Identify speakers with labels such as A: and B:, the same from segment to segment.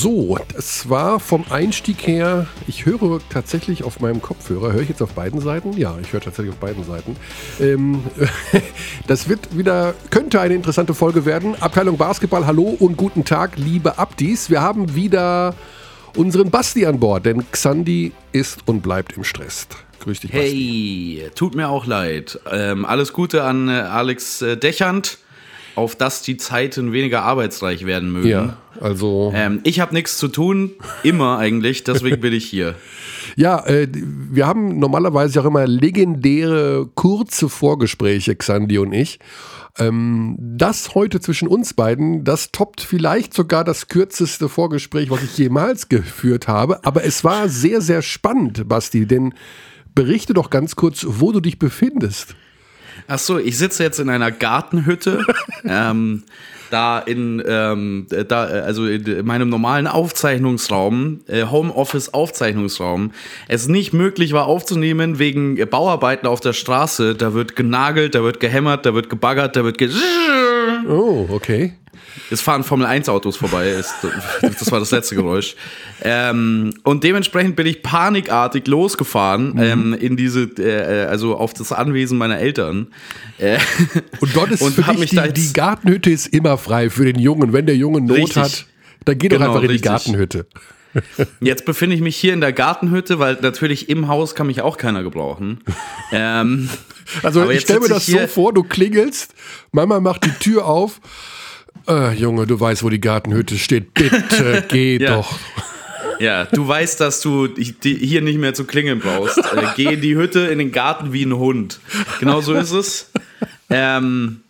A: So, das war vom Einstieg her, ich höre tatsächlich auf meinem Kopfhörer, höre ich jetzt auf beiden Seiten? Ja, ich höre tatsächlich auf beiden Seiten. Ähm, das wird wieder, könnte eine interessante Folge werden. Abteilung Basketball, hallo und guten Tag, liebe Abdis. Wir haben wieder unseren Basti an Bord, denn Xandi ist und bleibt im Stress. Grüß dich,
B: Basti. Hey, tut mir auch leid. Ähm, alles Gute an äh, Alex äh, Dechand auf dass die Zeiten weniger arbeitsreich werden mögen. Ja,
A: also.
B: Ähm, ich habe nichts zu tun, immer eigentlich, deswegen bin ich hier.
A: Ja, äh, wir haben normalerweise auch immer legendäre kurze Vorgespräche, Xandi und ich. Ähm, das heute zwischen uns beiden, das toppt vielleicht sogar das kürzeste Vorgespräch, was ich jemals geführt habe. Aber es war sehr, sehr spannend, Basti, denn berichte doch ganz kurz, wo du dich befindest.
B: Ach so, ich sitze jetzt in einer Gartenhütte. ähm, da in, ähm, da, also in meinem normalen Aufzeichnungsraum, äh, Homeoffice Aufzeichnungsraum, es nicht möglich war aufzunehmen wegen Bauarbeiten auf der Straße. Da wird genagelt, da wird gehämmert, da wird gebaggert, da wird ge
A: Oh, okay.
B: Es fahren Formel 1 Autos vorbei. Das war das letzte Geräusch. Ähm, und dementsprechend bin ich panikartig losgefahren mhm. ähm, in diese, äh, also auf das Anwesen meiner Eltern.
A: Äh, und dort ist und für dich die, die, Gartenhütte ist immer frei für den Jungen. Wenn der Junge Not richtig. hat, dann geh doch genau, einfach in richtig. die Gartenhütte.
B: Jetzt befinde ich mich hier in der Gartenhütte, weil natürlich im Haus kann mich auch keiner gebrauchen. ähm,
A: also ich stelle mir das so vor, du klingelst, Mama macht die Tür auf äh, Junge, du weißt, wo die Gartenhütte steht. Bitte geh ja. doch.
B: Ja, du weißt, dass du hier nicht mehr zu klingeln brauchst. Äh, geh in die Hütte, in den Garten wie ein Hund. Genau so ist es. Ähm,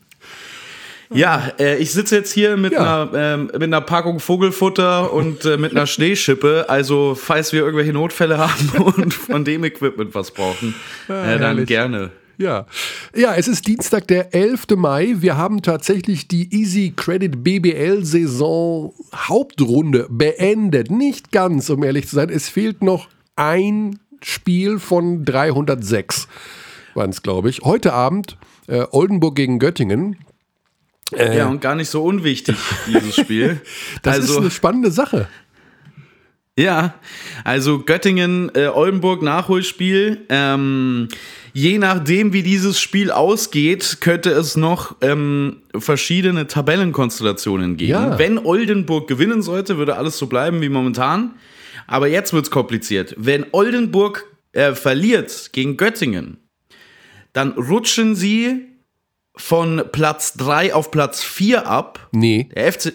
B: ja, äh, ich sitze jetzt hier mit, ja. einer, ähm, mit einer Packung Vogelfutter und äh, mit einer Schneeschippe. Also, falls wir irgendwelche Notfälle haben und von dem Equipment was brauchen, äh, dann gerne.
A: Ja. ja, es ist Dienstag, der 11. Mai. Wir haben tatsächlich die Easy Credit BBL Saison Hauptrunde beendet. Nicht ganz, um ehrlich zu sein. Es fehlt noch ein Spiel von 306, waren es, glaube ich. Heute Abend äh, Oldenburg gegen Göttingen.
B: Äh, ja, und gar nicht so unwichtig, dieses Spiel.
A: das also, ist eine spannende Sache.
B: Ja, also Göttingen, äh, Oldenburg Nachholspiel. Ähm, je nachdem, wie dieses Spiel ausgeht, könnte es noch ähm, verschiedene Tabellenkonstellationen geben. Ja. Wenn Oldenburg gewinnen sollte, würde alles so bleiben wie momentan. Aber jetzt wird es kompliziert. Wenn Oldenburg äh, verliert gegen Göttingen, dann rutschen sie von Platz 3 auf Platz 4 ab.
A: Nee.
B: Der FC.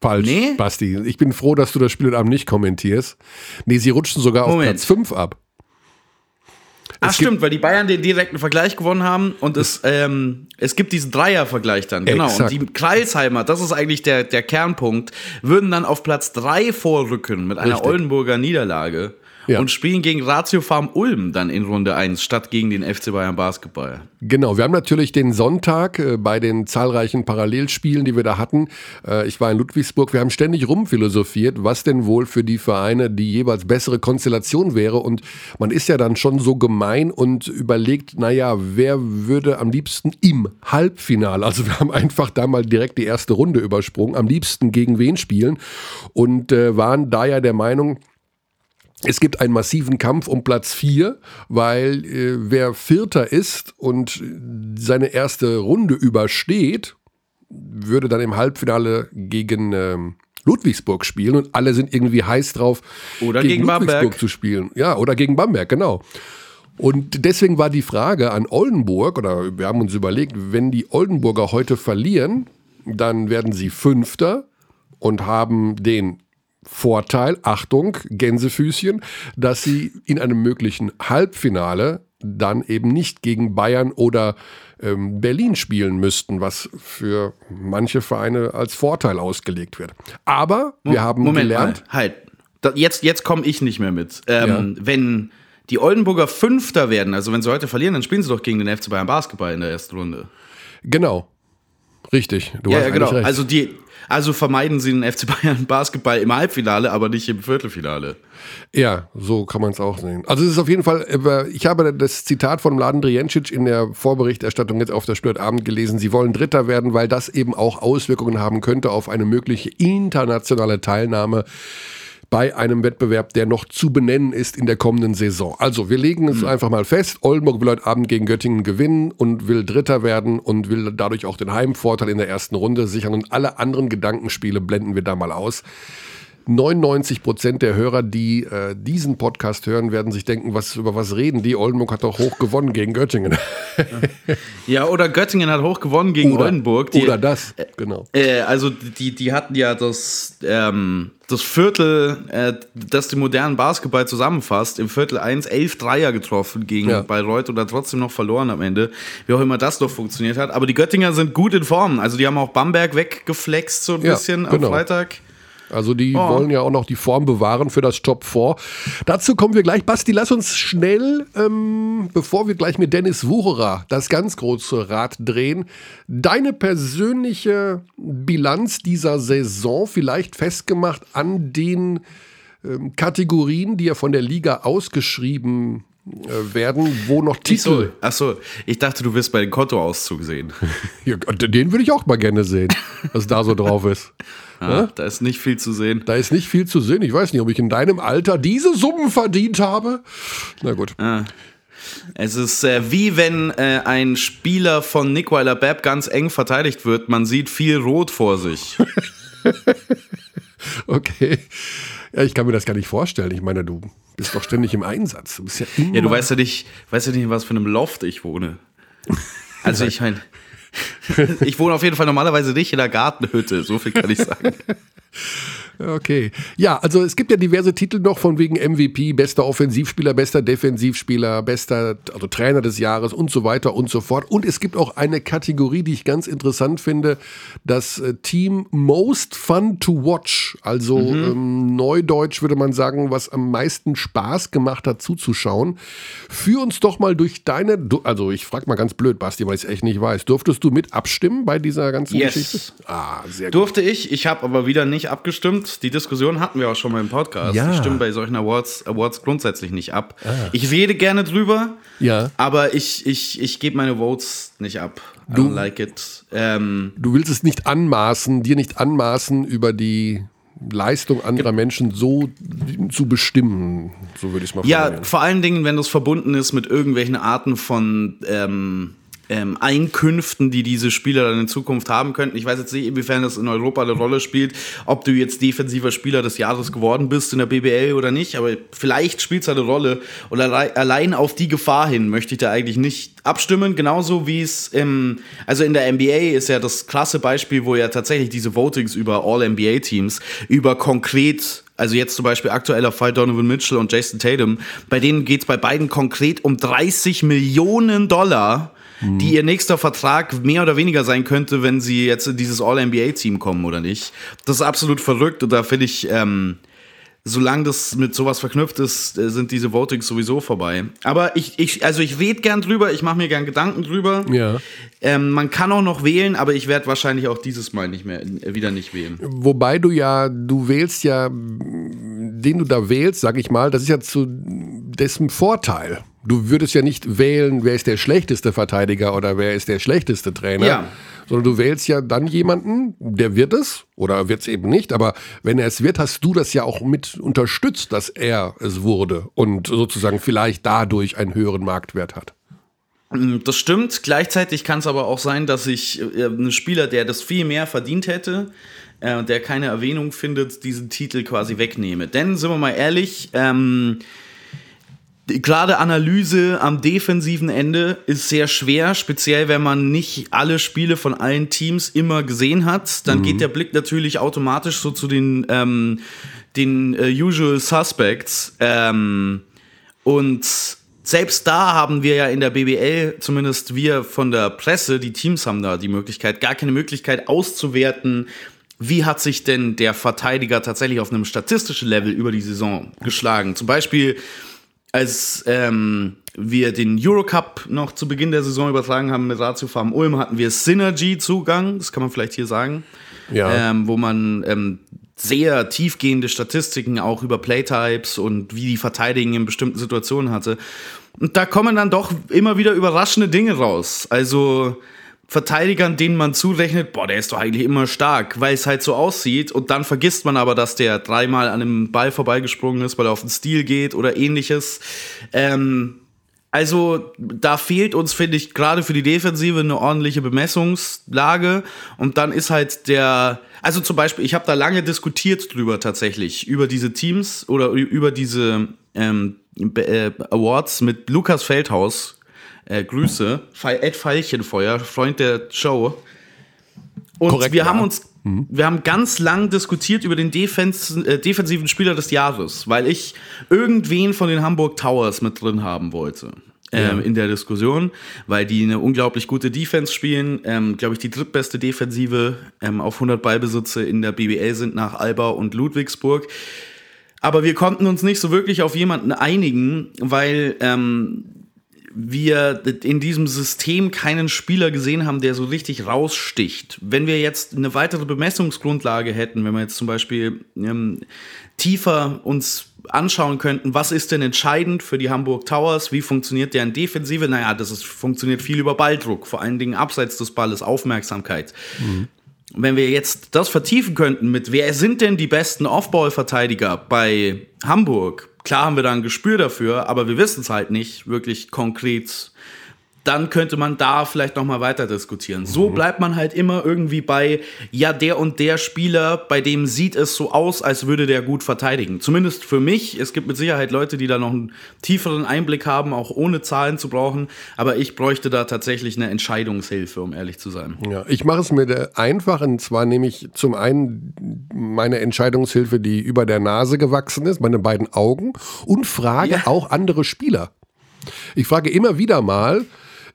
A: Falsch, nee? Basti. Ich bin froh, dass du das Spiel heute Abend nicht kommentierst. Nee, sie rutschen sogar Moment. auf Platz 5 ab.
B: Ach stimmt, weil die Bayern den direkten Vergleich gewonnen haben und es, ähm, es gibt diesen Dreier-Vergleich dann, genau. Exakt. Und die Kreisheimer, das ist eigentlich der, der Kernpunkt, würden dann auf Platz 3 vorrücken mit einer Richtig. Oldenburger Niederlage ja. und spielen gegen Ratio Farm Ulm dann in Runde 1 statt gegen den FC Bayern Basketball.
A: Genau, wir haben natürlich den Sonntag äh, bei den zahlreichen Parallelspielen, die wir da hatten. Äh, ich war in Ludwigsburg, wir haben ständig rumphilosophiert, was denn wohl für die Vereine die jeweils bessere Konstellation wäre. Und man ist ja dann schon so gemein und überlegt, naja, wer würde am liebsten im Halbfinale, also wir haben einfach da mal direkt die erste Runde übersprungen, am liebsten gegen wen spielen und äh, waren da ja der Meinung, es gibt einen massiven Kampf um Platz 4, weil äh, wer Vierter ist und seine erste Runde übersteht, würde dann im Halbfinale gegen ähm, Ludwigsburg spielen und alle sind irgendwie heiß drauf,
B: oder gegen, gegen Ludwigsburg Bamberg.
A: zu spielen. Ja, oder gegen Bamberg, genau. Und deswegen war die Frage an Oldenburg, oder wir haben uns überlegt, wenn die Oldenburger heute verlieren, dann werden sie Fünfter und haben den Vorteil, Achtung, Gänsefüßchen, dass sie in einem möglichen Halbfinale dann eben nicht gegen Bayern oder ähm, Berlin spielen müssten, was für manche Vereine als Vorteil ausgelegt wird. Aber wir Mo haben
B: Moment
A: gelernt.
B: Mal, halt, jetzt, jetzt komme ich nicht mehr mit. Ähm, ja. Wenn die Oldenburger Fünfter werden, also wenn sie heute verlieren, dann spielen sie doch gegen den FC Bayern Basketball in der ersten Runde.
A: Genau. Richtig,
B: du ja, hast ja, genau. recht. Also die, also vermeiden sie den FC Bayern Basketball im Halbfinale, aber nicht im Viertelfinale.
A: Ja, so kann man es auch sehen. Also es ist auf jeden Fall, äh, ich habe das Zitat von Mladen Drijancic in der Vorberichterstattung jetzt auf der Störtabend gelesen. Sie wollen Dritter werden, weil das eben auch Auswirkungen haben könnte auf eine mögliche internationale Teilnahme bei einem Wettbewerb, der noch zu benennen ist in der kommenden Saison. Also wir legen es mhm. einfach mal fest. Oldenburg will heute Abend gegen Göttingen gewinnen und will Dritter werden und will dadurch auch den Heimvorteil in der ersten Runde sichern. Und alle anderen Gedankenspiele blenden wir da mal aus. 99 Prozent der Hörer, die äh, diesen Podcast hören, werden sich denken, was, über was reden die? Oldenburg hat doch hoch gewonnen gegen Göttingen.
B: ja, oder Göttingen hat hoch gewonnen gegen oder, Oldenburg.
A: Die, oder das, genau.
B: Äh, also die, die hatten ja das, ähm, das Viertel, äh, das den modernen Basketball zusammenfasst, im Viertel 1 elf Dreier getroffen gegen ja. Bayreuth oder trotzdem noch verloren am Ende. Wie auch immer das doch funktioniert hat. Aber die Göttinger sind gut in Form. Also die haben auch Bamberg weggeflext so ein ja, bisschen genau. am Freitag.
A: Also die oh. wollen ja auch noch die Form bewahren für das Top 4. Dazu kommen wir gleich. Basti, lass uns schnell, ähm, bevor wir gleich mit Dennis Wucherer das ganz große Rad drehen, deine persönliche Bilanz dieser Saison vielleicht festgemacht an den ähm, Kategorien, die ja von der Liga ausgeschrieben werden, wo noch Titel.
B: Achso, ich dachte, du wirst bei den Kontoauszug sehen.
A: ja, den würde ich auch mal gerne sehen, was da so drauf ist.
B: Ah, da ist nicht viel zu sehen.
A: Da ist nicht viel zu sehen. Ich weiß nicht, ob ich in deinem Alter diese Summen verdient habe. Na gut. Ah.
B: Es ist äh, wie wenn äh, ein Spieler von Nickweiler Bepp ganz eng verteidigt wird. Man sieht viel Rot vor sich.
A: okay. Ja, ich kann mir das gar nicht vorstellen. Ich meine, du bist doch ständig im Einsatz. Du bist ja,
B: immer ja, du weißt ja nicht, weißt ja nicht, in was für einem Loft ich wohne. Also ich meine, ich wohne auf jeden Fall normalerweise nicht in der Gartenhütte, so viel kann ich sagen.
A: Okay. Ja, also es gibt ja diverse Titel noch von wegen MVP, bester Offensivspieler, bester Defensivspieler, bester also Trainer des Jahres und so weiter und so fort. Und es gibt auch eine Kategorie, die ich ganz interessant finde, das äh, Team Most Fun to Watch. Also mhm. ähm, neudeutsch würde man sagen, was am meisten Spaß gemacht hat zuzuschauen. Führ uns doch mal durch deine, also ich frage mal ganz blöd, Basti, weil ich es echt nicht weiß. Durftest du mit abstimmen bei dieser ganzen yes. Geschichte?
B: Ah, sehr gut. Durfte ich, ich habe aber wieder nicht abgestimmt die Diskussion hatten wir auch schon mal im Podcast. Ja. Ich stimme bei solchen Awards, Awards grundsätzlich nicht ab. Ah. Ich rede gerne drüber, ja. aber ich, ich, ich gebe meine Votes nicht ab.
A: Du, like it. Ähm, du willst es nicht anmaßen, dir nicht anmaßen, über die Leistung anderer Menschen so zu bestimmen, so würde ich es mal
B: Ja, vor allen Dingen, wenn das verbunden ist mit irgendwelchen Arten von ähm, ähm, Einkünften, die diese Spieler dann in Zukunft haben könnten. Ich weiß jetzt nicht, inwiefern das in Europa eine Rolle spielt, ob du jetzt defensiver Spieler des Jahres geworden bist in der BBL oder nicht, aber vielleicht spielt es eine Rolle. Und allein auf die Gefahr hin möchte ich da eigentlich nicht abstimmen, genauso wie es im, also in der NBA ist ja das klasse Beispiel, wo ja tatsächlich diese Votings über All-NBA-Teams, über konkret also jetzt zum Beispiel aktueller Fall Donovan Mitchell und Jason Tatum, bei denen geht es bei beiden konkret um 30 Millionen Dollar die ihr nächster Vertrag mehr oder weniger sein könnte, wenn sie jetzt in dieses All-NBA-Team kommen oder nicht. Das ist absolut verrückt und da finde ich, ähm, solange das mit sowas verknüpft ist, äh, sind diese Votings sowieso vorbei. Aber ich, ich also ich rede gern drüber, ich mache mir gern Gedanken drüber. Ja. Ähm, man kann auch noch wählen, aber ich werde wahrscheinlich auch dieses Mal nicht mehr äh, wieder nicht wählen.
A: Wobei du ja, du wählst ja, den du da wählst, sag ich mal, das ist ja zu dessen Vorteil. Du würdest ja nicht wählen, wer ist der schlechteste Verteidiger oder wer ist der schlechteste Trainer, ja. Sondern du wählst ja dann jemanden, der wird es oder wird es eben nicht. Aber wenn er es wird, hast du das ja auch mit unterstützt, dass er es wurde und sozusagen vielleicht dadurch einen höheren Marktwert hat.
B: Mm, das stimmt. Gleichzeitig kann es aber auch sein, dass ich äh, einen Spieler, der das viel mehr verdient hätte, äh, der keine Erwähnung findet, diesen Titel quasi wegnehme. Denn, sind wir mal ehrlich, ähm, gerade Analyse am defensiven Ende ist sehr schwer, speziell wenn man nicht alle Spiele von allen Teams immer gesehen hat. Dann mhm. geht der Blick natürlich automatisch so zu den, ähm, den äh, Usual Suspects. Ähm, und selbst da haben wir ja in der BBL, zumindest wir von der Presse, die Teams haben da die Möglichkeit, gar keine Möglichkeit auszuwerten, wie hat sich denn der Verteidiger tatsächlich auf einem statistischen Level über die Saison geschlagen. Zum Beispiel als ähm, wir den Eurocup noch zu Beginn der Saison übertragen haben mit Ratio Farm Ulm, hatten wir Synergy-Zugang, das kann man vielleicht hier sagen,
A: Ja.
B: ähm, wo man ähm, sehr tiefgehende Statistiken auch über Playtypes und wie die verteidigen in bestimmten Situationen hatte. Und da kommen dann doch immer wieder überraschende Dinge raus. Also Verteidigern, denen man zurechnet, boah, der ist doch eigentlich immer stark, weil es halt so aussieht. Und dann vergisst man aber, dass der dreimal an einem Ball vorbeigesprungen ist, weil er auf den Stil geht oder ähnliches. Ähm, also da fehlt uns, finde ich, gerade für die Defensive eine ordentliche Bemessungslage. Und dann ist halt der, also zum Beispiel, ich habe da lange diskutiert drüber tatsächlich, über diese Teams oder über diese ähm, äh, Awards mit Lukas Feldhaus. Äh, Grüße, Ed Veilchenfeuer, Freund der Show. Und
A: Korrekt,
B: wir
A: ja.
B: haben uns, wir haben ganz lang diskutiert über den Defens äh, defensiven Spieler des Jahres, weil ich irgendwen von den Hamburg Towers mit drin haben wollte. Ähm, in der Diskussion, weil die eine unglaublich gute Defense spielen, ähm, glaube ich, die drittbeste Defensive ähm, auf 100 Ballbesitze in der BBL sind nach Alba und Ludwigsburg. Aber wir konnten uns nicht so wirklich auf jemanden einigen, weil ähm, wir in diesem System keinen Spieler gesehen haben, der so richtig raussticht. Wenn wir jetzt eine weitere Bemessungsgrundlage hätten, wenn wir jetzt zum Beispiel ähm, tiefer uns anschauen könnten, was ist denn entscheidend für die Hamburg Towers, wie funktioniert deren Defensive? Naja, das ist, funktioniert viel über Balldruck, vor allen Dingen abseits des Balles, Aufmerksamkeit. Und wenn wir jetzt das vertiefen könnten mit, wer sind denn die besten Off-Ball-Verteidiger bei Hamburg? Klar haben wir da ein Gespür dafür, aber wir wissen es halt nicht wirklich konkret. Dann könnte man da vielleicht noch mal weiter diskutieren. So bleibt man halt immer irgendwie bei, ja, der und der Spieler, bei dem sieht es so aus, als würde der gut verteidigen. Zumindest für mich. Es gibt mit Sicherheit Leute, die da noch einen tieferen Einblick haben, auch ohne Zahlen zu brauchen. Aber ich bräuchte da tatsächlich eine Entscheidungshilfe, um ehrlich zu sein.
A: Ja, ich mache es mir einfach, und zwar nehme ich zum einen meine Entscheidungshilfe, die über der Nase gewachsen ist, meine beiden Augen, und frage
B: Ja.
A: auch andere Spieler. Ich frage immer wieder mal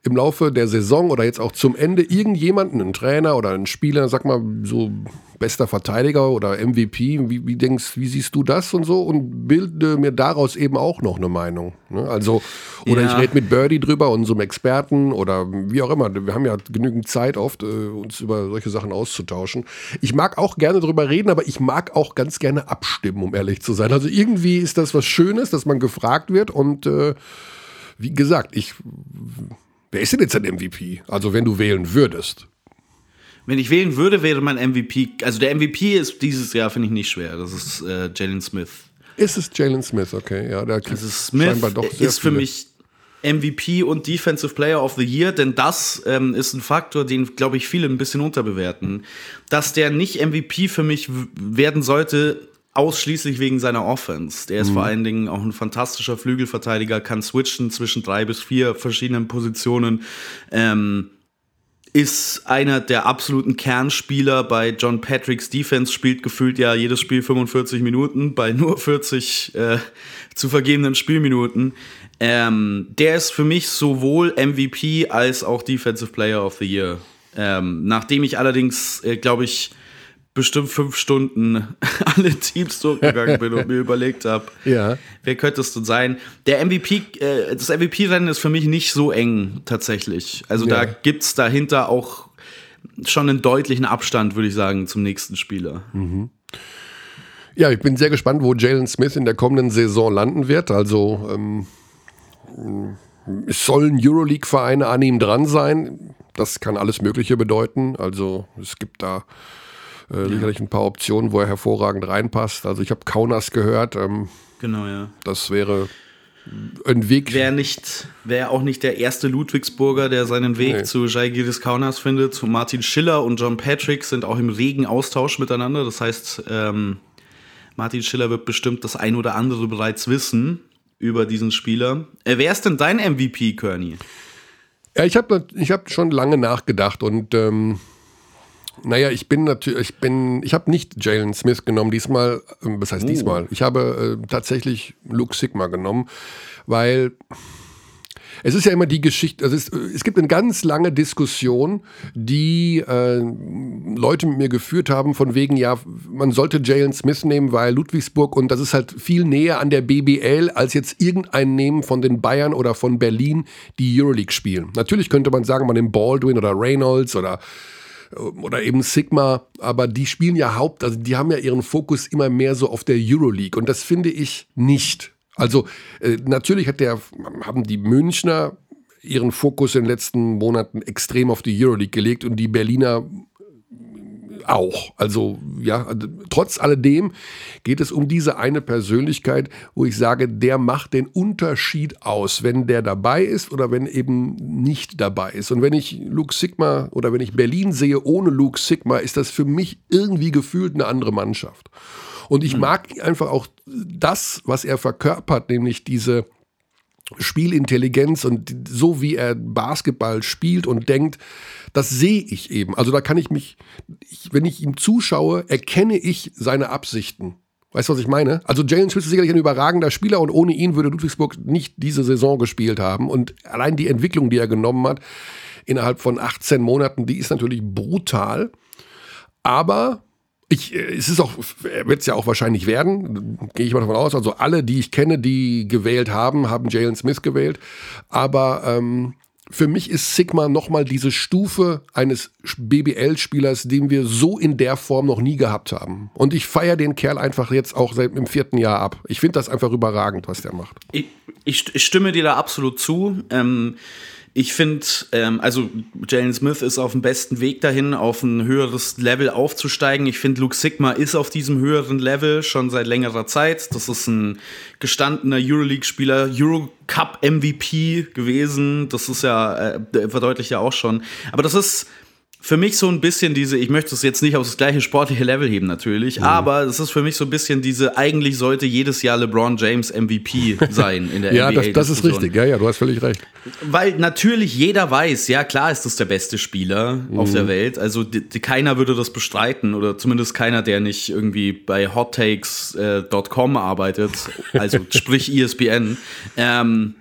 A: im Laufe der Saison oder jetzt auch zum Ende irgendjemanden, einen Trainer oder einen Spieler, sag mal so bester Verteidiger oder MVP, wie, wie denkst, wie siehst du das und so und bilde mir daraus eben auch noch eine Meinung. Ne? Also, oder
B: Ja.
A: ich rede mit Birdie drüber, unserem Experten oder wie auch immer. Wir haben ja genügend Zeit oft, äh, uns über solche Sachen auszutauschen. Ich mag auch gerne drüber reden, aber ich mag auch ganz gerne abstimmen, um ehrlich zu sein. Also irgendwie ist das was Schönes, dass man gefragt wird und äh, wie gesagt, ich. Wer ist denn jetzt ein MVP? Also, wenn du wählen würdest.
B: Wenn ich wählen würde, wäre mein MVP, also der MVP ist dieses Jahr, finde ich nicht schwer. Das ist äh, Jalen Smith.
A: Ist es Jalen Smith, okay? Ja, der
B: Also Smith
A: scheinbar doch sehr
B: ist für
A: viele.
B: mich MVP und Defensive Player of the Year, denn das ähm, ist ein Faktor, den, glaube ich, viele ein bisschen unterbewerten. Dass der nicht MVP für mich werden sollte, ausschließlich wegen seiner Offense. Der ist vor allen Dingen auch ein fantastischer Flügelverteidiger, kann switchen zwischen drei bis vier verschiedenen Positionen. Ähm, ist einer der absoluten Kernspieler bei John Patricks Defense, spielt gefühlt ja jedes Spiel 45 Minuten bei nur 40 äh, zu vergebenen Spielminuten. Ähm, der ist für mich sowohl MVP als auch Defensive Player of the Year. Ähm, nachdem ich allerdings, äh, glaube ich, bestimmt fünf Stunden alle Teams durchgegangen bin und mir überlegt habe,
A: Ja.
B: wer könnte es denn sein? Der MVP, äh, das MVP-Rennen ist für mich nicht so eng tatsächlich. Also da
A: Ja.
B: gibt es dahinter auch schon einen deutlichen Abstand, würde ich sagen, zum nächsten Spieler.
A: Ja, ich bin sehr gespannt, wo Jalen Smith in der kommenden Saison landen wird. Also ähm, es sollen Euroleague-Vereine an ihm dran sein. Das kann alles Mögliche bedeuten. Also es gibt da äh, sicherlich ein paar Optionen, wo er hervorragend reinpasst. Also ich habe Kaunas gehört. Ähm,
B: Genau, ja.
A: das wäre ein Weg.
B: Wäre nicht, wäre auch nicht der erste Ludwigsburger, der seinen Weg
A: Nee.
B: zu Jaigiris Kaunas findet. Zu Martin Schiller und John Patrick sind auch im regen Austausch miteinander. Das heißt, ähm, Martin Schiller wird bestimmt das ein oder andere bereits wissen über diesen Spieler. Äh, wer ist denn dein MVP, Kearney?
A: Ja, ich habe ich hab schon lange nachgedacht und ähm, naja, ich bin natürlich, ich bin, ich habe nicht Jalen Smith genommen diesmal, ähm, was heißt diesmal? Ich habe äh, tatsächlich Luke Sigma genommen, weil Es ist ja immer die Geschichte, also es, es gibt eine ganz lange Diskussion, die äh, Leute mit mir geführt haben, von wegen, ja, man sollte Jalen Smith nehmen, weil Ludwigsburg und das ist halt viel näher an der BBL, als jetzt irgendeinen nehmen von den Bayern oder von Berlin, die Euroleague spielen. Natürlich könnte man sagen, man nimmt Baldwin oder Reynolds oder oder eben Sigma, aber die spielen ja Haupt, also die haben ja ihren Fokus immer mehr so auf der Euroleague und das finde ich nicht. Also äh, natürlich hat der, haben die Münchner ihren Fokus in den letzten Monaten extrem auf die Euroleague gelegt und die Berliner auch. Also ja, trotz alledem geht es um diese eine Persönlichkeit, wo ich sage, der macht den Unterschied aus, wenn der dabei ist oder wenn eben nicht dabei ist. Und wenn ich Luke Sigma oder wenn ich Berlin sehe ohne Luke Sigma, ist das für mich irgendwie gefühlt eine andere Mannschaft. Und ich hm. mag einfach auch das, was er verkörpert, nämlich diese Spielintelligenz und so wie er Basketball spielt und denkt, das sehe ich eben. Also da kann ich mich, ich, wenn ich ihm zuschaue, erkenne ich seine Absichten. Weißt du, was ich meine? Also Jalen Smith ist sicherlich ein überragender Spieler und ohne ihn würde Ludwigsburg nicht diese Saison gespielt haben. Und allein die Entwicklung, die er genommen hat, innerhalb von 18 Monaten, die ist natürlich brutal. Aber ich, äh, es ist auch, wird es ja auch wahrscheinlich werden, gehe ich mal davon aus. Also alle, die ich kenne, die gewählt haben, haben Jalen Smith gewählt. Aber ähm, für mich ist Sigma nochmal diese Stufe eines BBL-Spielers, den wir so in der Form noch nie gehabt haben. Und ich feiere den Kerl einfach jetzt auch seit im vierten Jahr ab. Ich finde das einfach überragend, was der macht.
B: Ich, ich, ich stimme dir da absolut zu. Ähm ich finde, ähm, also Jalen Smith ist auf dem besten Weg dahin, auf ein höheres Level aufzusteigen. Ich finde, Luke Sigma ist auf diesem höheren Level schon seit längerer Zeit. Das ist ein gestandener Euroleague-Spieler, Eurocup-MVP gewesen. Das ist ja, äh, verdeutlicht ja auch schon. Aber das ist für mich so ein bisschen diese, ich möchte es jetzt nicht auf das gleiche sportliche Level heben natürlich, mhm. aber es ist für mich so ein bisschen diese, eigentlich sollte jedes Jahr LeBron James MVP sein in der
A: ja, NBA. Ja, das, das ist richtig, ja, ja, du hast völlig recht.
B: Weil natürlich jeder weiß, ja klar ist das der beste Spieler mhm. auf der Welt, also die, die, keiner würde das bestreiten oder zumindest keiner, der nicht irgendwie bei hottakes.com äh, arbeitet, also sprich ESPN. Ähm,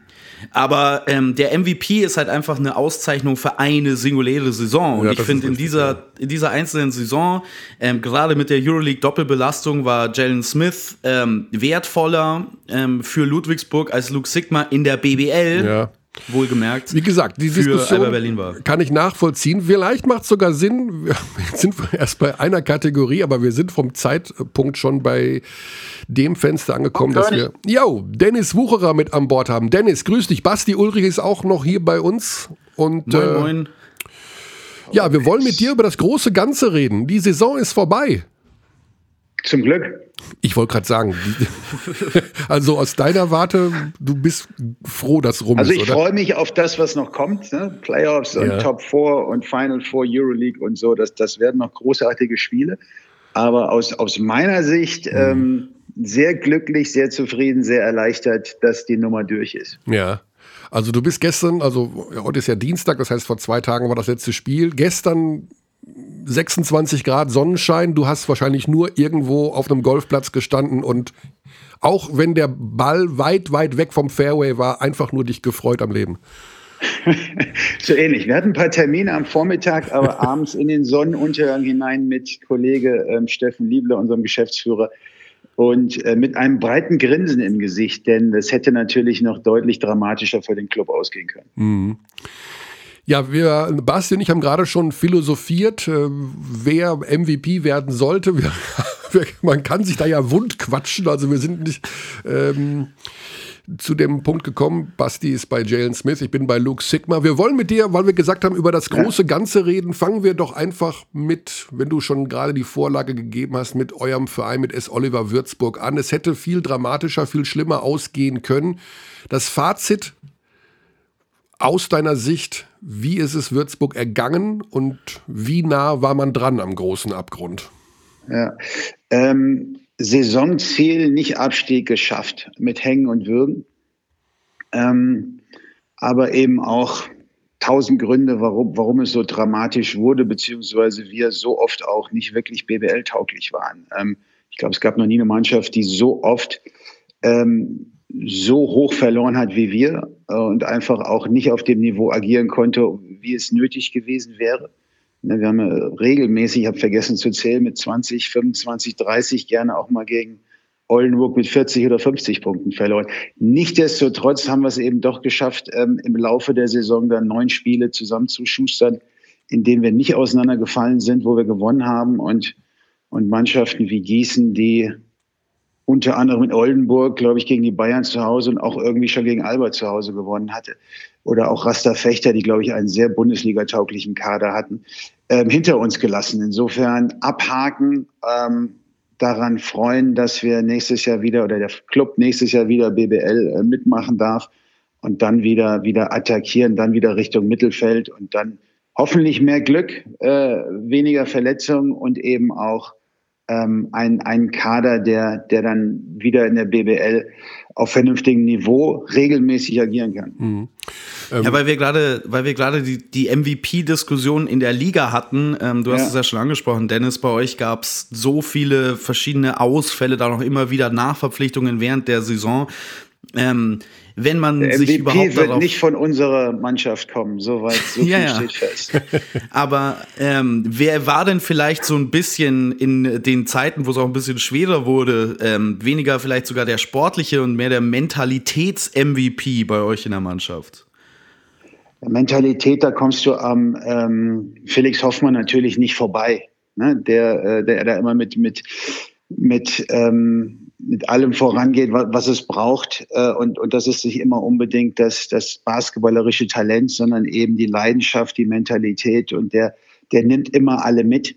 B: aber ähm, der MVP ist halt einfach eine Auszeichnung für eine singuläre Saison. Und ja, ich finde, in dieser, in dieser einzelnen Saison, ähm, gerade mit der Euroleague-Doppelbelastung, war Jalen Smith ähm, wertvoller ähm, für Ludwigsburg als Luke Sigma in der BBL. Ja. Wohlgemerkt.
A: Wie gesagt, die Diskussion kann ich nachvollziehen. Vielleicht macht es sogar Sinn, jetzt sind wir erst bei einer Kategorie, aber wir sind vom Zeitpunkt schon bei dem Fenster angekommen, dass wir, yo, Dennis Wucherer mit an Bord haben. Dennis, grüß dich. Basti Ulrich ist auch noch hier bei uns. Und, moin, äh, moin. Ja, wir wollen mit dir über das große Ganze reden. Die Saison ist vorbei.
C: Zum Glück.
A: Ich wollte gerade sagen, also aus deiner Warte, du bist froh, dass rum
C: also
A: ist,
C: Also ich freue mich auf das, was noch kommt. Ne? Playoffs und Top 4 und Final Four Euroleague und so. Das, das werden noch großartige Spiele. Aber aus, aus meiner Sicht mhm. ähm, sehr glücklich, sehr zufrieden, sehr erleichtert, dass die Nummer durch ist.
A: Ja. Also du bist gestern, also ja, heute ist ja Dienstag, das heißt vor zwei Tagen war das letzte Spiel. Gestern 26 Grad Sonnenschein, du hast wahrscheinlich nur irgendwo auf einem Golfplatz gestanden und auch wenn der Ball weit, weit weg vom Fairway war, einfach nur dich gefreut am Leben.
C: so ähnlich. Wir hatten ein paar Termine am Vormittag, aber abends in den Sonnenuntergang hinein mit Kollege ähm, Steffen Liebler, unserem Geschäftsführer, und äh, mit einem breiten Grinsen im Gesicht, denn das hätte natürlich noch deutlich dramatischer für den Club ausgehen können. Mhm.
A: Ja, wir, Basti und ich haben gerade schon philosophiert, äh, wer MVP werden sollte. Wir, man kann sich da ja wund quatschen, also wir sind nicht ähm, zu dem Punkt gekommen. Basti ist bei Jalen Smith, ich bin bei Luke Sigma. Wir wollen mit dir, weil wir gesagt haben, über das große Ganze reden, fangen wir doch einfach mit, wenn du schon gerade die Vorlage gegeben hast, mit eurem Verein, mit S. Oliver Würzburg an. Es hätte viel dramatischer, viel schlimmer ausgehen können. Das Fazit aus deiner Sicht, wie ist es Würzburg ergangen und wie nah war man dran am großen Abgrund?
C: Ja, ähm, Saisonziel nicht Abstieg geschafft mit Hängen und Würgen. Ähm, aber eben auch tausend Gründe, warum, warum es so dramatisch wurde, beziehungsweise wir so oft auch nicht wirklich BBL-tauglich waren. Ähm, ich glaube, es gab noch nie eine Mannschaft, die so oft ähm, so hoch verloren hat wie wir und einfach auch nicht auf dem Niveau agieren konnte, wie es nötig gewesen wäre. Ne, wir haben regelmäßig, ich habe vergessen zu zählen, mit 20, 25, 30 gerne auch mal gegen Oldenburg mit 40 oder 50 Punkten verloren. Nichtsdestotrotz haben wir es eben doch geschafft, ähm, im Laufe der Saison dann neun Spiele zusammenzuschustern, in denen wir nicht auseinandergefallen sind, wo wir gewonnen haben und, und Mannschaften wie Gießen, die unter anderem in Oldenburg, glaube ich, gegen die Bayern zu Hause und auch irgendwie schon gegen Albert zu Hause gewonnen hatte. Oder auch Rasta Fechter, die, glaube ich, einen sehr Bundesliga-tauglichen Kader hatten, ähm, hinter uns gelassen. Insofern abhaken, ähm, daran freuen, dass wir nächstes Jahr wieder oder der Club nächstes Jahr wieder BBL äh, mitmachen darf und dann wieder, wieder attackieren, dann wieder Richtung Mittelfeld und dann hoffentlich mehr Glück, äh, weniger Verletzungen und eben auch ähm, ein, ein Kader, der, der dann wieder in der BBL auf vernünftigem Niveau regelmäßig agieren kann. Mhm.
B: Ähm, ja, weil wir gerade, weil wir gerade die, die MVP-Diskussion in der Liga hatten. Ähm, du hast ja. es ja schon angesprochen, Dennis. Bei euch gab es so viele verschiedene Ausfälle, da noch immer wieder Nachverpflichtungen während der Saison. Ähm, wenn man
C: der
B: sich
C: MVP
B: überhaupt
C: wird nicht von unserer Mannschaft kommen, soweit so viel ja, steht fest.
B: Aber ähm, wer war denn vielleicht so ein bisschen in den Zeiten, wo es auch ein bisschen schwerer wurde, ähm, weniger vielleicht sogar der sportliche und mehr der Mentalitäts-MVP bei euch in der Mannschaft?
C: Mentalität, da kommst du am ähm, Felix Hoffmann natürlich nicht vorbei. Ne? Der, äh, der da immer mit, mit, mit ähm, mit allem vorangeht, was es braucht. Äh, und, und das ist nicht immer unbedingt das, das basketballerische Talent, sondern eben die Leidenschaft, die Mentalität. Und der, der nimmt immer alle mit.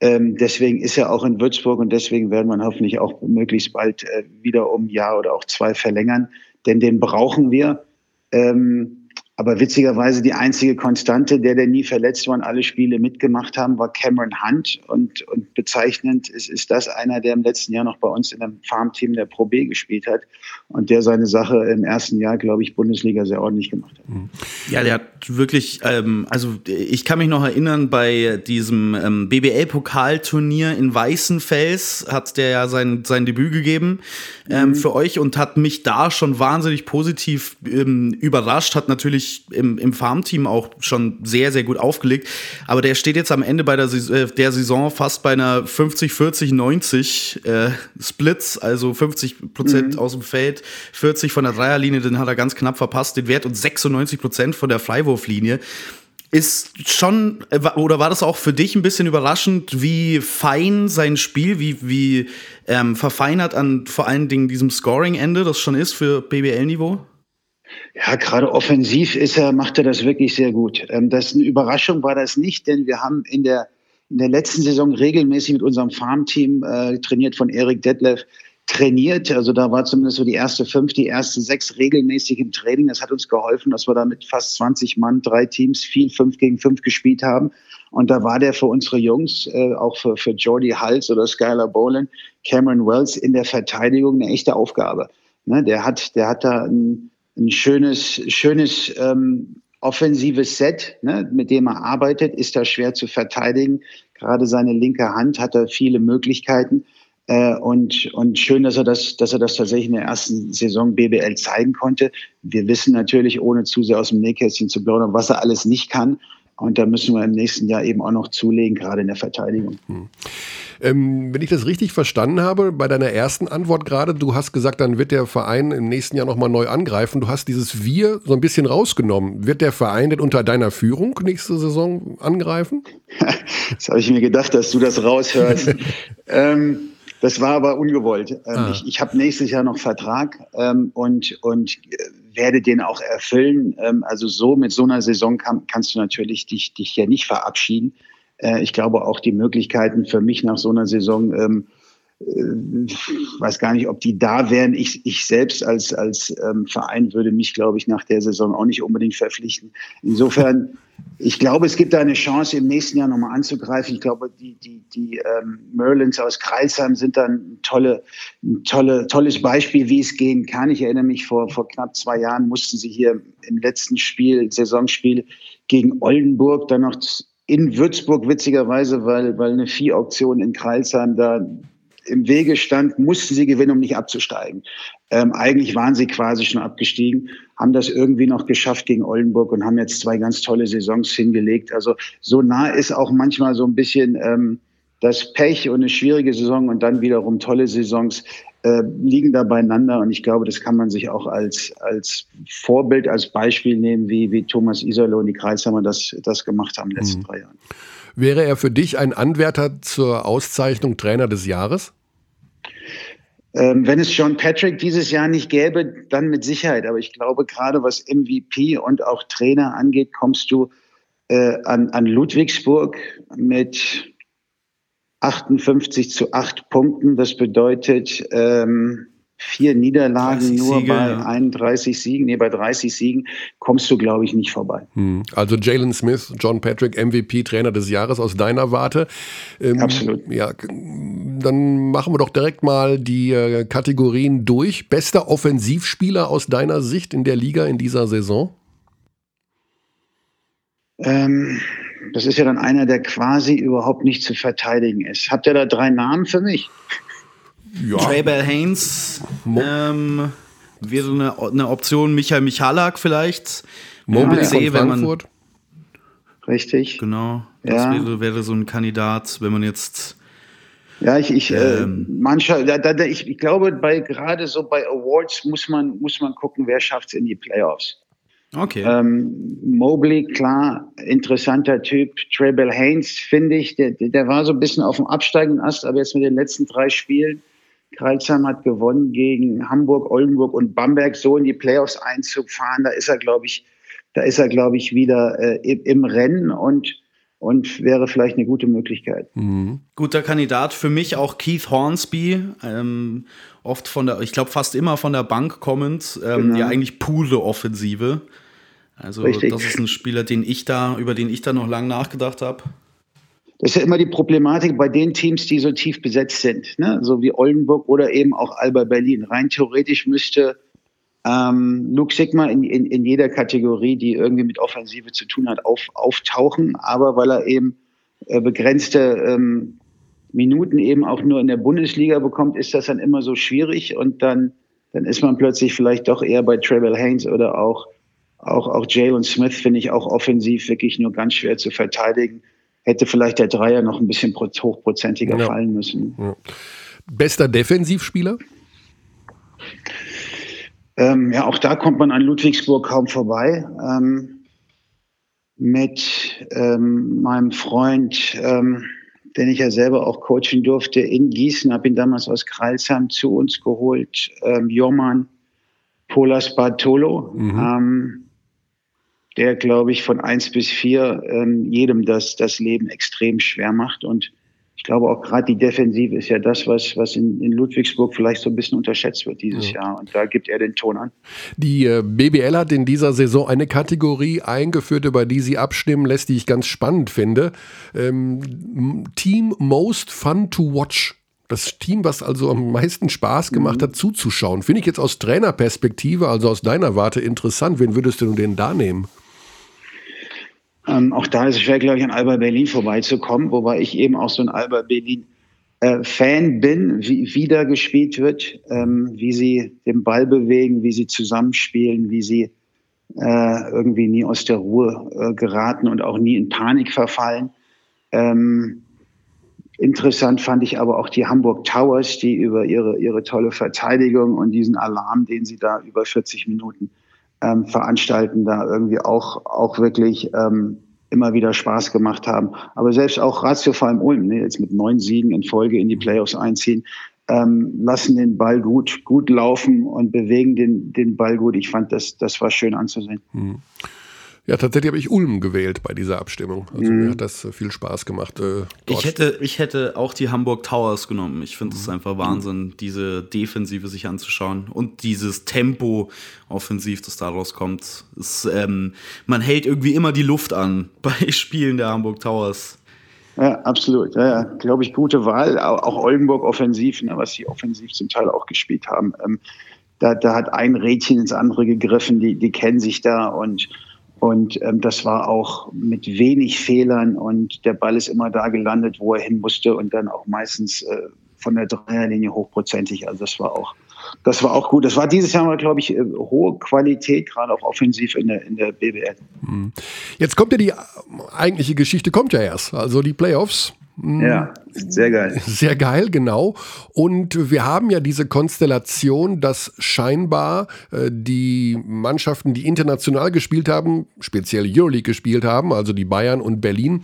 C: Ähm, deswegen ist er auch in Würzburg und deswegen werden wir hoffentlich auch möglichst bald äh, wieder um ein Jahr oder auch zwei verlängern. Denn den brauchen wir. Ähm, aber witzigerweise die einzige Konstante, der, der nie verletzt war und alle Spiele mitgemacht haben, war Cameron Hunt. Und, und bezeichnend ist, ist das einer, der im letzten Jahr noch bei uns in einem Farmteam der Pro B gespielt hat und der seine Sache im ersten Jahr, glaube ich, Bundesliga sehr ordentlich gemacht hat. Mhm.
B: Ja, der hat wirklich, ähm, also ich kann mich noch erinnern, bei diesem ähm, BBL-Pokalturnier in Weißenfels hat der ja sein, sein Debüt gegeben ähm, mhm. für euch und hat mich da schon wahnsinnig positiv ähm, überrascht, hat natürlich wirklich im, im Farmteam auch schon sehr, sehr gut aufgelegt. Aber der steht jetzt am Ende bei der, äh, der Saison fast bei einer 50, 40, 90 äh, Splits, also 50 Prozent mhm. aus dem Feld, 40 von der Dreierlinie, den hat er ganz knapp verpasst, den Wert und 96 Prozent von der Freiwurflinie ist schon, äh, oder war das auch für dich ein bisschen überraschend, wie fein sein Spiel, wie, wie ähm, verfeinert an vor allen Dingen diesem Scoring-Ende das schon ist für BBL-Niveau?
C: Ja, gerade offensiv ist er, macht er das wirklich sehr gut. Ähm, das eine Überraschung war das nicht, denn wir haben in der, in der letzten Saison regelmäßig mit unserem Farmteam, äh, trainiert von Erik Detlef, trainiert. Also da war zumindest so die erste fünf, die ersten sechs regelmäßig im Training. Das hat uns geholfen, dass wir da mit fast 20 Mann, drei Teams, viel fünf gegen fünf gespielt haben. Und da war der für unsere Jungs, äh, auch für, für Jordi Hals oder Skylar Boland, Cameron Wells in der Verteidigung eine echte Aufgabe. Ne, der hat, der hat da ein, ein schönes, schönes ähm, offensives Set, ne, mit dem er arbeitet, ist er schwer zu verteidigen. Gerade seine linke Hand hat er viele Möglichkeiten. Äh, und, und schön, dass er das, dass er das tatsächlich in der ersten Saison BBL zeigen konnte. Wir wissen natürlich, ohne zu sehr aus dem Nähkästchen zu plaudern, was er alles nicht kann. Und da müssen wir im nächsten Jahr eben auch noch zulegen, gerade in der Verteidigung. Hm.
A: Ähm, wenn ich das richtig verstanden habe, bei deiner ersten Antwort gerade, du hast gesagt, dann wird der Verein im nächsten Jahr nochmal neu angreifen. Du hast dieses Wir so ein bisschen rausgenommen. Wird der Verein denn unter deiner Führung nächste Saison angreifen?
C: das habe ich mir gedacht, dass du das raushörst. ähm, das war aber ungewollt. Ähm, ah. Ich, ich habe nächstes Jahr noch Vertrag ähm, und, und werde den auch erfüllen. Ähm, also so mit so einer Saison kann, kannst du natürlich dich, dich ja nicht verabschieden. Äh, ich glaube auch die Möglichkeiten für mich nach so einer Saison, ähm, äh, weiß gar nicht, ob die da wären. Ich, ich selbst als, als ähm, Verein würde mich, glaube ich, nach der Saison auch nicht unbedingt verpflichten. Insofern, ich glaube, es gibt da eine Chance, im nächsten Jahr nochmal anzugreifen. Ich glaube, die, die, die ähm, Merlins aus Kreilsheim sind dann ein, tolle, ein tolle, tolles Beispiel, wie es gehen kann. Ich erinnere mich, vor, vor knapp zwei Jahren mussten sie hier im letzten Spiel, Saisonspiel gegen Oldenburg dann noch in Würzburg witzigerweise, weil, weil eine Viehauktion in Kreilsheim da im Wege stand, mussten sie gewinnen, um nicht abzusteigen. Ähm, eigentlich waren sie quasi schon abgestiegen, haben das irgendwie noch geschafft gegen Oldenburg und haben jetzt zwei ganz tolle Saisons hingelegt. Also so nah ist auch manchmal so ein bisschen ähm, das Pech und eine schwierige Saison und dann wiederum tolle Saisons äh, liegen da beieinander. Und ich glaube, das kann man sich auch als, als Vorbild, als Beispiel nehmen, wie, wie Thomas Iserloh und die Kreisheimer das, das gemacht haben in den letzten mhm. drei Jahren.
A: Wäre er für dich ein Anwärter zur Auszeichnung Trainer des Jahres?
C: Ähm, wenn es John Patrick dieses Jahr nicht gäbe, dann mit Sicherheit. Aber ich glaube, gerade was MVP und auch Trainer angeht, kommst du äh, an, an Ludwigsburg mit 58 zu 8 Punkten. Das bedeutet ähm, vier Niederlagen nur Siege, bei 31 Siegen. Nee, bei 30 Siegen kommst du, glaube ich, nicht vorbei.
A: Hm. Also Jalen Smith, John Patrick, MVP, Trainer des Jahres aus deiner Warte.
C: Ähm, Absolut.
A: Ja, dann machen wir doch direkt mal die äh, Kategorien durch. Bester Offensivspieler aus deiner Sicht in der Liga in dieser Saison?
C: Ähm, das ist ja dann einer, der quasi überhaupt nicht zu verteidigen ist. Habt ihr da drei Namen für mich?
B: Ja. Trey Bell Haynes ähm, wäre eine, eine Option. Michael Michalak vielleicht.
A: Mobley ja, von Frankfurt.
C: Richtig.
B: Genau. Das ja. wäre, wäre so ein Kandidat, wenn man jetzt.
C: Ja, ich, ich, äh, ähm, äh, mancher, da, da, ich, ich glaube, bei gerade so bei Awards muss man, muss man gucken, wer schafft es in die Playoffs.
B: Okay.
C: Ähm, Mobley, klar, interessanter Typ. Trebel Haynes, finde ich, der, der war so ein bisschen auf dem absteigenden Ast, aber jetzt mit den letzten drei Spielen, Kreilsheim hat gewonnen gegen Hamburg, Oldenburg und Bamberg, so in die Playoffs einzufahren, da ist er, glaube ich, da ist er, glaube ich, wieder äh, im Rennen und und wäre vielleicht eine gute Möglichkeit.
B: Mhm. Guter Kandidat für mich auch Keith Hornsby, ähm, oft von der, ich glaube fast immer von der Bank kommend, ähm, genau. ja eigentlich pure Offensive. Also Richtig. das ist ein Spieler, den ich da, über den ich da noch lange nachgedacht habe.
C: Das ist ja immer die Problematik bei den Teams, die so tief besetzt sind, ne? so wie Oldenburg oder eben auch Alba Berlin. Rein theoretisch müsste ähm, Luke Sigma in, in, in jeder Kategorie, die irgendwie mit Offensive zu tun hat, auf, auftauchen, aber weil er eben äh, begrenzte ähm, Minuten eben auch nur in der Bundesliga bekommt, ist das dann immer so schwierig und dann, dann ist man plötzlich vielleicht doch eher bei Trevel Haynes oder auch, auch, auch Jalen Smith, finde ich auch offensiv wirklich nur ganz schwer zu verteidigen. Hätte vielleicht der Dreier noch ein bisschen hochprozentiger ja. fallen müssen. Ja.
A: Bester Defensivspieler?
C: Ähm, ja, auch da kommt man an Ludwigsburg kaum vorbei. Ähm, mit ähm, meinem Freund, ähm, den ich ja selber auch coachen durfte, in Gießen, habe ihn damals aus Kreilsheim zu uns geholt, ähm, Joman Polas Bartolo, mhm. Der, glaube ich, von eins bis vier ähm, jedem das, das Leben extrem schwer macht und ich glaube auch gerade die Defensive ist ja das, was, was in, in Ludwigsburg vielleicht so ein bisschen unterschätzt wird dieses ja. Jahr. Und da gibt er den Ton an.
A: Die äh, BBL hat in dieser Saison eine Kategorie eingeführt, über die sie abstimmen lässt, die ich ganz spannend finde. Ähm, Team Most Fun to Watch. Das Team, was also am meisten Spaß gemacht mhm. hat, zuzuschauen. Finde ich jetzt aus Trainerperspektive, also aus deiner Warte, interessant. Wen würdest du denn da nehmen?
C: Ähm, auch da ist es schwer, glaube ich, an Alba Berlin vorbeizukommen, wobei ich eben auch so ein Alba Berlin äh, Fan bin, wie, wie da gespielt wird, ähm, wie sie den Ball bewegen, wie sie zusammenspielen, wie sie äh, irgendwie nie aus der Ruhe äh, geraten und auch nie in Panik verfallen. Ähm, interessant fand ich aber auch die Hamburg Towers, die über ihre, ihre tolle Verteidigung und diesen Alarm, den sie da über 40 Minuten ähm, veranstalten, da irgendwie auch, auch wirklich ähm, immer wieder Spaß gemacht haben. Aber selbst auch Ratio vor allem Ulm, ne, jetzt mit neun Siegen in Folge in die Playoffs einziehen, ähm, lassen den Ball gut, gut laufen und bewegen den, den Ball gut. Ich fand, das, das war schön anzusehen. Mhm.
A: Ja, tatsächlich habe ich Ulm gewählt bei dieser Abstimmung. Also mhm. mir hat das viel Spaß gemacht. Äh,
B: ich, hätte, ich hätte auch die Hamburg Towers genommen. Ich finde es mhm. einfach Wahnsinn, diese Defensive sich anzuschauen und dieses Tempo offensiv, das daraus kommt. Ist, ähm, man hält irgendwie immer die Luft an bei Spielen der Hamburg Towers.
C: Ja, absolut. Ja, ja. glaube ich, gute Wahl. Auch Oldenburg offensiv, ne, was sie offensiv zum Teil auch gespielt haben. Ähm, da, da hat ein Rädchen ins andere gegriffen, die, die kennen sich da und und ähm, das war auch mit wenig Fehlern und der Ball ist immer da gelandet, wo er hin musste und dann auch meistens äh, von der Dreierlinie hochprozentig. Also das war auch, das war auch gut. Das war dieses Jahr mal, glaube ich, äh, hohe Qualität, gerade auch offensiv in der, in der BBL.
A: Hm. Jetzt kommt ja die eigentliche Geschichte, kommt ja erst. Also die Playoffs.
C: Ja, sehr geil.
A: Sehr geil, genau. Und wir haben ja diese Konstellation, dass scheinbar äh, die Mannschaften, die international gespielt haben, speziell Euroleague gespielt haben, also die Bayern und Berlin,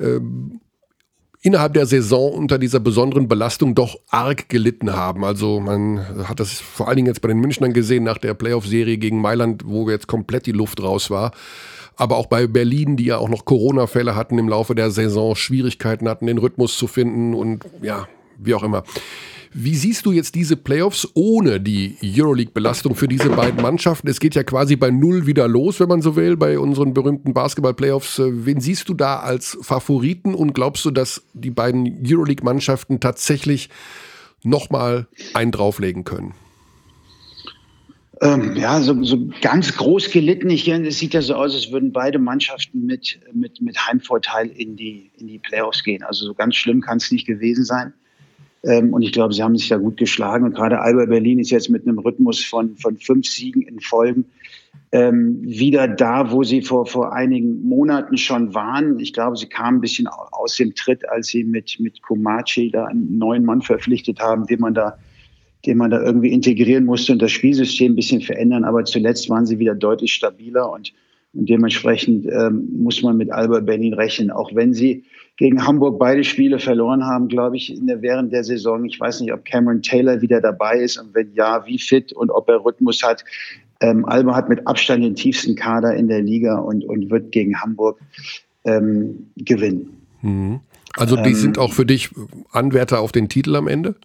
A: äh, innerhalb der Saison unter dieser besonderen Belastung doch arg gelitten haben. Also man hat das vor allen Dingen jetzt bei den Münchnern gesehen nach der Playoff-Serie gegen Mailand, wo jetzt komplett die Luft raus war. Aber auch bei Berlin, die ja auch noch Corona-Fälle hatten im Laufe der Saison, Schwierigkeiten hatten, den Rhythmus zu finden und ja, wie auch immer. Wie siehst du jetzt diese Playoffs ohne die Euroleague-Belastung für diese beiden Mannschaften? Es geht ja quasi bei Null wieder los, wenn man so will, bei unseren berühmten Basketball-Playoffs. Wen siehst du da als Favoriten und glaubst du, dass die beiden Euroleague-Mannschaften tatsächlich nochmal einen drauflegen können?
C: Ähm, ja, so, so ganz groß gelitten. Ich, es sieht ja so aus, als würden beide Mannschaften mit, mit, mit Heimvorteil in die, in die Playoffs gehen. Also so ganz schlimm kann es nicht gewesen sein. Ähm, und ich glaube, sie haben sich da gut geschlagen. Und gerade Alba Berlin ist jetzt mit einem Rhythmus von, von fünf Siegen in Folgen ähm, wieder da, wo sie vor, vor einigen Monaten schon waren. Ich glaube, sie kamen ein bisschen aus dem Tritt, als sie mit, mit Komachi da einen neuen Mann verpflichtet haben, den man da den man da irgendwie integrieren musste und das Spielsystem ein bisschen verändern. Aber zuletzt waren sie wieder deutlich stabiler und, und dementsprechend ähm, muss man mit Alba Berlin rechnen, auch wenn sie gegen Hamburg beide Spiele verloren haben, glaube ich, der, während der Saison. Ich weiß nicht, ob Cameron Taylor wieder dabei ist und wenn ja, wie fit und ob er Rhythmus hat. Ähm, Alba hat mit Abstand den tiefsten Kader in der Liga und, und wird gegen Hamburg ähm, gewinnen.
A: Mhm. Also die ähm, sind auch für dich Anwärter auf den Titel am Ende?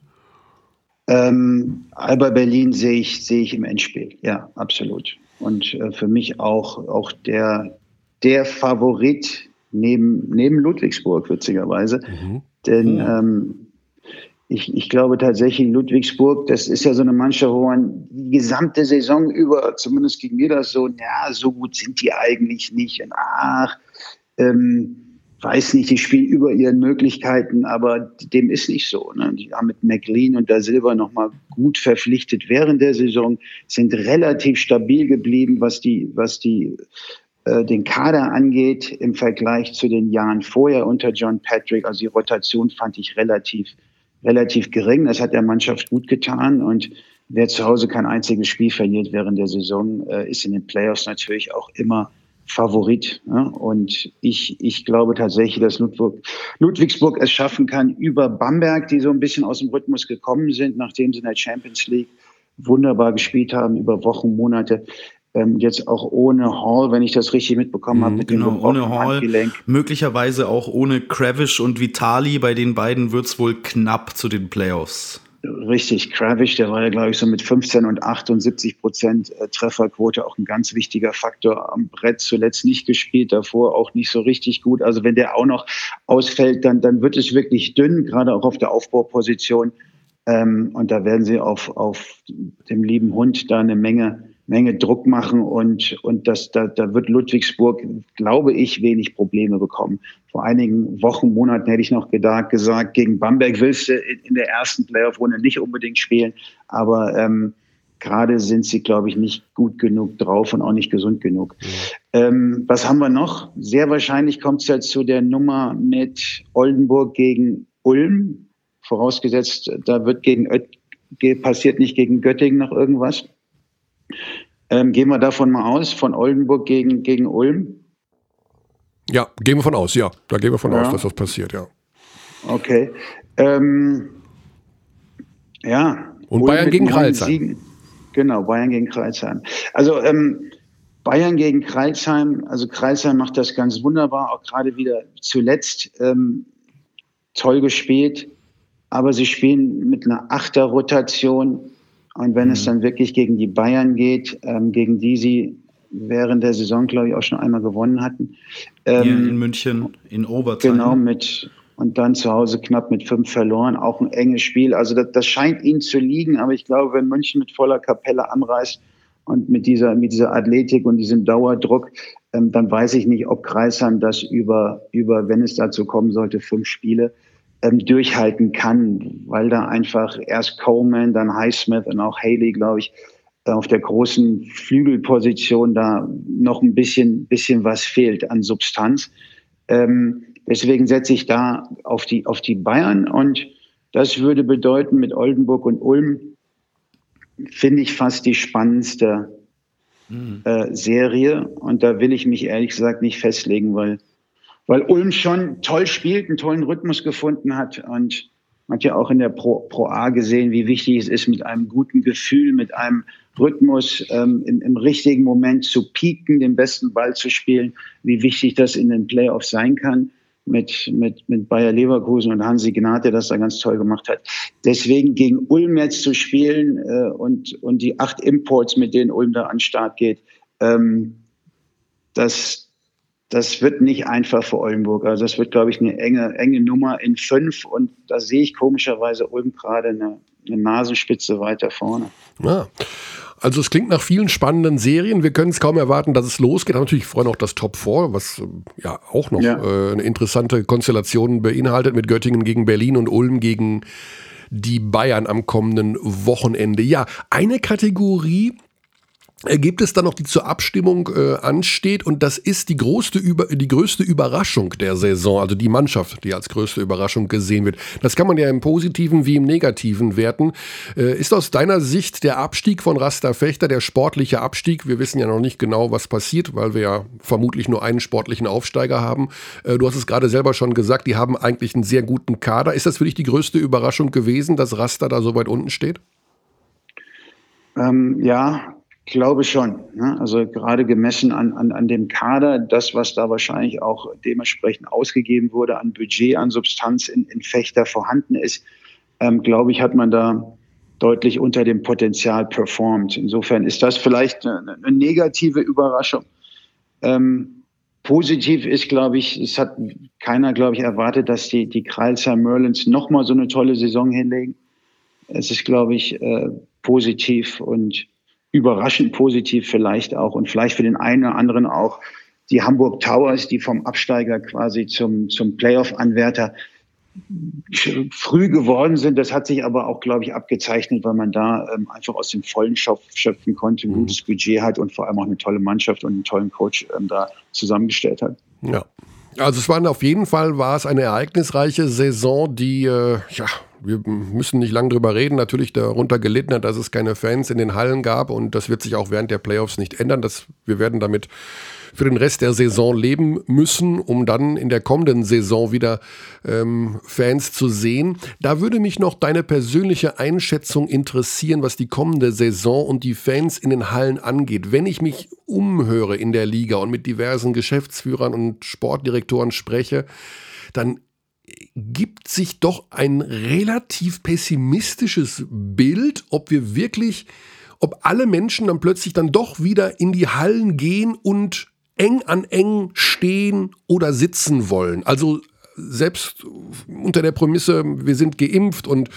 C: Ähm, Alba Berlin sehe ich, sehe ich im Endspiel, ja, absolut. Und äh, für mich auch, auch der, der Favorit neben, neben Ludwigsburg, witzigerweise. Mhm. Denn mhm. ähm, ich, ich glaube tatsächlich, Ludwigsburg, das ist ja so eine Mannschaft, wo man die gesamte Saison über, zumindest ging mir das so, ja, so gut sind die eigentlich nicht. Und ach, ähm, weiß nicht, die spielen über ihren Möglichkeiten, aber dem ist nicht so. Ne? Die haben mit McLean und da Silber nochmal gut verpflichtet während der Saison, sind relativ stabil geblieben, was die, was die äh, den Kader angeht im Vergleich zu den Jahren vorher unter John Patrick. Also die Rotation fand ich relativ, relativ gering. Das hat der Mannschaft gut getan und wer zu Hause kein einziges Spiel verliert während der Saison, äh, ist in den Playoffs natürlich auch immer Favorit. Ne? Und ich, ich glaube tatsächlich, dass Ludwig, Ludwigsburg es schaffen kann, über Bamberg, die so ein bisschen aus dem Rhythmus gekommen sind, nachdem sie in der Champions League wunderbar gespielt haben, über Wochen, Monate, ähm, jetzt auch ohne Hall, wenn ich das richtig mitbekommen habe. Mit
B: genau, ohne Hall. Möglicherweise auch ohne Kravish und Vitali. Bei den beiden wird es wohl knapp zu den Playoffs.
C: Richtig, Kravish, der war ja, glaube ich, so mit 15 und 78 Prozent äh, Trefferquote auch ein ganz wichtiger Faktor. Am Brett zuletzt nicht gespielt, davor auch nicht so richtig gut. Also wenn der auch noch ausfällt, dann, dann wird es wirklich dünn, gerade auch auf der Aufbauposition. Ähm, und da werden sie auf, auf dem lieben Hund da eine Menge Menge Druck machen und, und das, da, da wird Ludwigsburg, glaube ich, wenig Probleme bekommen. Vor einigen Wochen, Monaten hätte ich noch gedacht, gesagt, gegen Bamberg willst du in der ersten Playoff-Runde nicht unbedingt spielen, aber ähm, gerade sind sie, glaube ich, nicht gut genug drauf und auch nicht gesund genug. Ähm, was haben wir noch? Sehr wahrscheinlich kommt es ja zu der Nummer mit Oldenburg gegen Ulm, vorausgesetzt, da wird gegen Oet passiert nicht gegen Göttingen noch irgendwas. Ähm, gehen wir davon mal aus, von Oldenburg gegen, gegen Ulm?
A: Ja, gehen wir von aus, ja. Da gehen wir von ja. aus, dass das passiert, ja.
C: Okay. Ähm, ja.
A: Und Bayern gegen Kreilsheim.
C: Genau, Bayern gegen Kreilsheim. Also ähm, Bayern gegen Kreilsheim, also Kreilsheim macht das ganz wunderbar, auch gerade wieder zuletzt ähm, toll gespielt, aber sie spielen mit einer Achterrotation und wenn mhm. es dann wirklich gegen die Bayern geht, ähm, gegen die sie während der Saison, glaube ich, auch schon einmal gewonnen hatten.
B: Ähm, Hier in München, in Oberzheim.
C: Genau, mit und dann zu Hause knapp mit fünf verloren. Auch ein enges Spiel. Also das, das scheint ihnen zu liegen, aber ich glaube, wenn München mit voller Kapelle anreist und mit dieser, mit dieser Athletik und diesem Dauerdruck, ähm, dann weiß ich nicht, ob Kreisheim das über, über, wenn es dazu kommen sollte, fünf Spiele ähm, durchhalten kann, weil da einfach erst Coleman, dann Highsmith und auch Haley, glaube ich, auf der großen Flügelposition da noch ein bisschen, bisschen was fehlt an Substanz. Ähm, deswegen setze ich da auf die, auf die Bayern und das würde bedeuten, mit Oldenburg und Ulm finde ich fast die spannendste mhm. äh, Serie. Und da will ich mich ehrlich gesagt nicht festlegen, weil, weil Ulm schon toll spielt, einen tollen Rhythmus gefunden hat und man hat ja auch in der Pro, Pro A gesehen, wie wichtig es ist, mit einem guten Gefühl, mit einem Rhythmus ähm, im, im richtigen Moment zu pieken, den besten Ball zu spielen, wie wichtig das in den Playoffs sein kann mit, mit, mit Bayer Leverkusen und Hansi Gnad, der das da ganz toll gemacht hat. Deswegen gegen Ulm jetzt zu spielen äh, und, und die acht Imports, mit denen Ulm da an den Start geht, ähm, das, das wird nicht einfach für Oldenburg. Also das wird, glaube ich, eine enge, enge Nummer in fünf. Und da sehe ich komischerweise Ulm gerade eine, eine Nasenspitze weiter vorne.
A: Ja. Also es klingt nach vielen spannenden Serien. Wir können es kaum erwarten, dass es losgeht. Aber natürlich freuen auch das Top 4, was äh, ja auch noch ja. Äh, eine interessante Konstellation beinhaltet mit Göttingen gegen Berlin und Ulm gegen die Bayern am kommenden Wochenende. Ja, eine Kategorie, gibt es dann noch, die zur Abstimmung äh, ansteht und das ist die größte, über, die größte Überraschung der Saison, also die Mannschaft, die als größte Überraschung gesehen wird. Das kann man ja im Positiven wie im Negativen werten. Äh, ist aus deiner Sicht der Abstieg von Rasta Fechter, der sportliche Abstieg, wir wissen ja noch nicht genau, was passiert, weil wir ja vermutlich nur einen sportlichen Aufsteiger haben. Äh, du hast es gerade selber schon gesagt, die haben eigentlich einen sehr guten Kader. Ist das für dich die größte Überraschung gewesen, dass Rasta da so weit unten steht?
C: Ähm, ja, glaube schon. Ne? Also gerade gemessen an, an, an dem Kader, das, was da wahrscheinlich auch dementsprechend ausgegeben wurde an Budget, an Substanz in, in Fechter vorhanden ist, ähm, glaube ich, hat man da deutlich unter dem Potenzial performt. Insofern ist das vielleicht eine, eine negative Überraschung. Ähm, positiv ist, glaube ich, es hat keiner, glaube ich, erwartet, dass die, die Kreilsheim Merlins nochmal so eine tolle Saison hinlegen. Es ist, glaube ich, äh, positiv und überraschend positiv vielleicht auch und vielleicht für den einen oder anderen auch die Hamburg Towers, die vom Absteiger quasi zum, zum Playoff-Anwärter früh geworden sind. Das hat sich aber auch, glaube ich, abgezeichnet, weil man da ähm, einfach aus dem vollen Schopf schöpfen konnte, ein mhm. gutes Budget hat und vor allem auch eine tolle Mannschaft und einen tollen Coach ähm, da zusammengestellt hat.
A: Ja. Also es war auf jeden Fall war es eine ereignisreiche Saison, die äh, ja wir müssen nicht lange drüber reden, natürlich darunter gelitten hat, dass es keine Fans in den Hallen gab und das wird sich auch während der Playoffs nicht ändern. Das, wir werden damit für den Rest der Saison leben müssen, um dann in der kommenden Saison wieder ähm, Fans zu sehen. Da würde mich noch deine persönliche Einschätzung interessieren, was die kommende Saison und die Fans in den Hallen angeht. Wenn ich mich umhöre in der Liga und mit diversen Geschäftsführern und Sportdirektoren spreche, dann gibt sich doch ein relativ pessimistisches Bild, ob wir wirklich, ob alle Menschen dann plötzlich dann doch wieder in die Hallen gehen und eng an eng stehen oder sitzen wollen. Also selbst unter der Prämisse, wir sind geimpft und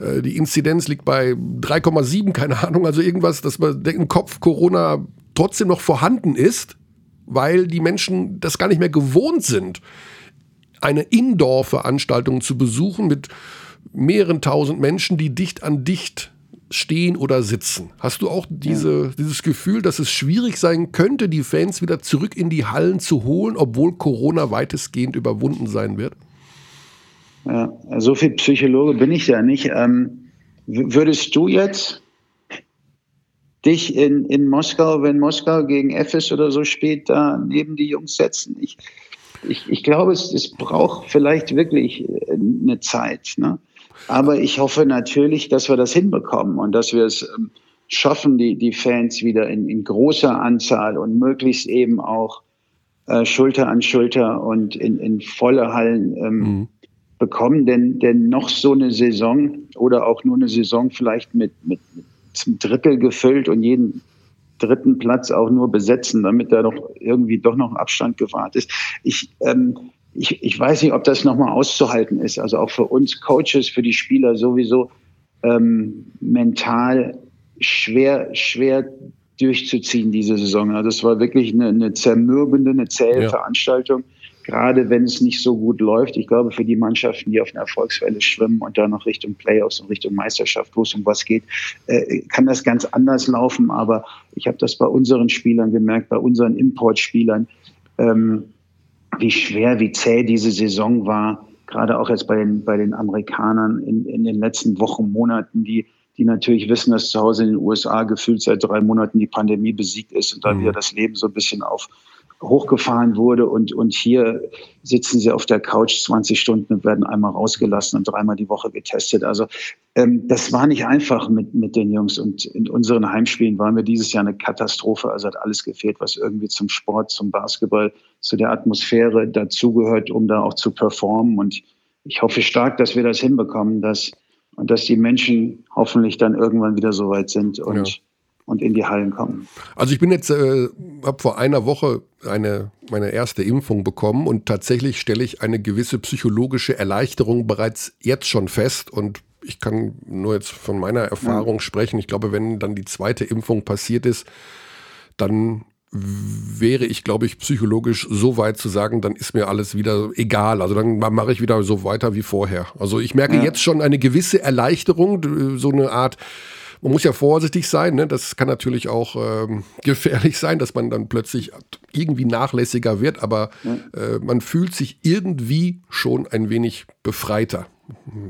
A: äh, die Inzidenz liegt bei 3,7, keine Ahnung, also irgendwas, dass man im Kopf Corona trotzdem noch vorhanden ist, weil die Menschen das gar nicht mehr gewohnt sind eine Indoor-Veranstaltung zu besuchen mit mehreren tausend Menschen, die dicht an dicht stehen oder sitzen. Hast du auch diese, ja. dieses Gefühl, dass es schwierig sein könnte, die Fans wieder zurück in die Hallen zu holen, obwohl Corona weitestgehend überwunden sein wird?
C: Ja, so viel Psychologe bin ich ja nicht. Ähm, würdest du jetzt dich in, in Moskau, wenn Moskau gegen Efes oder so spielt, da neben die Jungs setzen? Ich, ich, ich glaube, es, es braucht vielleicht wirklich äh, eine Zeit. Ne? Aber ich hoffe natürlich, dass wir das hinbekommen und dass wir es ähm, schaffen, die, die Fans wieder in, in großer Anzahl und möglichst eben auch äh, Schulter an Schulter und in, in volle Hallen ähm, mhm. bekommen. Denn, denn noch so eine Saison oder auch nur eine Saison vielleicht mit, mit, mit zum Drittel gefüllt und jeden dritten Platz auch nur besetzen, damit da doch irgendwie doch noch Abstand gewahrt ist. Ich, ähm, ich, ich weiß nicht, ob das nochmal auszuhalten ist. Also auch für uns Coaches, für die Spieler sowieso ähm, mental schwer, schwer durchzuziehen diese Saison. Also es war wirklich eine, eine zermürbende, eine zähe ja. Veranstaltung. Gerade wenn es nicht so gut läuft. Ich glaube, für die Mannschaften, die auf einer Erfolgswelle schwimmen und dann noch Richtung Playoffs und Richtung Meisterschaft, wo es um was geht, äh, kann das ganz anders laufen. Aber ich habe das bei unseren Spielern gemerkt, bei unseren Importspielern, ähm, wie schwer, wie zäh diese Saison war. Gerade auch jetzt bei den, bei den Amerikanern in, in den letzten Wochen, Monaten, die die natürlich wissen, dass zu Hause in den USA gefühlt seit drei Monaten die Pandemie besiegt ist und da mhm. wieder das Leben so ein bisschen auf, hochgefahren wurde und, und hier sitzen sie auf der Couch 20 Stunden und werden einmal rausgelassen und dreimal die Woche getestet. Also ähm, das war nicht einfach mit, mit den Jungs und in unseren Heimspielen waren wir dieses Jahr eine Katastrophe. Also hat alles gefehlt, was irgendwie zum Sport, zum Basketball, zu der Atmosphäre dazugehört, um da auch zu performen und ich hoffe stark, dass wir das hinbekommen, dass, und dass die Menschen hoffentlich dann irgendwann wieder so weit sind und ja und in die Hallen kommen.
A: Also ich bin jetzt, äh, habe vor einer Woche eine, meine erste Impfung bekommen und tatsächlich stelle ich eine gewisse psychologische Erleichterung bereits jetzt schon fest und ich kann nur jetzt von meiner Erfahrung ja. sprechen. Ich glaube, wenn dann die zweite Impfung passiert ist, dann wäre ich, glaube ich, psychologisch so weit zu sagen, dann ist mir alles wieder egal. Also dann mache ich wieder so weiter wie vorher. Also ich merke ja. jetzt schon eine gewisse Erleichterung, so eine Art man muss ja vorsichtig sein, ne? das kann natürlich auch ähm, gefährlich sein, dass man dann plötzlich irgendwie nachlässiger wird, aber ja. äh, man fühlt sich irgendwie schon ein wenig befreiter.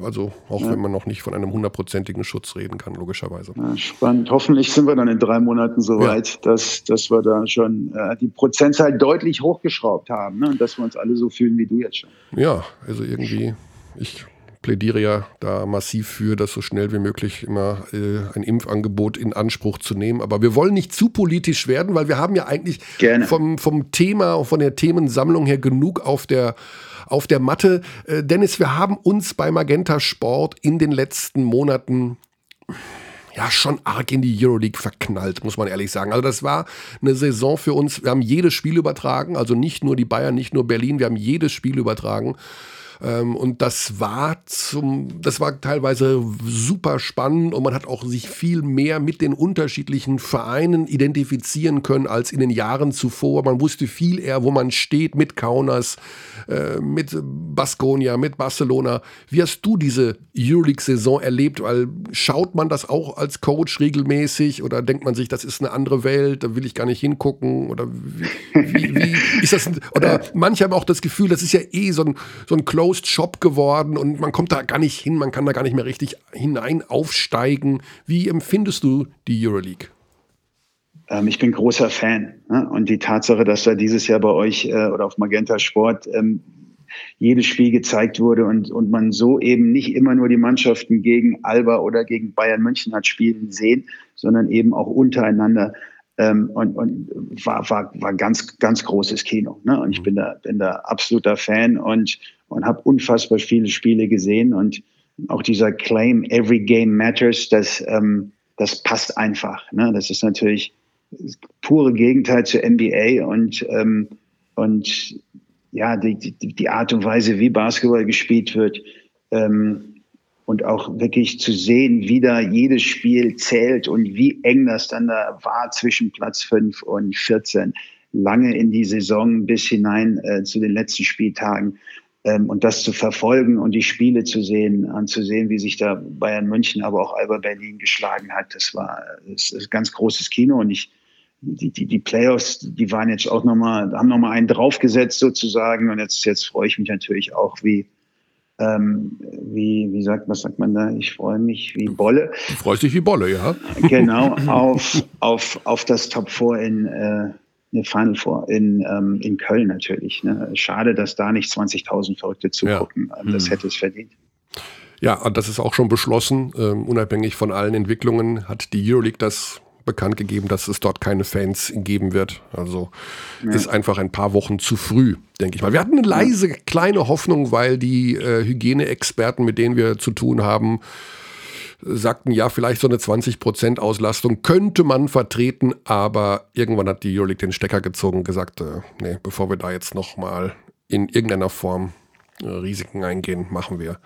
A: Also auch ja. wenn man noch nicht von einem hundertprozentigen Schutz reden kann, logischerweise.
C: Ja, spannend. Hoffentlich sind wir dann in drei Monaten so weit, dass, dass wir da schon äh, die Prozentzahl deutlich hochgeschraubt haben ne? und dass wir uns alle so fühlen wie du jetzt schon.
A: Ja, also irgendwie, ich plädiere ja da massiv für, das so schnell wie möglich immer äh, ein Impfangebot in Anspruch zu nehmen. Aber wir wollen nicht zu politisch werden, weil wir haben ja eigentlich vom, vom Thema, von der Themensammlung her genug auf der auf der Matte. Äh, Dennis, wir haben uns bei Magenta Sport in den letzten Monaten ja schon arg in die Euroleague verknallt, muss man ehrlich sagen. Also das war eine Saison für uns. Wir haben jedes Spiel übertragen, also nicht nur die Bayern, nicht nur Berlin, wir haben jedes Spiel übertragen. Ähm, und das war zum, das war teilweise super spannend und man hat auch sich viel mehr mit den unterschiedlichen Vereinen identifizieren können als in den Jahren zuvor. Man wusste viel eher, wo man steht mit Kaunas, äh, mit Baskonia, mit Barcelona. Wie hast du diese Euroleague-Saison erlebt? Weil schaut man das auch als Coach regelmäßig oder denkt man sich, das ist eine andere Welt, da will ich gar nicht hingucken? Oder wie, wie, wie ist das? Oder manche haben auch das Gefühl, das ist ja eh so ein, so ein Close Closed Shop geworden und man kommt da gar nicht hin, man kann da gar nicht mehr richtig hinein aufsteigen. Wie empfindest du die Euroleague?
C: Ähm, ich bin großer Fan. Ne? Und die Tatsache, dass da dieses Jahr bei euch äh, oder auf Magenta Sport ähm, jedes Spiel gezeigt wurde und, und man so eben nicht immer nur die Mannschaften gegen Alba oder gegen Bayern München hat spielen sehen, sondern eben auch untereinander. Ähm, und und war, war, war ganz, ganz großes Kino. Ne? Und ich mhm. bin da, bin da absoluter Fan und, und habe unfassbar viele Spiele gesehen. Und auch dieser Claim, every game matters, das, ähm, das passt einfach. Ne? Das ist natürlich das pure Gegenteil zur NBA und, ähm, und ja, die, die, die Art und Weise, wie Basketball gespielt wird, ähm, und auch wirklich zu sehen, wie da jedes Spiel zählt und wie eng das dann da war zwischen Platz 5 und 14, lange in die Saison bis hinein äh, zu den letzten Spieltagen. Ähm, und das zu verfolgen und die Spiele zu sehen, anzusehen, wie sich da Bayern München, aber auch Alba Berlin geschlagen hat, das war das ist ganz großes Kino. Und ich, die, die, die Playoffs, die waren jetzt auch nochmal, haben nochmal einen draufgesetzt sozusagen. Und jetzt, jetzt freue ich mich natürlich auch, wie, ähm, wie, wie sagt, was sagt man da? Ich freue mich wie Bolle.
A: Du freust dich wie Bolle, ja.
C: Genau, auf, auf, auf das Top 4 in, äh, eine Final Four in, ähm, in Köln natürlich. Ne? Schade, dass da nicht 20.000 Verrückte zugucken. Ja. Das hm. hätte es verdient.
A: Ja, und das ist auch schon beschlossen. Ähm, unabhängig von allen Entwicklungen hat die Euroleague das bekannt gegeben, dass es dort keine Fans geben wird. Also ja. ist einfach ein paar Wochen zu früh, denke ich mal. Wir hatten eine leise kleine Hoffnung, weil die äh, Hygieneexperten, mit denen wir zu tun haben, sagten, ja, vielleicht so eine 20% Auslastung könnte man vertreten, aber irgendwann hat die Euroleague den Stecker gezogen und gesagt, äh, nee, bevor wir da jetzt nochmal in irgendeiner Form äh, Risiken eingehen, machen wir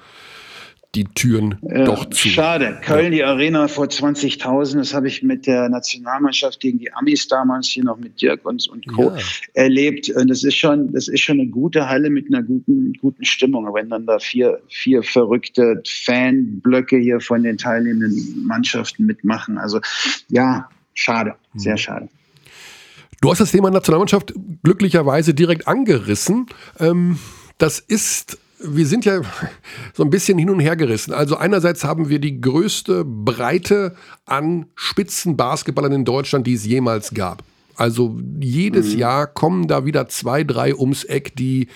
A: die Türen
C: ja,
A: doch zu.
C: Schade. Köln, die Arena vor 20.000, das habe ich mit der Nationalmannschaft gegen die Amis damals hier noch mit Dirk und, und Co. Ja. erlebt. Und das ist schon, das ist schon eine gute Halle mit einer guten, guten Stimmung. Wenn dann da vier, vier verrückte Fanblöcke hier von den teilnehmenden Mannschaften mitmachen. Also ja, schade, sehr mhm. schade.
A: Du hast das Thema Nationalmannschaft glücklicherweise direkt angerissen. Ähm, das ist wir sind ja so ein bisschen hin und her gerissen. Also einerseits haben wir die größte Breite an Spitzenbasketballern in Deutschland, die es jemals gab. Also jedes mhm. Jahr kommen da wieder zwei, drei ums Eck, die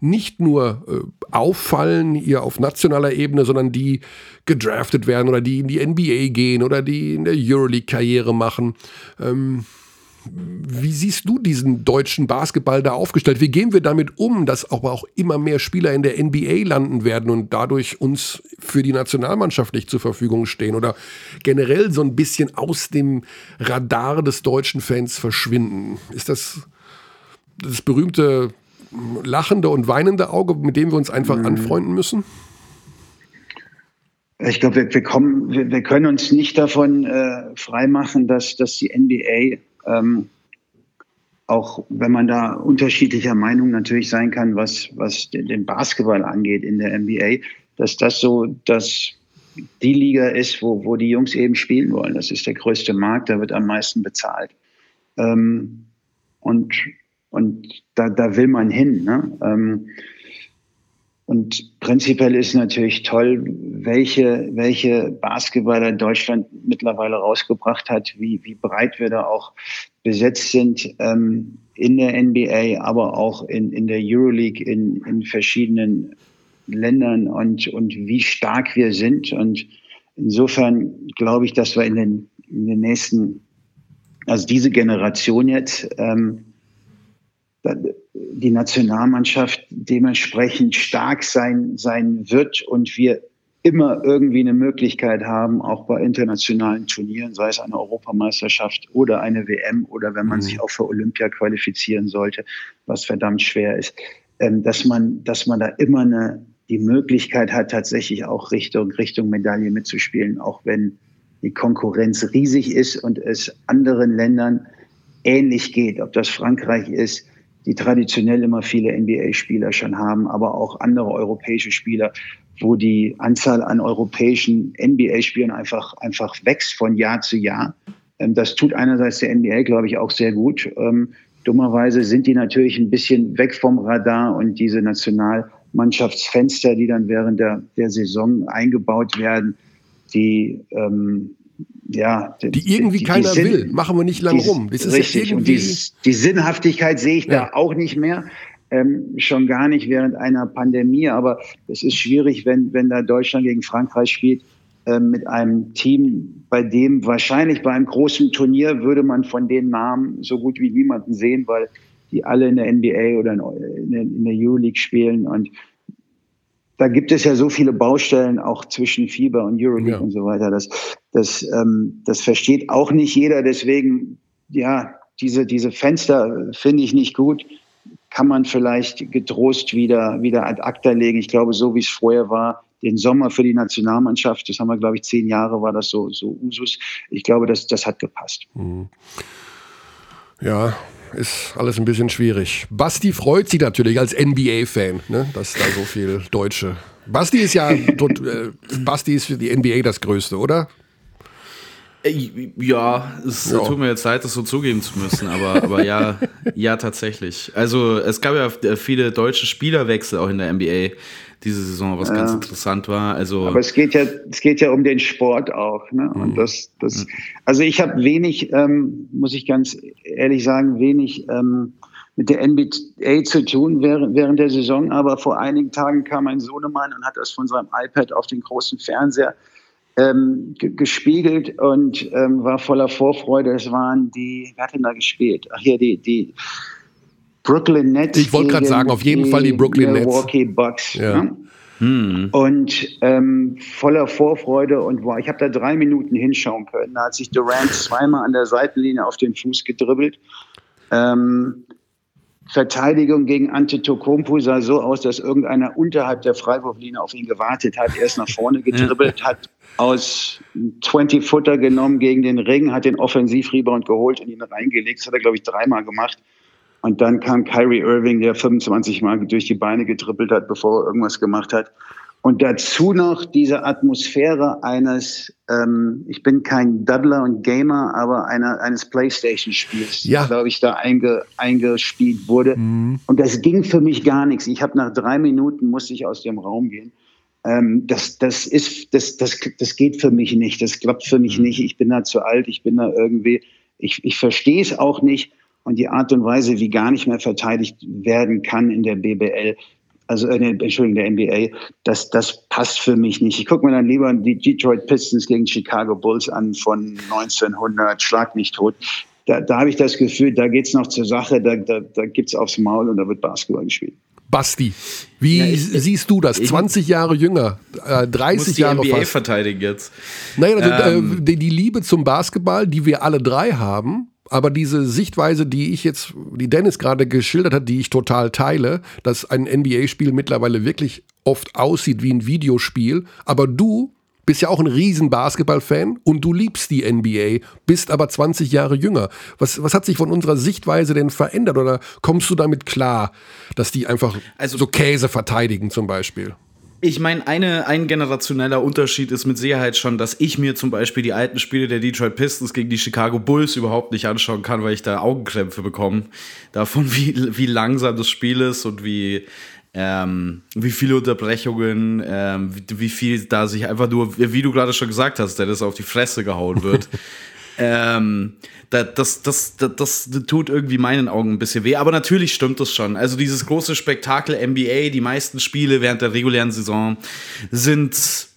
A: nicht nur äh, auffallen hier auf nationaler Ebene, sondern die gedraftet werden oder die in die NBA gehen oder die in der Euroleague Karriere machen. Ähm, wie siehst du diesen deutschen Basketball da aufgestellt? Wie gehen wir damit um, dass aber auch immer mehr Spieler in der NBA landen werden und dadurch uns für die Nationalmannschaft nicht zur Verfügung stehen oder generell so ein bisschen aus dem Radar des deutschen Fans verschwinden? Ist das das berühmte lachende und weinende Auge, mit dem wir uns einfach mhm. anfreunden müssen?
C: Ich glaube, wir, wir, wir, wir, können uns nicht davon äh, freimachen, dass, dass die NBA ähm, auch wenn man da unterschiedlicher Meinung natürlich sein kann, was, was den Basketball angeht in der NBA, dass das so dass die Liga ist, wo, wo die Jungs eben spielen wollen. Das ist der größte Markt, da wird am meisten bezahlt. Ähm, und und da, da will man hin. Ne? Ähm, und prinzipiell ist natürlich toll, welche, welche Basketballer Deutschland mittlerweile rausgebracht hat, wie, wie breit wir da auch besetzt sind ähm, in der NBA, aber auch in, in der Euroleague, in, in verschiedenen Ländern und, und wie stark wir sind. Und insofern glaube ich, dass wir in den, in den nächsten, also diese Generation jetzt, ähm, die Nationalmannschaft dementsprechend stark sein, sein wird und wir immer irgendwie eine Möglichkeit haben, auch bei internationalen Turnieren, sei es eine Europameisterschaft oder eine WM oder wenn man mhm. sich auch für Olympia qualifizieren sollte, was verdammt schwer ist, ähm, dass man, dass man da immer eine, die Möglichkeit hat, tatsächlich auch Richtung, Richtung Medaille mitzuspielen, auch wenn die Konkurrenz riesig ist und es anderen Ländern ähnlich geht, ob das Frankreich ist, die traditionell immer viele NBA-Spieler schon haben, aber auch andere europäische Spieler, wo die Anzahl an europäischen NBA-Spielern einfach, einfach wächst von Jahr zu Jahr. Ähm, das tut einerseits der NBA, glaube ich, auch sehr gut. Ähm, dummerweise sind die natürlich ein bisschen weg vom Radar und diese Nationalmannschaftsfenster, die dann während der, der Saison eingebaut werden, die ähm, ja,
A: die irgendwie die, keiner die will, machen wir nicht lang rum.
C: Das ist richtig. Ja und die, die, Sinnhaftigkeit sehe ich ja. da auch nicht mehr. Ähm, schon gar nicht während einer Pandemie, aber es ist schwierig, wenn, wenn da Deutschland gegen Frankreich spielt, äh, mit einem Team, bei dem wahrscheinlich bei einem großen Turnier würde man von den Namen so gut wie niemanden sehen, weil die alle in der NBA oder in der, in der Euroleague spielen und da gibt es ja so viele Baustellen auch zwischen Fieber und Euroleague ja. und so weiter. Das, das, ähm, das versteht auch nicht jeder. Deswegen, ja, diese, diese Fenster finde ich nicht gut. Kann man vielleicht getrost wieder, wieder ad acta legen. Ich glaube, so wie es vorher war, den Sommer für die Nationalmannschaft, das haben wir, glaube ich, zehn Jahre war das so, so Usus. Ich glaube, das, das hat gepasst. Mhm.
A: Ja, ist alles ein bisschen schwierig. Basti freut sich natürlich als NBA-Fan, ne, dass da so viel Deutsche. Basti ist ja, dort, äh, Basti ist für die NBA das Größte, oder?
B: Äh, ja, es ja. tut mir jetzt leid, das so zugeben zu müssen, aber, aber ja, ja, tatsächlich. Also es gab ja viele deutsche Spielerwechsel auch in der NBA diese Saison, was ja. ganz interessant war. Also
C: aber es geht ja, es geht ja um den Sport auch. Ne? Und mhm. das, das, also ich habe wenig, ähm, muss ich ganz ehrlich sagen, wenig ähm, mit der NBA zu tun während, während der Saison. Aber vor einigen Tagen kam mein Sohnemann und hat das von seinem iPad auf den großen Fernseher ähm, gespiegelt und ähm, war voller Vorfreude. Es waren die, wer hat denn da gespielt? Ach hier, die, die Brooklyn Nets.
A: Ich wollte gerade sagen, auf jeden Fall die Brooklyn
C: Milwaukee
A: Nets.
C: Bucks. Ja. Ne? Hm. Und ähm, voller Vorfreude und wow, ich habe da drei Minuten hinschauen können. Da hat sich Durant zweimal an der Seitenlinie auf den Fuß gedribbelt. Ähm, Verteidigung gegen Antetokounmpo sah so aus, dass irgendeiner unterhalb der Freiwurflinie auf ihn gewartet hat, erst nach vorne gedribbelt, hat aus 20-Footer genommen gegen den Ring, hat den Offensivrebound geholt und ihn reingelegt. Das hat er, glaube ich, dreimal gemacht. Und dann kam Kyrie Irving, der 25 Mal durch die Beine getrippelt hat, bevor er irgendwas gemacht hat. Und dazu noch diese Atmosphäre eines, ähm, ich bin kein Duddler und Gamer, aber einer, eines Playstation-Spiels, ja. glaube ich, da einge, eingespielt wurde. Mhm. Und das ging für mich gar nichts. Ich habe nach drei Minuten musste ich aus dem Raum gehen. Ähm, das, das ist, das, das, das geht für mich nicht. Das klappt für mich mhm. nicht. Ich bin da zu alt. Ich bin da irgendwie, ich, ich verstehe es auch nicht. Und die Art und Weise, wie gar nicht mehr verteidigt werden kann in der BBL, also äh, Entschuldigung, der NBA, das, das passt für mich nicht. Ich gucke mir dann lieber die Detroit Pistons gegen Chicago Bulls an von 1900, schlag mich tot. Da, da habe ich das Gefühl, da geht es noch zur Sache, da, da, da es aufs Maul und da wird Basketball gespielt.
A: Basti, wie ja, ich, siehst du das? 20 Jahre jünger, äh, 30 muss die Jahre
B: NBA fast. verteidigen jetzt.
A: Naja, also, ähm, äh, die, die Liebe zum Basketball, die wir alle drei haben, aber diese Sichtweise, die ich jetzt, die Dennis gerade geschildert hat, die ich total teile, dass ein NBA-Spiel mittlerweile wirklich oft aussieht wie ein Videospiel, aber du bist ja auch ein riesen Basketball-Fan und du liebst die NBA, bist aber 20 Jahre jünger. Was, was hat sich von unserer Sichtweise denn verändert oder kommst du damit klar, dass die einfach also, so Käse verteidigen zum Beispiel?
B: Ich meine, eine, ein generationeller Unterschied ist mit Sicherheit schon, dass ich mir zum Beispiel die alten Spiele der Detroit Pistons gegen die Chicago Bulls überhaupt nicht anschauen kann, weil ich da Augenkrämpfe bekomme. Davon, wie, wie langsam das Spiel ist und wie, ähm, wie viele Unterbrechungen, ähm, wie, wie, viel da sich einfach nur, wie du gerade schon gesagt hast, der das auf die Fresse gehauen wird. ähm, das, das, das, das, tut irgendwie meinen Augen ein bisschen weh. Aber natürlich stimmt das schon. Also dieses große Spektakel NBA, die meisten Spiele während der regulären Saison sind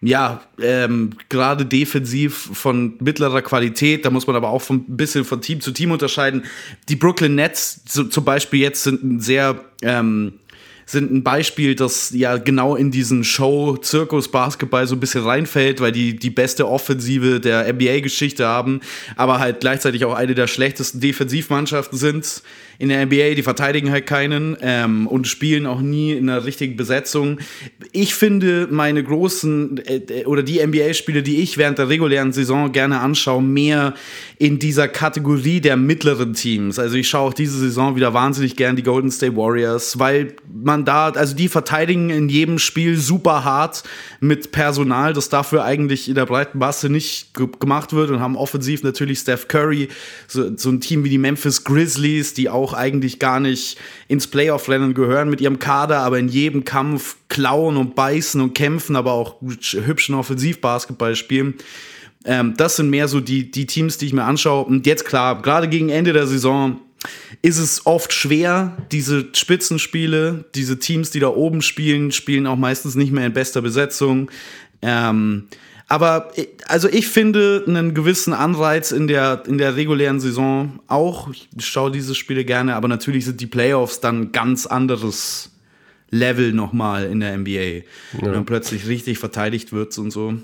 B: ja, ähm, gerade defensiv von mittlerer Qualität, da muss man aber auch ein bisschen von Team zu Team unterscheiden. Die Brooklyn Nets so, zum Beispiel jetzt sind ein sehr ähm, sind ein Beispiel, das ja genau in diesen Show-Zirkus-Basketball so ein bisschen reinfällt, weil die die beste Offensive der NBA-Geschichte haben, aber halt gleichzeitig auch eine der schlechtesten Defensivmannschaften sind in der NBA. Die verteidigen halt keinen ähm, und spielen auch nie in einer richtigen Besetzung. Ich finde meine großen äh, oder die NBA-Spiele, die ich während der regulären Saison gerne anschaue, mehr in dieser Kategorie der mittleren Teams. Also ich schaue auch diese Saison wieder wahnsinnig gern die Golden State Warriors, weil man da, also die verteidigen in jedem Spiel super hart mit Personal, das dafür eigentlich in der breiten Masse nicht gemacht wird und haben offensiv natürlich Steph Curry, so, so ein Team wie die Memphis Grizzlies, die auch eigentlich gar nicht ins Playoff-Rennen gehören mit ihrem Kader, aber in jedem Kampf klauen und beißen und kämpfen, aber auch hübschen Offensivbasketball spielen. Ähm, das sind mehr so die, die Teams, die ich mir anschaue. Und jetzt klar, gerade gegen Ende der Saison ist es oft schwer, diese Spitzenspiele, diese Teams, die da oben spielen, spielen auch meistens nicht mehr in bester Besetzung. Ähm, aber also ich finde einen gewissen Anreiz in der, in der regulären Saison auch. Ich schaue diese Spiele gerne, aber natürlich sind die Playoffs dann ganz anderes Level nochmal in der NBA. Ja. Wenn man plötzlich richtig verteidigt wird und so.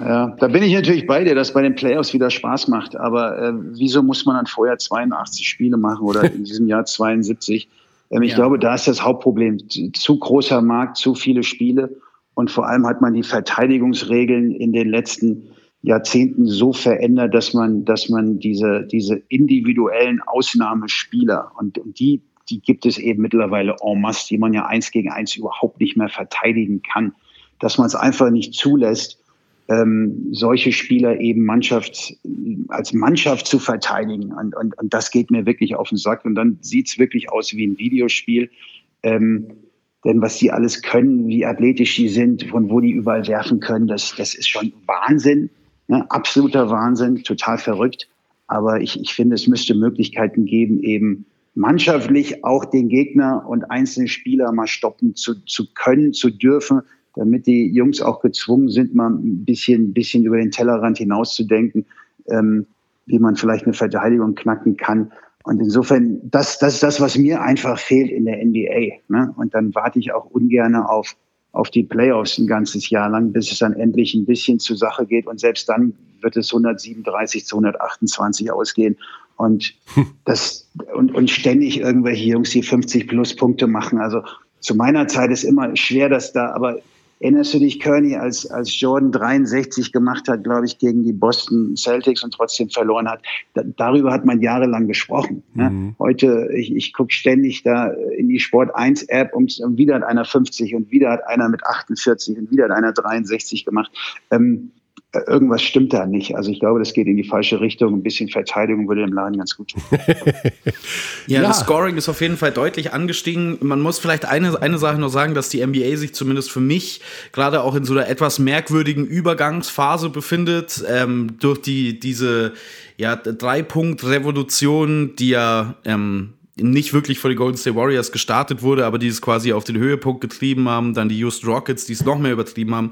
C: Ja, da bin ich natürlich bei dir, dass bei den Playoffs wieder Spaß macht. Aber äh, wieso muss man dann vorher 82 Spiele machen oder in diesem Jahr 72? Ähm, ich ja. glaube, da ist das Hauptproblem. Zu großer Markt, zu viele Spiele. Und vor allem hat man die Verteidigungsregeln in den letzten Jahrzehnten so verändert, dass man, dass man diese, diese individuellen Ausnahmespieler und, und die, die gibt es eben mittlerweile en masse, die man ja eins gegen eins überhaupt nicht mehr verteidigen kann, dass man es einfach nicht zulässt ähm, solche Spieler eben Mannschaft, als Mannschaft zu verteidigen. Und, und, und das geht mir wirklich auf den Sack. Und dann sieht's wirklich aus wie ein Videospiel. Ähm, denn was die alles können, wie athletisch die sind, von wo die überall werfen können, das, das ist schon Wahnsinn. Ne? Absoluter Wahnsinn, total verrückt. Aber ich, ich finde, es müsste Möglichkeiten geben, eben mannschaftlich auch den Gegner und einzelne Spieler mal stoppen zu, zu können, zu dürfen, damit die Jungs auch gezwungen sind, mal ein bisschen, bisschen über den Tellerrand hinauszudenken, ähm, wie man vielleicht eine Verteidigung knacken kann. Und insofern, das, das ist das, was mir einfach fehlt in der NBA. Ne? Und dann warte ich auch ungern auf, auf die Playoffs ein ganzes Jahr lang, bis es dann endlich ein bisschen zur Sache geht. Und selbst dann wird es 137 zu 128 ausgehen. Und das, und, und ständig irgendwelche Jungs, die 50 plus Punkte machen. Also zu meiner Zeit ist immer schwer, dass da, aber erinnerst du dich, Kearney, als, als Jordan 63 gemacht hat, glaube ich, gegen die Boston Celtics und trotzdem verloren hat? Da, darüber hat man jahrelang gesprochen. Ne? Mhm. Heute, ich, ich gucke ständig da in die Sport 1 App und, wieder hat einer 50 und wieder hat einer mit 48 und wieder hat einer 63 gemacht. Ähm, irgendwas stimmt da nicht. Also ich glaube, das geht in die falsche Richtung. Ein bisschen Verteidigung würde dem Laden ganz gut tun.
B: ja, ja, das Scoring ist auf jeden Fall deutlich angestiegen. Man muss vielleicht eine, eine Sache noch sagen, dass die NBA sich zumindest für mich gerade auch in so einer etwas merkwürdigen Übergangsphase befindet. Ähm, durch die, diese ja, Drei-Punkt-Revolution, die ja ähm, nicht wirklich von den Golden State Warriors gestartet wurde, aber die es quasi auf den Höhepunkt getrieben haben, dann die Houston Rockets, die es noch mehr übertrieben haben.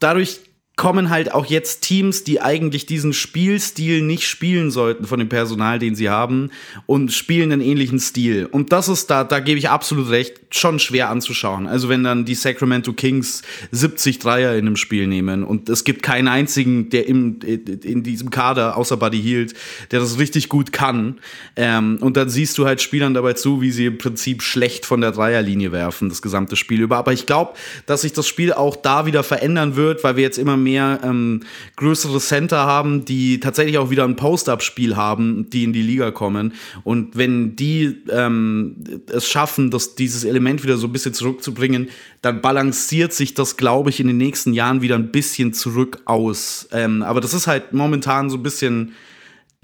B: Dadurch kommen halt auch jetzt Teams, die eigentlich diesen Spielstil nicht spielen sollten von dem Personal, den sie haben, und spielen einen ähnlichen Stil. Und das ist da, da gebe ich absolut recht, schon schwer anzuschauen. Also wenn dann die Sacramento Kings 70 Dreier in einem Spiel nehmen und es gibt keinen einzigen, der im, in diesem Kader, außer Buddy Hield, der das richtig gut kann. Ähm, und dann siehst du halt Spielern dabei zu, wie sie im Prinzip schlecht von der Dreierlinie werfen, das gesamte Spiel über. Aber ich glaube, dass sich das Spiel auch da wieder verändern wird, weil wir jetzt immer mehr ähm, größere Center haben, die tatsächlich auch wieder ein Post-Up-Spiel haben, die in die Liga kommen. Und wenn die ähm, es schaffen, dass dieses Element wieder so ein bisschen zurückzubringen, dann balanciert sich das, glaube ich, in den nächsten Jahren wieder ein bisschen zurück aus. Ähm, aber das ist halt momentan so ein bisschen.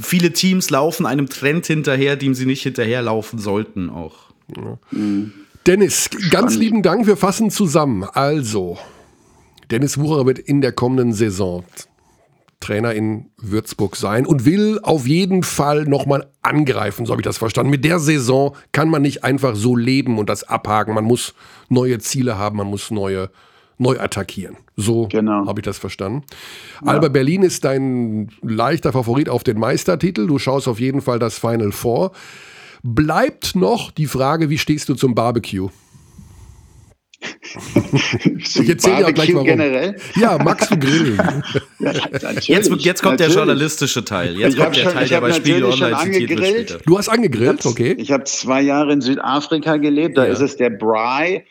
B: Viele Teams laufen einem Trend hinterher, dem sie nicht hinterherlaufen sollten auch. Ja.
A: Dennis, ganz lieben Dank, wir fassen zusammen. Also, Dennis Wucherer wird in der kommenden Saison Trainer in Würzburg sein und will auf jeden Fall nochmal angreifen, so habe ich das verstanden. Mit der Saison kann man nicht einfach so leben und das abhaken. Man muss neue Ziele haben, man muss neue neu attackieren. So genau. habe ich das verstanden. Ja. Alba Berlin ist dein leichter Favorit auf den Meistertitel. Du schaust auf jeden Fall das Final Four. Bleibt noch die Frage, wie stehst du zum Barbecue?
C: Ich erzähle dir auch gleich warum. Generell?
A: Ja, magst du grillen?
B: ja, jetzt, jetzt kommt natürlich. der journalistische Teil. Jetzt kommt der schon, Teil, der bei Spiegel Online zitiert wird.
A: Du hast angegrillt, okay.
C: Ich habe zwei Jahre in Südafrika gelebt, da ja. ist es der Bry.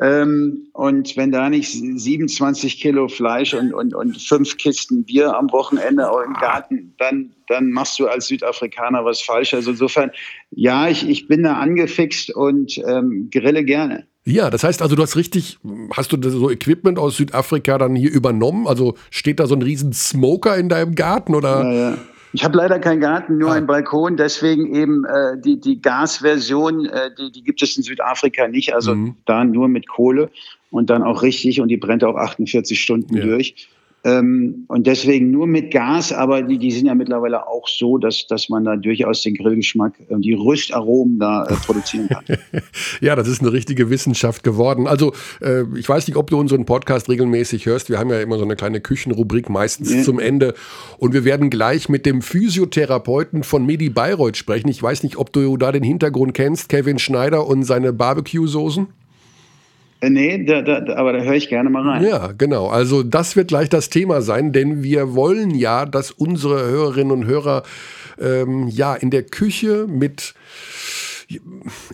C: Ähm, und wenn da nicht 27 Kilo Fleisch und, und, und fünf Kisten Bier am Wochenende im Garten, dann, dann machst du als Südafrikaner was falsch. Also insofern, ja, ich, ich bin da angefixt und ähm, grille gerne.
A: Ja, das heißt also, du hast richtig, hast du so Equipment aus Südafrika dann hier übernommen? Also steht da so ein riesen Smoker in deinem Garten oder?
C: Ja, ja. Ich habe leider keinen Garten, nur ah. einen Balkon, deswegen eben äh, die, die Gasversion, äh, die, die gibt es in Südafrika nicht, also mhm. da nur mit Kohle und dann auch richtig und die brennt auch 48 Stunden ja. durch. Ähm, und deswegen nur mit Gas, aber die, die sind ja mittlerweile auch so, dass, dass man da durchaus den Grillgeschmack, äh, die Röstaromen da äh, produzieren kann.
A: ja, das ist eine richtige Wissenschaft geworden. Also äh, ich weiß nicht, ob du unseren Podcast regelmäßig hörst. Wir haben ja immer so eine kleine Küchenrubrik, meistens ja. zum Ende. Und wir werden gleich mit dem Physiotherapeuten von Medi Bayreuth sprechen. Ich weiß nicht, ob du da den Hintergrund kennst, Kevin Schneider und seine Barbecue-Soßen.
C: Äh, nee, da, da, aber da höre ich gerne mal rein.
A: Ja, genau. Also das wird gleich das Thema sein, denn wir wollen ja, dass unsere Hörerinnen und Hörer ähm, ja in der Küche mit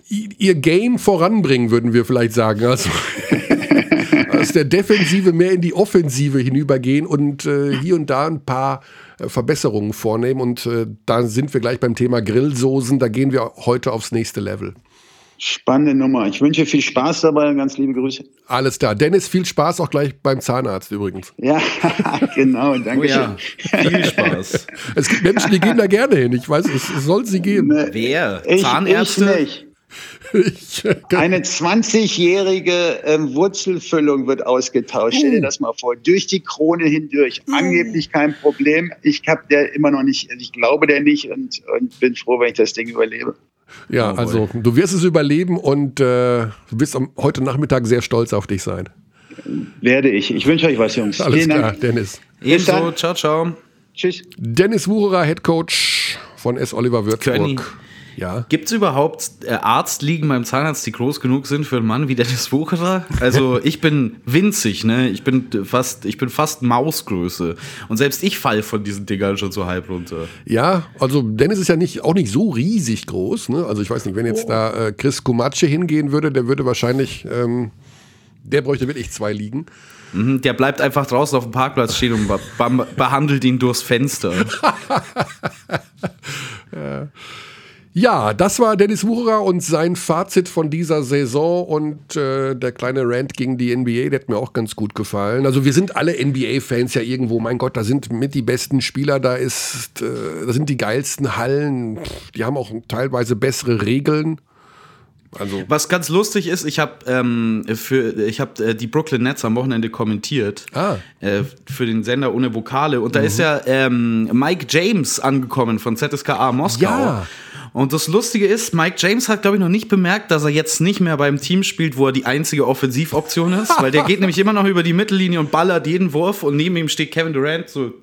A: ihr Game voranbringen, würden wir vielleicht sagen. Also aus der Defensive mehr in die Offensive hinübergehen und äh, hier und da ein paar äh, Verbesserungen vornehmen. Und äh, da sind wir gleich beim Thema Grillsoßen. Da gehen wir heute aufs nächste Level.
C: Spannende Nummer. Ich wünsche viel Spaß dabei und ganz liebe Grüße.
A: Alles klar. Dennis, viel Spaß auch gleich beim Zahnarzt übrigens.
C: Ja, genau. Danke oh ja.
B: Viel Spaß.
A: es gibt Menschen, die gehen da gerne hin. Ich weiß, es, soll sie geben. Ne,
B: Wer? Ich, Zahnärzte?
C: Ich nicht. Eine 20-jährige ähm, Wurzelfüllung wird ausgetauscht. Stell dir das mal vor. Durch die Krone hindurch. Angeblich kein Problem. Ich habe der immer noch nicht, ich glaube der nicht und, und bin froh, wenn ich das Ding überlebe.
A: Ja, oh also du wirst es überleben und äh, du wirst am, heute Nachmittag sehr stolz auf dich sein.
C: Werde ich. Ich wünsche euch was, Jungs.
A: Alles Vielen klar, Dank. Dennis.
B: Ebenso. Ciao, ciao.
C: Tschüss.
A: Dennis Wucherer, Head Coach von S. Oliver Würzburg.
B: König.
A: Ja.
B: Gibt es überhaupt äh, Arztliegen beim Zahnarzt, die groß genug sind für einen Mann wie Dennis Wucherer? Also ich bin winzig, ne? Ich bin fast, ich bin fast Mausgröße. Und selbst ich fall von diesen Dingern schon so halb runter.
A: Ja, also Dennis ist ja nicht, auch nicht so riesig groß. Ne? Also ich weiß nicht, wenn jetzt
B: Oh.
A: da äh, Chris Kumatsche hingehen würde, der würde wahrscheinlich, ähm, der bräuchte wirklich zwei Liegen.
B: Mhm, Der bleibt einfach draußen auf dem Parkplatz stehen und be be behandelt ihn durchs Fenster.
A: Ja, das war Dennis Wucherer und sein Fazit von dieser Saison und äh, der kleine Rant gegen die NBA, der hat mir auch ganz gut gefallen. Also wir sind alle NBA-Fans ja irgendwo, mein Gott, da sind mit die besten Spieler, da ist, äh, da sind die geilsten Hallen, die haben auch teilweise bessere Regeln. Also
B: Was ganz lustig ist, ich habe ähm, für ich habe äh, die Brooklyn Nets am Wochenende kommentiert
A: Ah.
B: äh, für den Sender ohne Vokale und da ist ja ähm, Mike James angekommen von ZSKA Moskau.
A: Ja.
B: Und das Lustige ist, Mike James hat, glaube ich, noch nicht bemerkt, dass er jetzt nicht mehr beim Team spielt, wo er die einzige Offensivoption ist, weil der geht nämlich immer noch über die Mittellinie und ballert jeden Wurf und neben ihm steht Kevin Durant so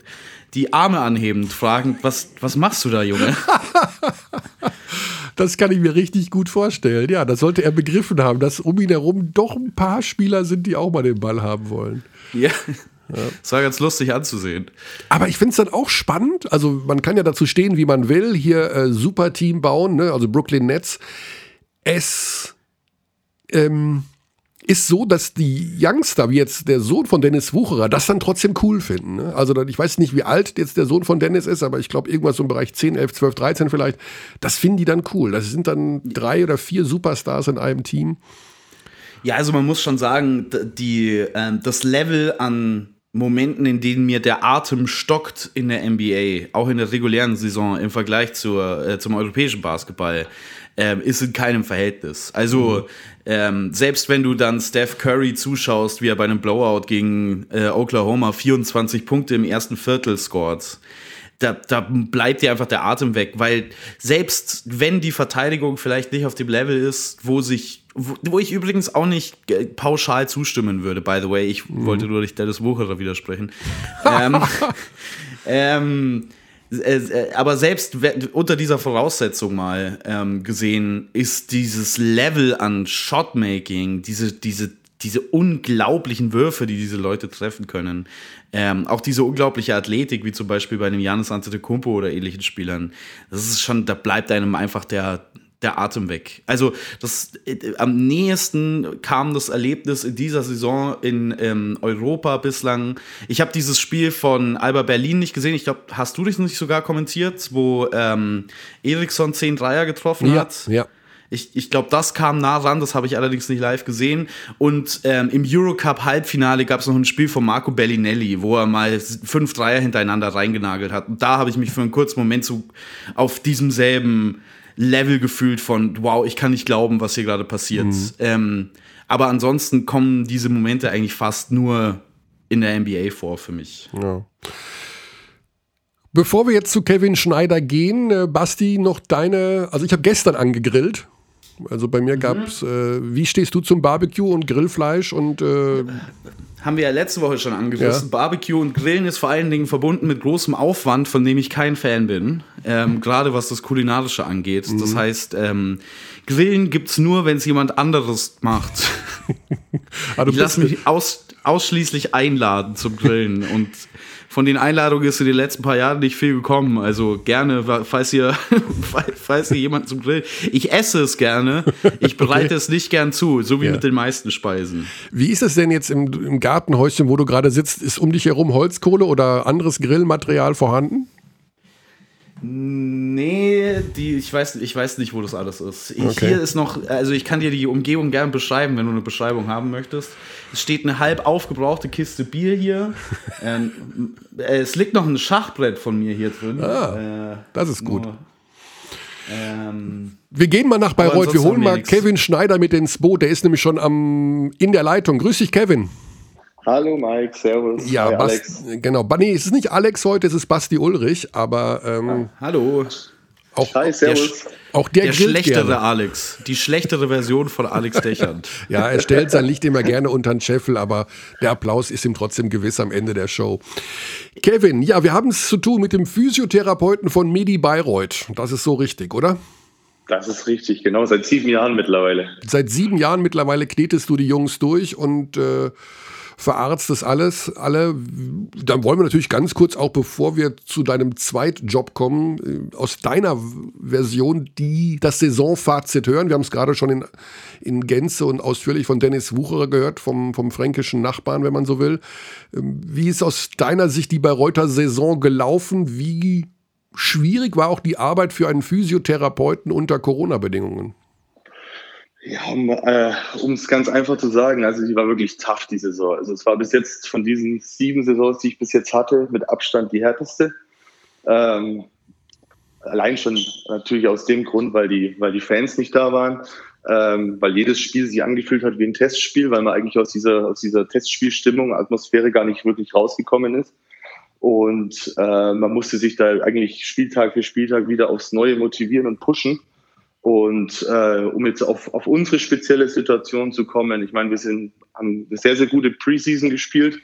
B: die Arme anhebend, fragend, was, was machst du da, Junge?
A: Das kann ich mir richtig gut vorstellen. Ja, das sollte er begriffen haben, dass um ihn herum doch ein paar Spieler sind, die auch mal den Ball haben wollen.
B: ja. Das war ganz lustig anzusehen.
A: Aber ich finde es dann auch spannend. Also man kann ja dazu stehen, wie man will. Hier äh, super Team bauen, ne? also Brooklyn Nets. Es ähm, ist so, dass die Youngster, wie jetzt der Sohn von Dennis Wucherer, das dann trotzdem cool finden. Ne? Also ich weiß nicht, wie alt jetzt der Sohn von Dennis ist, aber ich glaube irgendwas so im Bereich 10, 11, 12, 13 vielleicht. Das finden die dann cool. Das sind dann drei oder vier Superstars in einem Team.
B: Ja, also man muss schon sagen, die, ähm, das Level an Momenten, in denen mir der Atem stockt in der NBA, auch in der regulären Saison im Vergleich zur, äh, zum europäischen Basketball, ähm, ist in keinem Verhältnis. Also ähm, selbst wenn du dann Steph Curry zuschaust, wie er bei einem Blowout gegen äh, Oklahoma 24 Punkte im ersten Viertel scored, da, da bleibt dir einfach der Atem weg, weil selbst wenn die Verteidigung vielleicht nicht auf dem Level ist, wo sich, wo, wo ich übrigens auch nicht äh, pauschal zustimmen würde, by the way, ich wollte nur nicht Dennis Wucherer widersprechen. ähm, ähm, äh, äh, aber selbst unter dieser Voraussetzung mal ähm, gesehen, ist dieses Level an Shotmaking, diese, diese, diese unglaublichen Würfe, die diese Leute treffen können, ähm, auch diese unglaubliche Athletik, wie zum Beispiel bei einem Janis Antetokounmpo oder ähnlichen Spielern, das ist schon, da bleibt einem einfach der, der Atem weg. Also das äh, am nächsten kam das Erlebnis in dieser Saison in ähm, Europa bislang. Ich habe dieses Spiel von Alba Berlin nicht gesehen. Ich glaube, hast du dich nicht sogar kommentiert, wo ähm, Eriksson 10 Dreier getroffen
A: Ja,
B: hat?
A: ja.
B: Ich, ich glaube, das kam nah ran, das habe ich allerdings nicht live gesehen. Und ähm, im Eurocup-Halbfinale gab es noch ein Spiel von Marco Bellinelli, wo er mal fünf Dreier hintereinander reingenagelt hat. Und da habe ich mich für einen kurzen Moment so auf diesem selben Level gefühlt von, wow, ich kann nicht glauben, was hier gerade passiert. Ähm, aber ansonsten kommen diese Momente eigentlich fast nur in der NBA vor für mich.
A: Ja. Bevor wir jetzt zu Kevin Schneider gehen, äh, Basti, noch deine, also ich habe gestern angegrillt. Also bei mir gab's, äh, wie stehst du zum Barbecue und Grillfleisch und äh,
B: Haben wir ja letzte Woche schon angerissen.
A: Ja.
B: Barbecue und Grillen ist vor allen Dingen verbunden mit großem Aufwand, von dem ich kein Fan bin. Ähm, Gerade was das Kulinarische angeht. Das
A: Mhm.
B: heißt, ähm, Grillen gibt's nur, wenn es jemand anderes macht.
A: ah,
B: Ich lasse mich aus, ausschließlich einladen zum Grillen. und von den Einladungen ist in den letzten paar Jahren nicht viel gekommen. Also gerne, falls ihr, falls ihr jemanden zum Grillen. Ich esse es gerne. Ich bereite es nicht gern zu, so wie
A: Ja.
B: mit den meisten Speisen.
A: Wie ist es denn jetzt im, im Gartenhäuschen, wo du gerade sitzt? Ist um dich herum Holzkohle oder anderes Grillmaterial vorhanden?
B: Nee, die, ich, weiß, ich weiß nicht, wo das alles ist. Ich,
A: Okay.
B: Hier ist noch, also ich kann dir die Umgebung gern beschreiben, wenn du eine Beschreibung haben möchtest. Es steht eine halb aufgebrauchte Kiste Bier hier. ähm, äh, es liegt noch ein Schachbrett von mir hier drin.
A: Ah,
B: äh,
A: das ist gut.
B: nur, ähm,
A: Wir gehen mal nach Bayreuth. Wir holen
B: wir
A: mal
B: nix.
A: Kevin Schneider mit ins Boot. Der ist nämlich schon am, in der Leitung. Grüß dich, Kevin.
D: Hallo Mike, Servus.
A: Ja,
D: Hi,
A: Bas-
D: Alex.
A: genau. Nee, es ist nicht Alex heute, es ist Basti Ulrich, aber ähm,
B: hallo.
A: auch,
D: Hi, Servus.
A: auch der,
B: Der
A: grillt
B: schlechtere
A: gerne.
B: Alex. Die schlechtere Version von Alex Dechand.
A: Ja, er stellt sein Licht immer gerne unter den Scheffel, aber der Applaus ist ihm trotzdem gewiss am Ende der Show. Kevin, ja, wir haben es zu tun mit dem Physiotherapeuten von Medi Bayreuth. Das ist so richtig, oder?
D: Das ist richtig, genau, seit sieben Jahren mittlerweile.
A: Seit sieben Jahren mittlerweile knetest du die Jungs durch und äh, verarztest alles, alle. Dann wollen wir natürlich ganz kurz, auch bevor wir zu deinem Zweitjob kommen, äh, aus deiner Version die, das Saisonfazit hören. Wir haben es gerade schon in, in Gänze und ausführlich von Dennis Wucherer gehört, vom, vom fränkischen Nachbarn, wenn man so will. Ähm, wie ist aus deiner Sicht die Bayreuther Saison gelaufen? Wie schwierig war auch die Arbeit für einen Physiotherapeuten unter Corona-Bedingungen?
D: Ja, um äh, es ganz einfach zu sagen, also die war wirklich tough, die Saison. Also es war bis jetzt von diesen sieben Saisons, die ich bis jetzt hatte, mit Abstand die härteste. Ähm, allein schon natürlich aus dem Grund, weil die, weil die Fans nicht da waren, ähm, weil jedes Spiel sich angefühlt hat wie ein Testspiel, weil man eigentlich aus dieser, aus dieser Testspielstimmung, Atmosphäre gar nicht wirklich rausgekommen ist. Und äh, man musste sich da eigentlich Spieltag für Spieltag wieder aufs Neue motivieren und pushen. Und äh, um jetzt auf, auf unsere spezielle Situation zu kommen, ich meine, wir sind, haben eine sehr, sehr gute Preseason gespielt,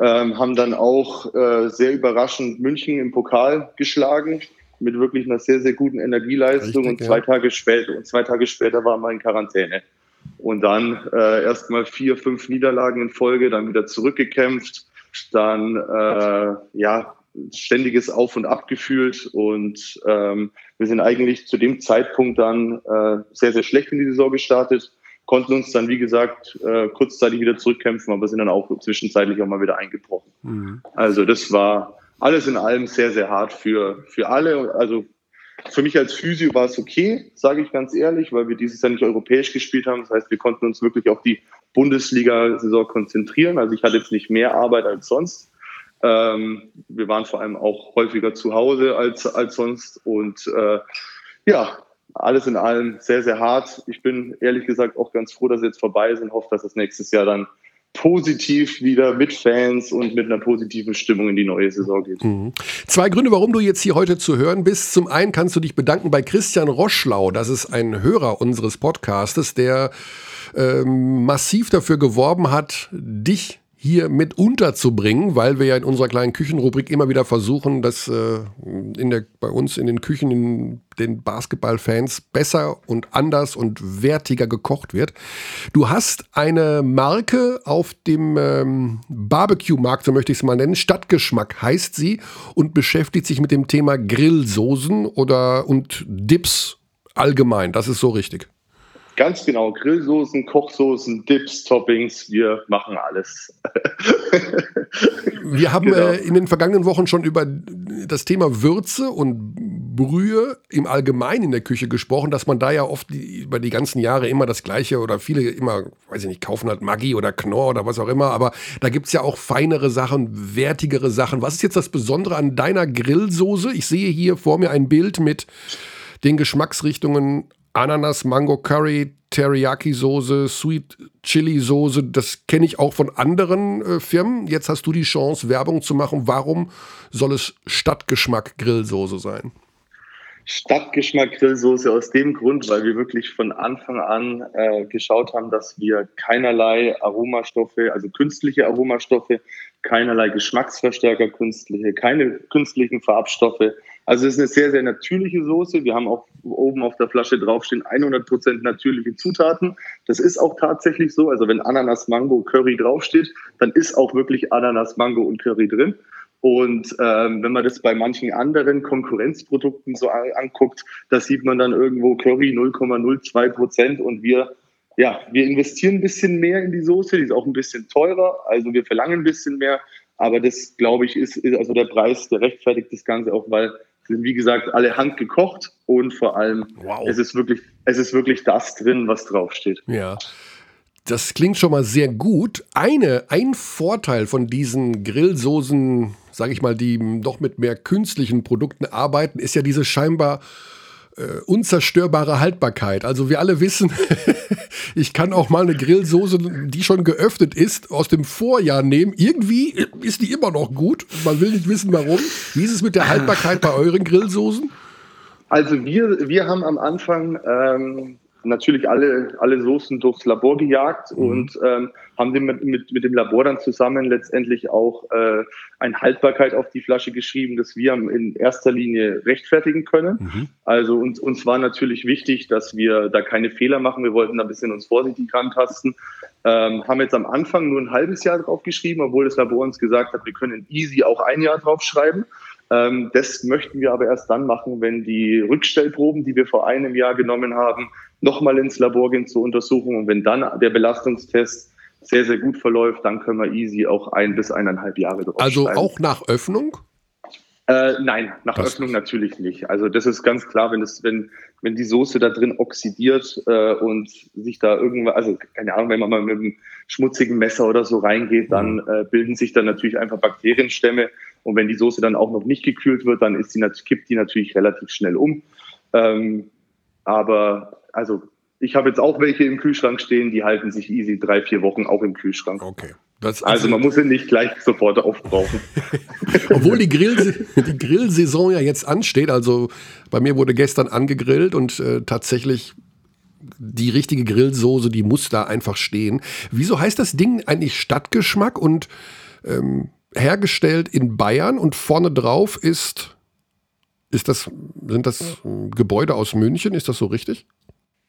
D: ähm, haben dann auch äh, sehr überraschend München im Pokal geschlagen mit wirklich einer sehr, sehr guten Energieleistung. Richtig, und zwei ja. Tage später, und zwei Tage später waren wir in Quarantäne. Und dann äh, erstmal vier, fünf Niederlagen in Folge, dann wieder zurückgekämpft dann äh, ja ständiges Auf und Ab gefühlt und ähm, wir sind eigentlich zu dem Zeitpunkt dann äh, sehr, sehr schlecht in die Saison gestartet, konnten uns dann, wie gesagt, äh, kurzzeitig wieder zurückkämpfen, aber sind dann auch zwischenzeitlich auch mal wieder eingebrochen. Mhm. Also das war alles in allem sehr, sehr hart für, für alle. Also für mich als Physio war es okay, sage ich ganz ehrlich, weil wir dieses Jahr nicht europäisch gespielt haben. Das heißt, wir konnten uns wirklich auf die Bundesliga-Saison konzentrieren. Also ich hatte jetzt nicht mehr Arbeit als sonst. Ähm, wir waren vor allem auch häufiger zu Hause als, als sonst. Und äh, ja, alles in allem sehr, sehr hart. Ich bin ehrlich gesagt auch ganz froh, dass sie jetzt vorbei sind. Hoffe, dass es nächstes Jahr dann positiv wieder mit Fans und mit einer positiven Stimmung in die neue Saison geht. Mhm.
A: Zwei Gründe, warum du jetzt hier heute zu hören bist. Zum einen kannst du dich bedanken bei Christian Roschlau. Das ist ein Hörer unseres Podcastes, der ähm, massiv dafür geworben hat, dich hier mit unterzubringen, weil wir ja in unserer kleinen Küchenrubrik immer wieder versuchen, dass äh, in der, bei uns in den Küchen in den Basketballfans besser und anders und wertiger gekocht wird. Du hast eine Marke auf dem ähm, Barbecue-Markt, so möchte ich es mal nennen, Stadtgeschmack heißt sie und beschäftigt sich mit dem Thema Grillsoßen oder und Dips allgemein. Das ist so richtig.
D: Ganz genau, Grillsoßen, Kochsoßen, Dips, Toppings, wir machen alles.
A: wir haben genau. äh, in den vergangenen Wochen schon über das Thema Würze und Brühe im Allgemeinen in der Küche gesprochen, dass man da ja oft die, über die ganzen Jahre immer das Gleiche oder viele immer, weiß ich nicht, kaufen halt Maggi oder Knorr oder was auch immer, aber da gibt es ja auch feinere Sachen, wertigere Sachen. Was ist jetzt das Besondere an deiner Grillsoße? Ich sehe hier vor mir ein Bild mit den Geschmacksrichtungen Ananas, Mango Curry, Teriyaki-Soße, Sweet Chili-Soße, das kenne ich auch von anderen äh, Firmen. Jetzt hast du die Chance, Werbung zu machen. Warum soll es Stadtgeschmack Grillsoße sein?
D: Stadtgeschmack Grillsoße aus dem Grund, weil wir wirklich von Anfang an äh, geschaut haben, dass wir keinerlei Aromastoffe, also künstliche Aromastoffe, keinerlei Geschmacksverstärker künstliche, keine künstlichen Farbstoffe, also es ist eine sehr, sehr natürliche Soße. Wir haben auch oben auf der Flasche draufstehen 100% natürliche Zutaten. Das ist auch tatsächlich so. Also wenn Ananas, Mango, Curry draufsteht, dann ist auch wirklich Ananas, Mango und Curry drin. Und ähm, wenn man das bei manchen anderen Konkurrenzprodukten so anguckt, da sieht man dann irgendwo Curry 0,02 Prozent und wir, ja, wir investieren ein bisschen mehr in die Soße, die ist auch ein bisschen teurer, also wir verlangen ein bisschen mehr, aber das, glaube ich, ist, ist also der Preis, der rechtfertigt das Ganze auch, weil sind wie gesagt alle handgekocht und vor allem wow. es ist wirklich es ist wirklich das drin, was draufsteht.
A: Ja. Das klingt schon mal sehr gut. Eine, ein Vorteil von diesen Grillsoßen, sage ich mal, die doch mit mehr künstlichen Produkten arbeiten, ist ja diese scheinbar äh, unzerstörbare Haltbarkeit. Also wir alle wissen, ich kann auch mal eine Grillsoße, die schon geöffnet ist, aus dem Vorjahr nehmen. Irgendwie ist die immer noch gut. Man will nicht wissen, warum. Wie ist es mit der Haltbarkeit bei euren Grillsoßen?
D: Also wir, wir haben am Anfang ähm, natürlich alle, alle Soßen durchs Labor gejagt mhm. und ähm, haben dem mit, mit, mit dem Labor dann zusammen letztendlich auch äh, eine Haltbarkeit auf die Flasche geschrieben, dass wir in erster Linie rechtfertigen können. Mhm. Also uns, uns war natürlich wichtig, dass wir da keine Fehler machen. Wir wollten da ein bisschen uns vorsichtig rantasten. Ähm, haben jetzt am Anfang nur ein halbes Jahr drauf geschrieben, obwohl das Labor uns gesagt hat, wir können easy auch ein Jahr drauf schreiben. Ähm, das möchten wir aber erst dann machen, wenn die Rückstellproben, die wir vor einem Jahr genommen haben, nochmal ins Labor gehen zur Untersuchung. Und wenn dann der Belastungstest sehr, sehr gut verläuft, dann können wir easy auch ein bis eineinhalb Jahre drauf
A: Also auch nach Öffnung?
D: Äh, nein, nach das Öffnung natürlich nicht. Also das ist ganz klar, wenn das, wenn, wenn die Soße da drin oxidiert äh, und sich da irgendwas, also keine Ahnung, wenn man mal mit einem schmutzigen Messer oder so reingeht, dann mhm. äh, bilden sich dann natürlich einfach Bakterienstämme. Und wenn die Soße dann auch noch nicht gekühlt wird, dann ist die, kippt die natürlich relativ schnell um. Ähm, aber also ich habe jetzt auch welche im Kühlschrank stehen, die halten sich easy drei, vier Wochen auch im Kühlschrank.
A: Okay.
D: also, also man muss sie nicht gleich sofort aufbrauchen.
A: Obwohl die, Grill, die Grillsaison ja jetzt ansteht, also bei mir wurde gestern angegrillt und äh, tatsächlich die richtige Grillsoße, die muss da einfach stehen. Wieso heißt das Ding eigentlich Stadtgeschmack und ähm, hergestellt in Bayern und vorne drauf ist, ist das, sind das Gebäude aus München? Ist das so richtig?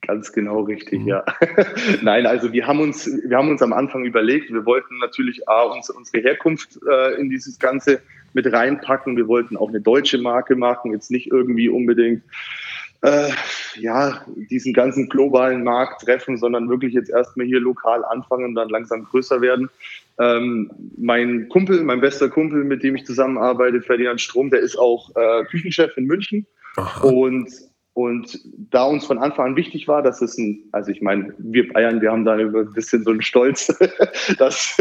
D: Ganz genau richtig, mhm. ja. Nein, also wir haben uns, wir haben uns am Anfang überlegt, wir wollten natürlich A, uns, unsere Herkunft äh, in dieses Ganze mit reinpacken. Wir wollten auch eine deutsche Marke machen, jetzt nicht irgendwie unbedingt äh, ja, diesen ganzen globalen Markt treffen, sondern wirklich jetzt erstmal hier lokal anfangen und dann langsam größer werden. Ähm, mein Kumpel, mein bester Kumpel, mit dem ich zusammenarbeite, Ferdinand Strom, der ist auch äh, Küchenchef in München. Aha. Und und da uns von Anfang an wichtig war, dass es ein, also ich meine, wir Bayern, wir haben da ein bisschen so einen Stolz, dass,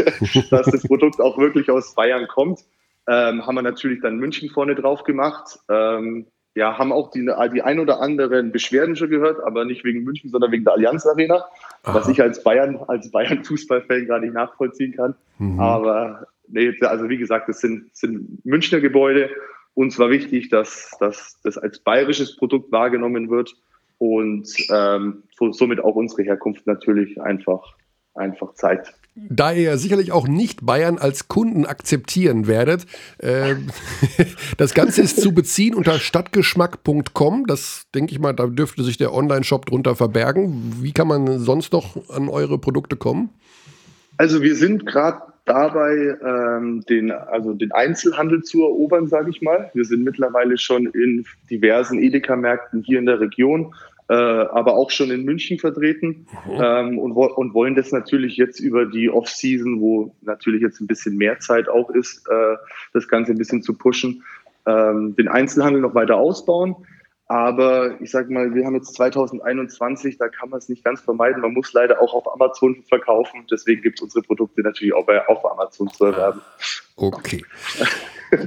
D: dass das Produkt auch wirklich aus Bayern kommt, ähm, haben wir natürlich dann München vorne drauf gemacht. Ähm, ja, haben auch die, die ein oder anderen Beschwerden schon gehört, aber nicht wegen München, sondern wegen der Allianz Arena, Aha. was ich als Bayern, als Bayern Fußballfan gar nicht nachvollziehen kann. Mhm. Aber nee, also wie gesagt, das sind, sind Münchner Gebäude uns war wichtig, dass, dass das als bayerisches Produkt wahrgenommen wird und ähm, somit auch unsere Herkunft natürlich einfach, einfach zeigt.
A: Da ihr sicherlich auch nicht Bayern als Kunden akzeptieren werdet, äh, das Ganze ist zu beziehen unter stadtgeschmack.com. Das denke ich mal, da dürfte sich der Online-Shop drunter verbergen. Wie kann man sonst noch an eure Produkte kommen?
D: Also wir sind gerade dabei, ähm, den, also den Einzelhandel zu erobern, sage ich mal. Wir sind mittlerweile schon in diversen Edeka-Märkten hier in der Region, äh, aber auch schon in München vertreten mhm. ähm, und, und wollen das natürlich jetzt über die Off-Season, wo natürlich jetzt ein bisschen mehr Zeit auch ist, äh, das Ganze ein bisschen zu pushen, ähm, den Einzelhandel noch weiter ausbauen. Aber ich sage mal, wir haben jetzt 2021, da kann man es nicht ganz vermeiden. Man muss leider auch auf Amazon verkaufen. Deswegen gibt es unsere Produkte natürlich auch bei, auf Amazon zu erwerben.
A: Okay.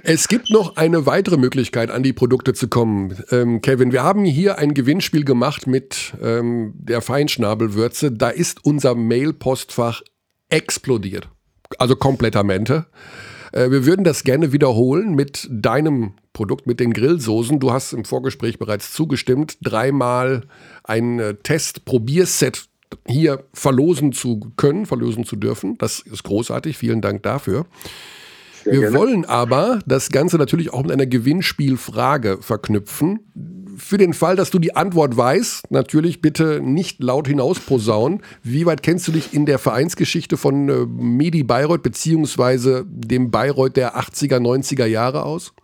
A: es gibt noch eine weitere Möglichkeit, an die Produkte zu kommen. Ähm, Kevin, wir haben hier ein Gewinnspiel gemacht mit ähm, der Feinschnabelwürze. Da ist unser Mail-Postfach explodiert. Also komplettamente. Äh, wir würden das gerne wiederholen mit deinem Produkt, mit den Grillsoßen. Du hast im Vorgespräch bereits zugestimmt, dreimal ein äh, Test-Probierset hier verlosen zu können, verlosen zu dürfen. Das ist großartig. Vielen Dank dafür. Sehr Wir gerne. wollen aber das Ganze natürlich auch mit einer Gewinnspielfrage verknüpfen für den Fall, dass du die Antwort weißt, natürlich bitte nicht laut hinaus posaunen. Wie weit kennst du dich in der Vereinsgeschichte von äh, Medi Bayreuth beziehungsweise dem Bayreuth der 80er, 90er Jahre aus?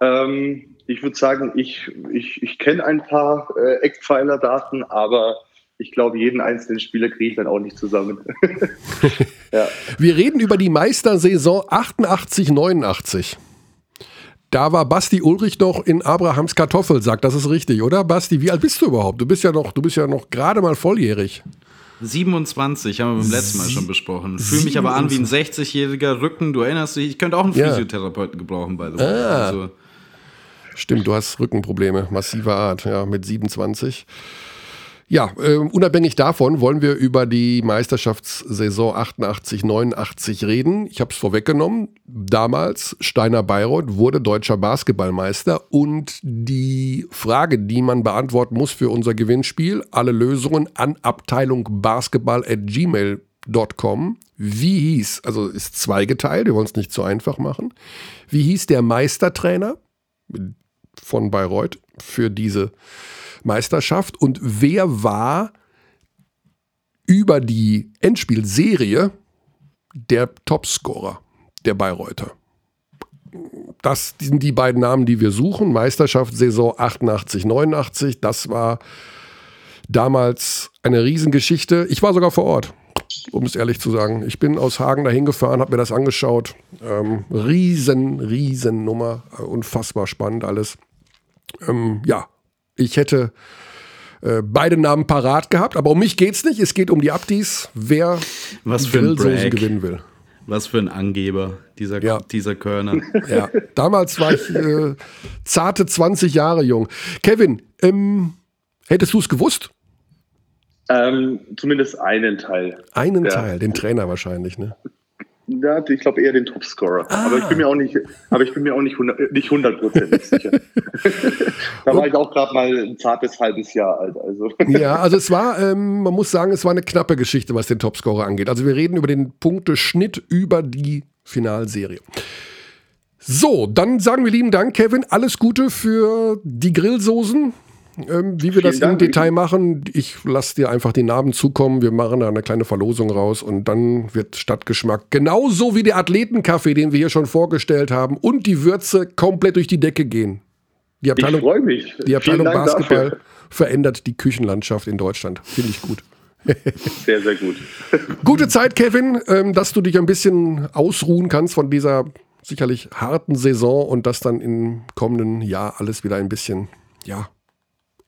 D: Ähm, ich würde sagen, ich, ich, ich kenne ein paar äh, Eckpfeiler-Daten, aber ich glaube, jeden einzelnen Spieler kriege ich dann auch nicht zusammen.
A: ja. Wir reden über die Meistersaison 88, 89. Da war Basti Ulrich noch in Abrahams Kartoffelsack, das ist richtig, oder? Basti, wie alt bist du überhaupt? Du bist ja noch, du bist ja noch gerade mal volljährig.
B: 27, haben wir beim letzten Mal schon besprochen. Fühle mich aber an wie ein 60-jähriger Rücken. Du erinnerst dich, ich könnte auch einen Physiotherapeuten gebrauchen, by the way. Ah. Also.
A: Stimmt, du hast Rückenprobleme, massiver Art, ja, mit 27. Ja, äh, unabhängig davon wollen wir über die Meisterschaftssaison 88, 89 reden. Ich habe es vorweggenommen. Damals, Steiner Bayreuth wurde deutscher Basketballmeister und die Frage, die man beantworten muss für unser Gewinnspiel, alle Lösungen an Abteilung Basketball at gmail.com. Wie hieß, also ist zweigeteilt, wir wollen es nicht zu einfach machen. Wie hieß der Meistertrainer von Bayreuth für diese Meisterschaft und wer war über die Endspielserie der Topscorer der Bayreuther. Das sind die beiden Namen, die wir suchen. Meisterschaft Saison 88, 89. Das war damals eine Riesengeschichte. Ich war sogar vor Ort, um es ehrlich zu sagen. Ich bin aus Hagen dahin gefahren, habe mir das angeschaut. Ähm, riesen, riesen Nummer. Unfassbar spannend alles. Ähm, ja, ich hätte äh, beide Namen parat gehabt, aber um mich geht es nicht. Es geht um die Abdis, wer
B: Was für ein Brag.
A: gewinnen will.
B: Was für ein Angeber, dieser, ja. dieser Körner.
A: Ja, damals war ich äh, zarte 20 Jahre jung. Kevin, ähm, hättest du es gewusst?
D: Ähm, zumindest einen Teil.
A: Einen ja. Teil, den Trainer wahrscheinlich, ne?
D: Ja, ich glaube eher den Topscorer. Ah. Aber ich bin mir auch nicht, aber ich bin mir auch nicht, nicht hundertprozentig sicher. da war ich auch gerade mal ein zartes halbes Jahr alt. Also.
A: Ja, also es war, ähm, man muss sagen, es war eine knappe Geschichte, was den Topscorer angeht. Also wir reden über den Punkteschnitt über die Finalserie. So, dann sagen wir lieben Dank, Kevin. Alles Gute für die Grillsoßen. Ähm, wie wir Vielen das im Dank. Detail machen, ich lasse dir einfach die Namen zukommen. Wir machen da eine kleine Verlosung raus und dann wird Stadtgeschmack genauso wie der Athletenkaffee, den wir hier schon vorgestellt haben, und die Würze komplett durch die Decke gehen. Die Abteilung,
D: ich freue mich.
A: Die Abteilung Basketball dafür. verändert die Küchenlandschaft in Deutschland. Finde ich gut.
D: sehr, sehr gut.
A: Gute Zeit, Kevin, ähm, dass du dich ein bisschen ausruhen kannst von dieser sicherlich harten Saison und dass dann im kommenden Jahr alles wieder ein bisschen, ja,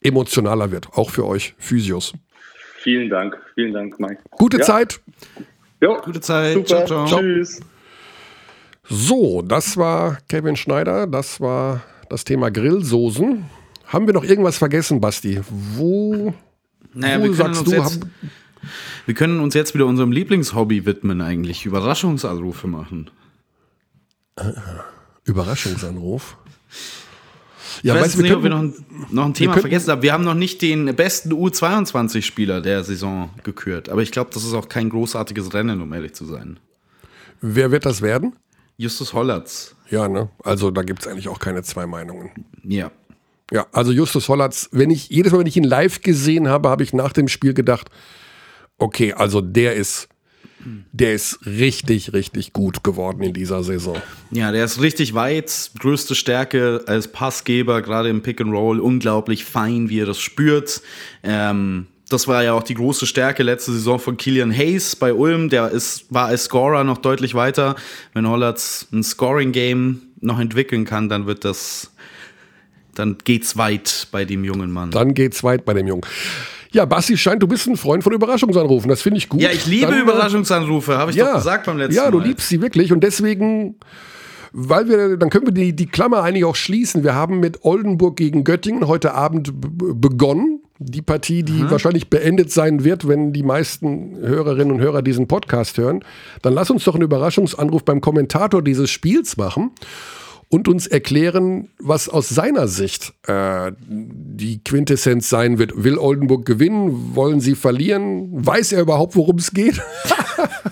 A: emotionaler wird, auch für euch Physios.
D: Vielen Dank, vielen Dank, Mike.
A: Gute ja. Zeit.
B: Ja, gute Zeit.
D: Super. Ciao, ciao. Tschüss.
A: So, das war Kevin Schneider, das war das Thema Grillsoßen. Haben wir noch irgendwas vergessen, Basti? Wo,
B: naja, wo sagst du, jetzt, wir können uns jetzt wieder unserem Lieblingshobby widmen, eigentlich. Überraschungsanrufe machen.
A: Überraschungsanruf?
B: Ja, ich weiß nicht, ob wir noch ein, noch ein Thema vergessen haben. Wir haben noch nicht den besten U22-Spieler der Saison gekürt. Aber ich glaube, das ist auch kein großartiges Rennen, um ehrlich zu sein.
A: Wer wird das werden?
B: Justus Hollatz.
A: Ja, ne? Also da gibt es eigentlich auch keine zwei Meinungen.
B: Ja.
A: Ja, also Justus Hollatz, wenn ich jedes Mal, wenn ich ihn live gesehen habe, habe ich nach dem Spiel gedacht, okay, also der ist der ist richtig, richtig gut geworden in dieser Saison.
B: Ja, der ist richtig weit. Größte Stärke als Passgeber, gerade im Pick and Roll. Unglaublich fein, wie er das spürt. Ähm, das war ja auch die große Stärke letzte Saison von Killian Hayes bei Ulm. Der ist, war als Scorer noch deutlich weiter. Wenn Hollatz ein Scoring-Game noch entwickeln kann, dann wird das, dann geht's weit bei dem jungen Mann.
A: Dann geht's weit bei dem Jungen. Ja, Basti scheint, du bist ein Freund von Überraschungsanrufen. Das finde ich gut.
B: Ja, ich liebe Dann, äh, Überraschungsanrufe, habe ich ja, doch gesagt beim letzten Mal.
A: Ja, du liebst sie wirklich. Und deswegen, weil wir, dann können wir die, die Klammer eigentlich auch schließen. Wir haben mit Oldenburg gegen Göttingen heute Abend begonnen. Die Partie, die mhm. wahrscheinlich beendet sein wird, wenn die meisten Hörerinnen und Hörer diesen Podcast hören. Dann lass uns doch einen Überraschungsanruf beim Kommentator dieses Spiels machen und uns erklären, was aus seiner Sicht äh, die Quintessenz sein wird. Will Oldenburg gewinnen? Wollen sie verlieren? Weiß er überhaupt, worum es geht?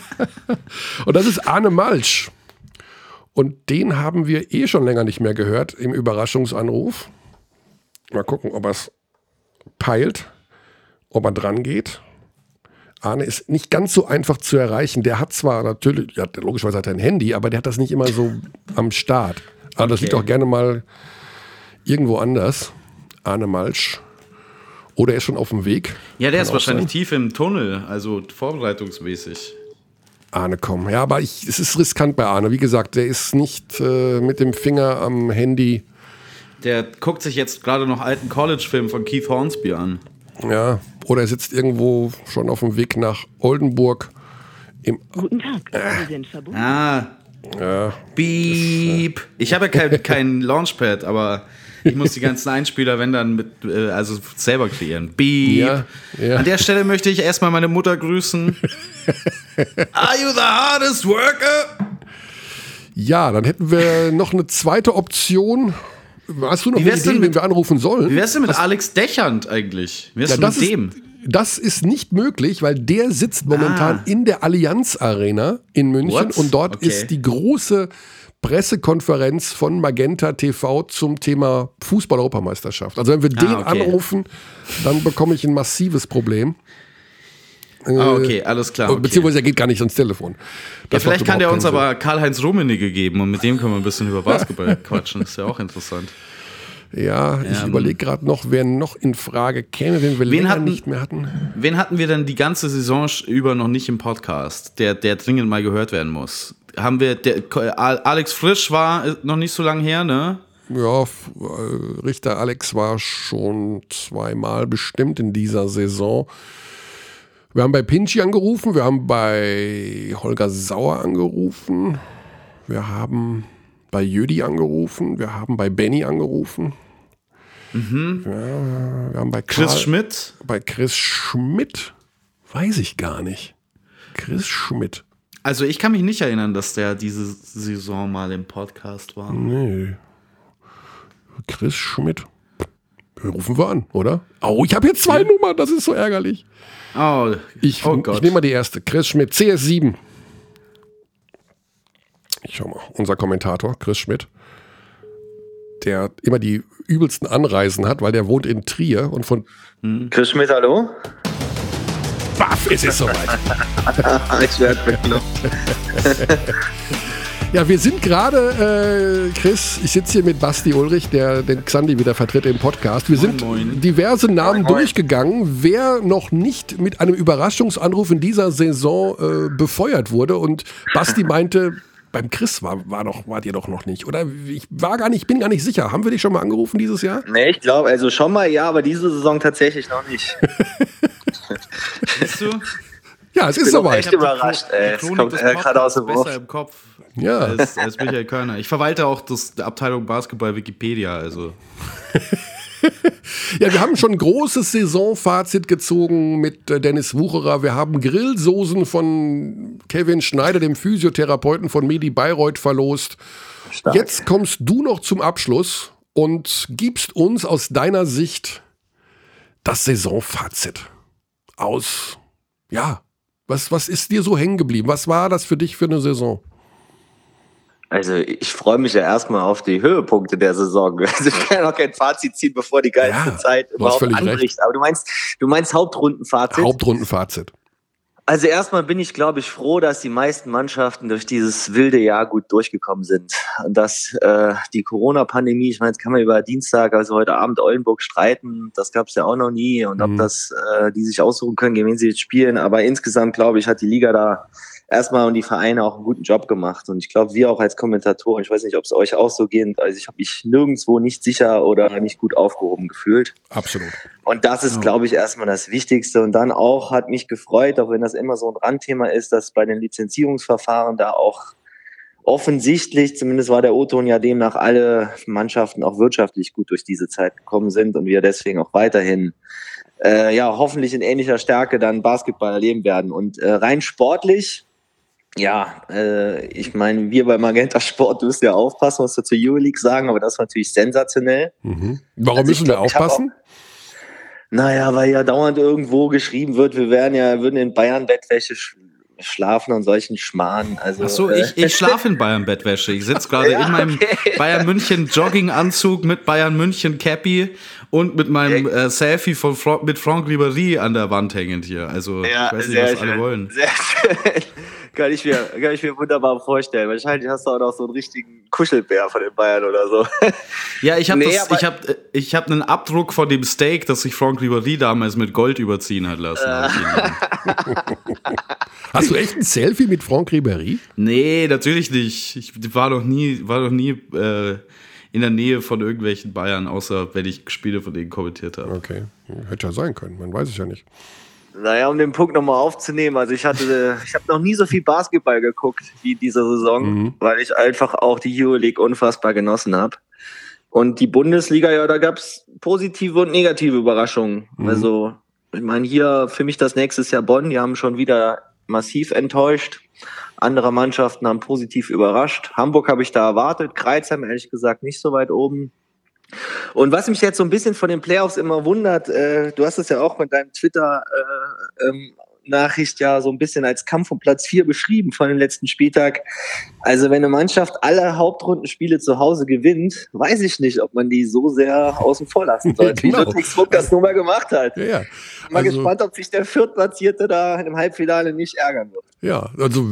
A: und das ist Arne Malsch. Und den haben wir eh schon länger nicht mehr gehört im Überraschungsanruf. Mal gucken, ob er es peilt, ob er dran geht. Arne ist nicht ganz so einfach zu erreichen. Der hat zwar natürlich, ja, logischerweise hat er ein Handy, aber der hat das nicht immer so am Start. Aber okay. das liegt auch gerne mal irgendwo anders. Arne Malsch. Oder er ist schon auf dem Weg.
B: Ja, der ist wahrscheinlich sein. tief im Tunnel, also vorbereitungsmäßig.
A: Arne komm. Ja, aber ich, es ist riskant bei Arne. Wie gesagt, der ist nicht äh, mit dem Finger am Handy.
B: Der guckt sich jetzt gerade noch alten College-Film von Keith Hornsby an.
A: Ja, oder er sitzt irgendwo schon auf dem Weg nach Oldenburg.
E: Guten Tag,
B: äh. Sie sind verbunden. Ah, ja. Beep. Ich habe ja kein, kein Launchpad, aber Ich muss die ganzen Einspieler, wenn dann mit, äh, also selber kreieren. Beep.
A: Ja, ja.
B: An der Stelle möchte ich erstmal meine Mutter grüßen. Are you the hardest worker?
A: Ja, dann hätten wir noch eine zweite Option. Hast du noch
B: Wie
A: eine Idee,
B: denn
A: wen
B: mit-
A: wir anrufen sollen?
B: Wie wär's denn mit Alex Dächernd eigentlich? Wie wär's
A: Ja,
B: denn mit
A: ist,
B: dem?
A: Das ist nicht möglich, weil der sitzt momentan
B: Ah.
A: in der Allianz Arena in München
B: What?
A: und dort
B: Okay.
A: ist die große Pressekonferenz von Magenta TV zum Thema Fußball-Europameisterschaft. Also wenn wir den
B: Ah, okay.
A: anrufen, dann bekomme ich ein massives Problem.
B: Ah, okay, alles klar. Okay.
A: Beziehungsweise er geht gar nicht ans Telefon.
B: Ja, vielleicht kann der uns aber Karl-Heinz Rummenigge geben und mit dem können wir ein bisschen über Basketball quatschen. Das ist ja auch interessant.
A: Ja, ich
B: Ähm.
A: überlege gerade noch, wer noch in Frage käme, wenn wir länger
B: hatten-
A: nicht mehr hatten.
B: Wen hatten wir denn die ganze Saison über noch nicht im Podcast, der, der dringend mal gehört werden muss? Haben wir, der, Alex Frisch war äh, noch nicht so lange her, ne?
A: Ja, äh, Richter Alex war schon zweimal bestimmt in dieser Saison. Wir haben bei Pinchi angerufen, wir haben bei Holger Sauer angerufen, wir haben bei Jödi angerufen, wir haben bei Benny angerufen. Ja, wir haben bei
B: Mhm. Chris
A: Karl-
B: Schmidt.
A: Bei Chris Schmidt weiß ich gar nicht. Chris Schmidt.
B: Also ich kann mich nicht erinnern, dass der diese Saison mal im Podcast war.
A: Nee. Chris Schmidt. Rufen wir an, oder? Oh, ich habe jetzt zwei Nummern, das ist so ärgerlich.
B: Oh,
A: Ich,
B: oh
A: ich
B: Gott.
A: nehme mal die erste. Chris Schmidt, CS7. Ich schau mal, unser Kommentator, Chris Schmidt, der immer die übelsten Anreisen hat, weil der wohnt in Trier und von
F: Chris Schmidt, hallo?
A: Baff, es ist soweit.
F: Ich werde weggenommen.
A: Ja, wir sind gerade, äh, Chris, ich sitze hier mit Basti Ulrich, der den Xandi wieder vertritt im Podcast. Wir sind
B: moin.
A: diverse Namen
F: Moin, moin.
A: durchgegangen, wer noch nicht mit einem Überraschungsanruf in dieser Saison äh, befeuert wurde. Und Basti meinte, beim Chris war, war doch, wart ihr doch noch nicht. Oder ich war gar nicht, bin gar nicht sicher. Haben wir dich schon mal angerufen dieses Jahr?
F: Nee, ich glaube, also schon mal ja, aber diese Saison tatsächlich noch nicht.
B: Siehst du?
A: Ja, es ist
F: bin auch
A: soweit.
F: echt überrascht, ey. Es kommt äh, gerade aus dem
B: besser
F: Wurf.
B: im Kopf
A: Ja.
B: als, als Michael Körner. Ich verwalte auch das, die Abteilung Basketball Wikipedia, also.
A: Ja, wir haben schon ein großes Saisonfazit gezogen mit äh, Dennis Wucherer. Wir haben Grillsoßen von Kevin Schneider, dem Physiotherapeuten von Medi Bayreuth, verlost.
F: Stark.
A: Jetzt kommst du noch zum Abschluss und gibst uns aus deiner Sicht das Saisonfazit aus. Ja, was, was ist dir so hängen geblieben? Was war das für dich für eine Saison?
F: Also ich freue mich ja erstmal auf die Höhepunkte der Saison. Also ich kann ja noch kein Fazit ziehen, bevor die geilste
A: Ja,
F: Zeit überhaupt
A: völlig recht.
F: anbricht. Aber du meinst, du meinst Hauptrundenfazit?
A: Hauptrundenfazit.
F: Also erstmal bin ich, glaube ich, froh, dass die meisten Mannschaften durch dieses wilde Jahr gut durchgekommen sind. Und dass äh, die Corona-Pandemie, ich meine, jetzt kann man über Dienstag, also heute Abend Oldenburg streiten, das gab es ja auch noch nie. Und ob
A: Mhm.
F: das äh, die sich aussuchen können, gegen wen sie jetzt spielen. Aber insgesamt, glaube ich, hat die Liga da erstmal und die Vereine auch einen guten Job gemacht. Und ich glaube, wir auch als Kommentatoren, ich weiß nicht, ob es euch auch so geht, also ich habe mich nirgendwo nicht sicher oder nicht gut aufgehoben gefühlt.
A: Absolut.
F: Und das ist, glaube ich, erstmal das Wichtigste. Und dann auch hat mich gefreut, auch wenn das immer so ein Randthema ist, dass bei den Lizenzierungsverfahren da auch offensichtlich, zumindest war der O-Ton ja demnach, alle Mannschaften auch wirtschaftlich gut durch diese Zeit gekommen sind und wir deswegen auch weiterhin äh, ja hoffentlich in ähnlicher Stärke dann Basketball erleben werden. Und äh, rein sportlich, ja, äh, ich meine, wir bei Magenta Sport müssen ja aufpassen, was wir zur Euroleague sagen, aber das war natürlich sensationell.
A: Mhm. Warum
F: Also
A: müssen wir
F: ich
A: aufpassen?
F: Naja, weil ja dauernd irgendwo geschrieben wird, wir wären ja, würden in Bayern Bettwäsche sch schlafen und solchen Schmarrn. Also,
B: Ach so,
F: äh,
B: ich, ich schlafe in Bayern Bettwäsche. Ich sitze gerade
F: Ja,
B: in meinem
F: okay.
B: Bayern München Jogginganzug mit Bayern München Cappy und mit meinem äh, Selfie von Fra mit Franck Ribéry an der Wand hängend hier. Also
F: ja,
B: ich weiß nicht,
F: sehr
B: was alle
F: schön.
B: wollen.
F: Sehr schön. Kann, ich mir, kann ich mir wunderbar vorstellen. Wahrscheinlich hast du auch noch so einen richtigen Kuschelbär von den Bayern oder so.
B: Ja, ich habe
F: Nee,
B: das, ich habe, ich habe einen Abdruck von dem Steak, das sich Franck Ribéry damals mit Gold überziehen hat lassen. Hab
A: Hast du echt ein Selfie mit Franck Ribéry?
B: nee, natürlich nicht. Ich war noch nie, war noch nie äh, in der Nähe von irgendwelchen Bayern, außer wenn ich Spiele von denen kommentiert habe.
A: Okay, hätte ja sein können, man weiß es ja nicht.
F: Naja, um den Punkt nochmal aufzunehmen, also ich hatte, ich habe noch nie so viel Basketball geguckt wie in dieser Saison,
A: Mhm.
F: weil ich einfach auch die Euroleague unfassbar genossen habe. Und die Bundesliga, ja, da gab es positive und negative Überraschungen. Mhm. Also, ich meine, hier für mich das nächstes Jahr Bonn, die haben schon wieder massiv enttäuscht. Andere Mannschaften haben positiv überrascht. Hamburg habe ich da erwartet, Kreuzheim ehrlich gesagt nicht so weit oben. Und was mich jetzt so ein bisschen von den Playoffs immer wundert, äh, du hast es ja auch mit deinem Twitter äh, ähm, Nachricht ja so ein bisschen als Kampf um Platz 4 beschrieben von dem letzten Spieltag. Also wenn eine Mannschaft alle Hauptrundenspiele zu Hause gewinnt, weiß ich nicht, ob man die so sehr außen vor lassen sollte, genau. wie Ludwigsburg das nun mal gemacht hat. Ja, ja. Mal also, gespannt, ob sich der Viertplatzierte da im Halbfinale nicht ärgern wird.
A: Ja, also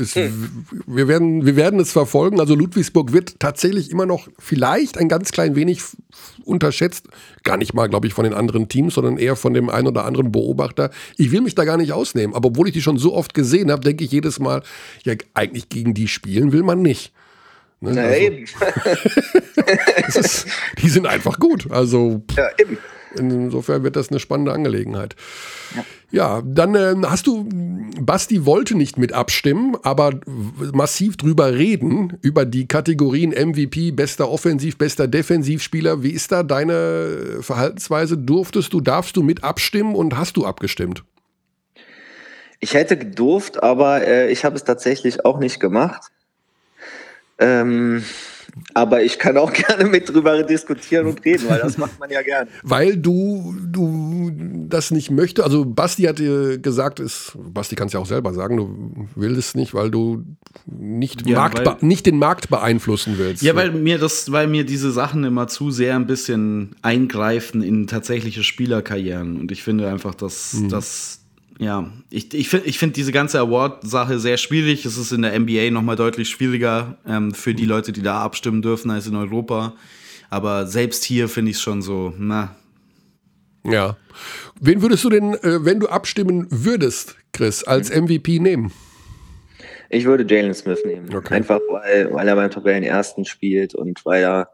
A: es, hm. wir, werden, wir werden es verfolgen. Also Ludwigsburg wird tatsächlich immer noch vielleicht ein ganz klein wenig unterschätzt. Gar nicht mal, glaube ich, von den anderen Teams, sondern eher von dem einen oder anderen Beobachter. Ich will mich da gar nicht ausnehmen, aber obwohl ich die schon so oft gesehen habe, denke ich jedes Mal, ja, eigentlich gegen die spielen will man nicht.
F: Ne? Na also, eben.
A: ist, die sind einfach gut. Also ja, eben. Insofern wird das eine spannende Angelegenheit. Ja. Ja, dann äh, hast du, Basti wollte nicht mit abstimmen, aber massiv drüber reden, über die Kategorien MVP, bester Offensiv, bester Defensivspieler. Wie ist da deine Verhaltensweise? Durftest du, darfst du mit abstimmen und hast du abgestimmt?
F: Ich hätte gedurft, aber äh, ich habe es tatsächlich auch nicht gemacht. Ähm, aber ich kann auch gerne mit drüber diskutieren und reden, weil das macht man ja gerne.
A: Weil du, du das nicht möchtest. Also Basti hat dir gesagt, ist, Basti kann es ja auch selber sagen, du willst nicht, weil du nicht, ja, Markt, weil, nicht den Markt beeinflussen willst.
B: Ja, weil mir das, weil mir diese Sachen immer zu sehr ein bisschen eingreifen in tatsächliche Spielerkarrieren. Und ich finde einfach, dass, mhm. dass ja, ich, ich finde ich find diese ganze Award-Sache sehr schwierig. Es ist in der NBA nochmal deutlich schwieriger ähm, für die Leute, die da abstimmen dürfen, als in Europa. Aber selbst hier finde ich es schon so, na.
A: Ja. Wen würdest du denn, äh, wenn du abstimmen würdest, Chris, als MVP nehmen?
F: Ich würde Jalen Smith nehmen. Okay. Einfach weil, weil er beim Tabellenersten spielt und weil er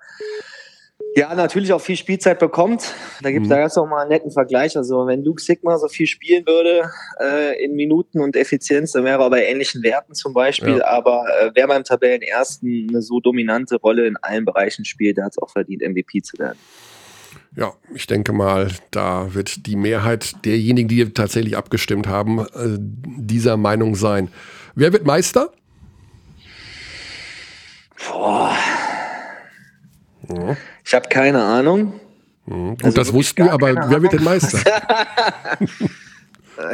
F: ja, natürlich auch viel Spielzeit bekommt. Da gibt es mhm. da auch mal einen netten Vergleich. Also wenn Luke Sigma so viel spielen würde äh, in Minuten und Effizienz, dann wäre er bei ähnlichen Werten zum Beispiel. Ja. Aber äh, wer beim Tabellenersten eine so dominante Rolle in allen Bereichen spielt, der hat es auch verdient, MVP zu werden.
A: Ja, ich denke mal, da wird die Mehrheit derjenigen, die tatsächlich abgestimmt haben, äh, dieser Meinung sein. Wer wird Meister?
F: Boah. Ja. Ich habe keine Ahnung.
A: Mhm. Gut, also das wussten wir, aber wer wird denn Meister?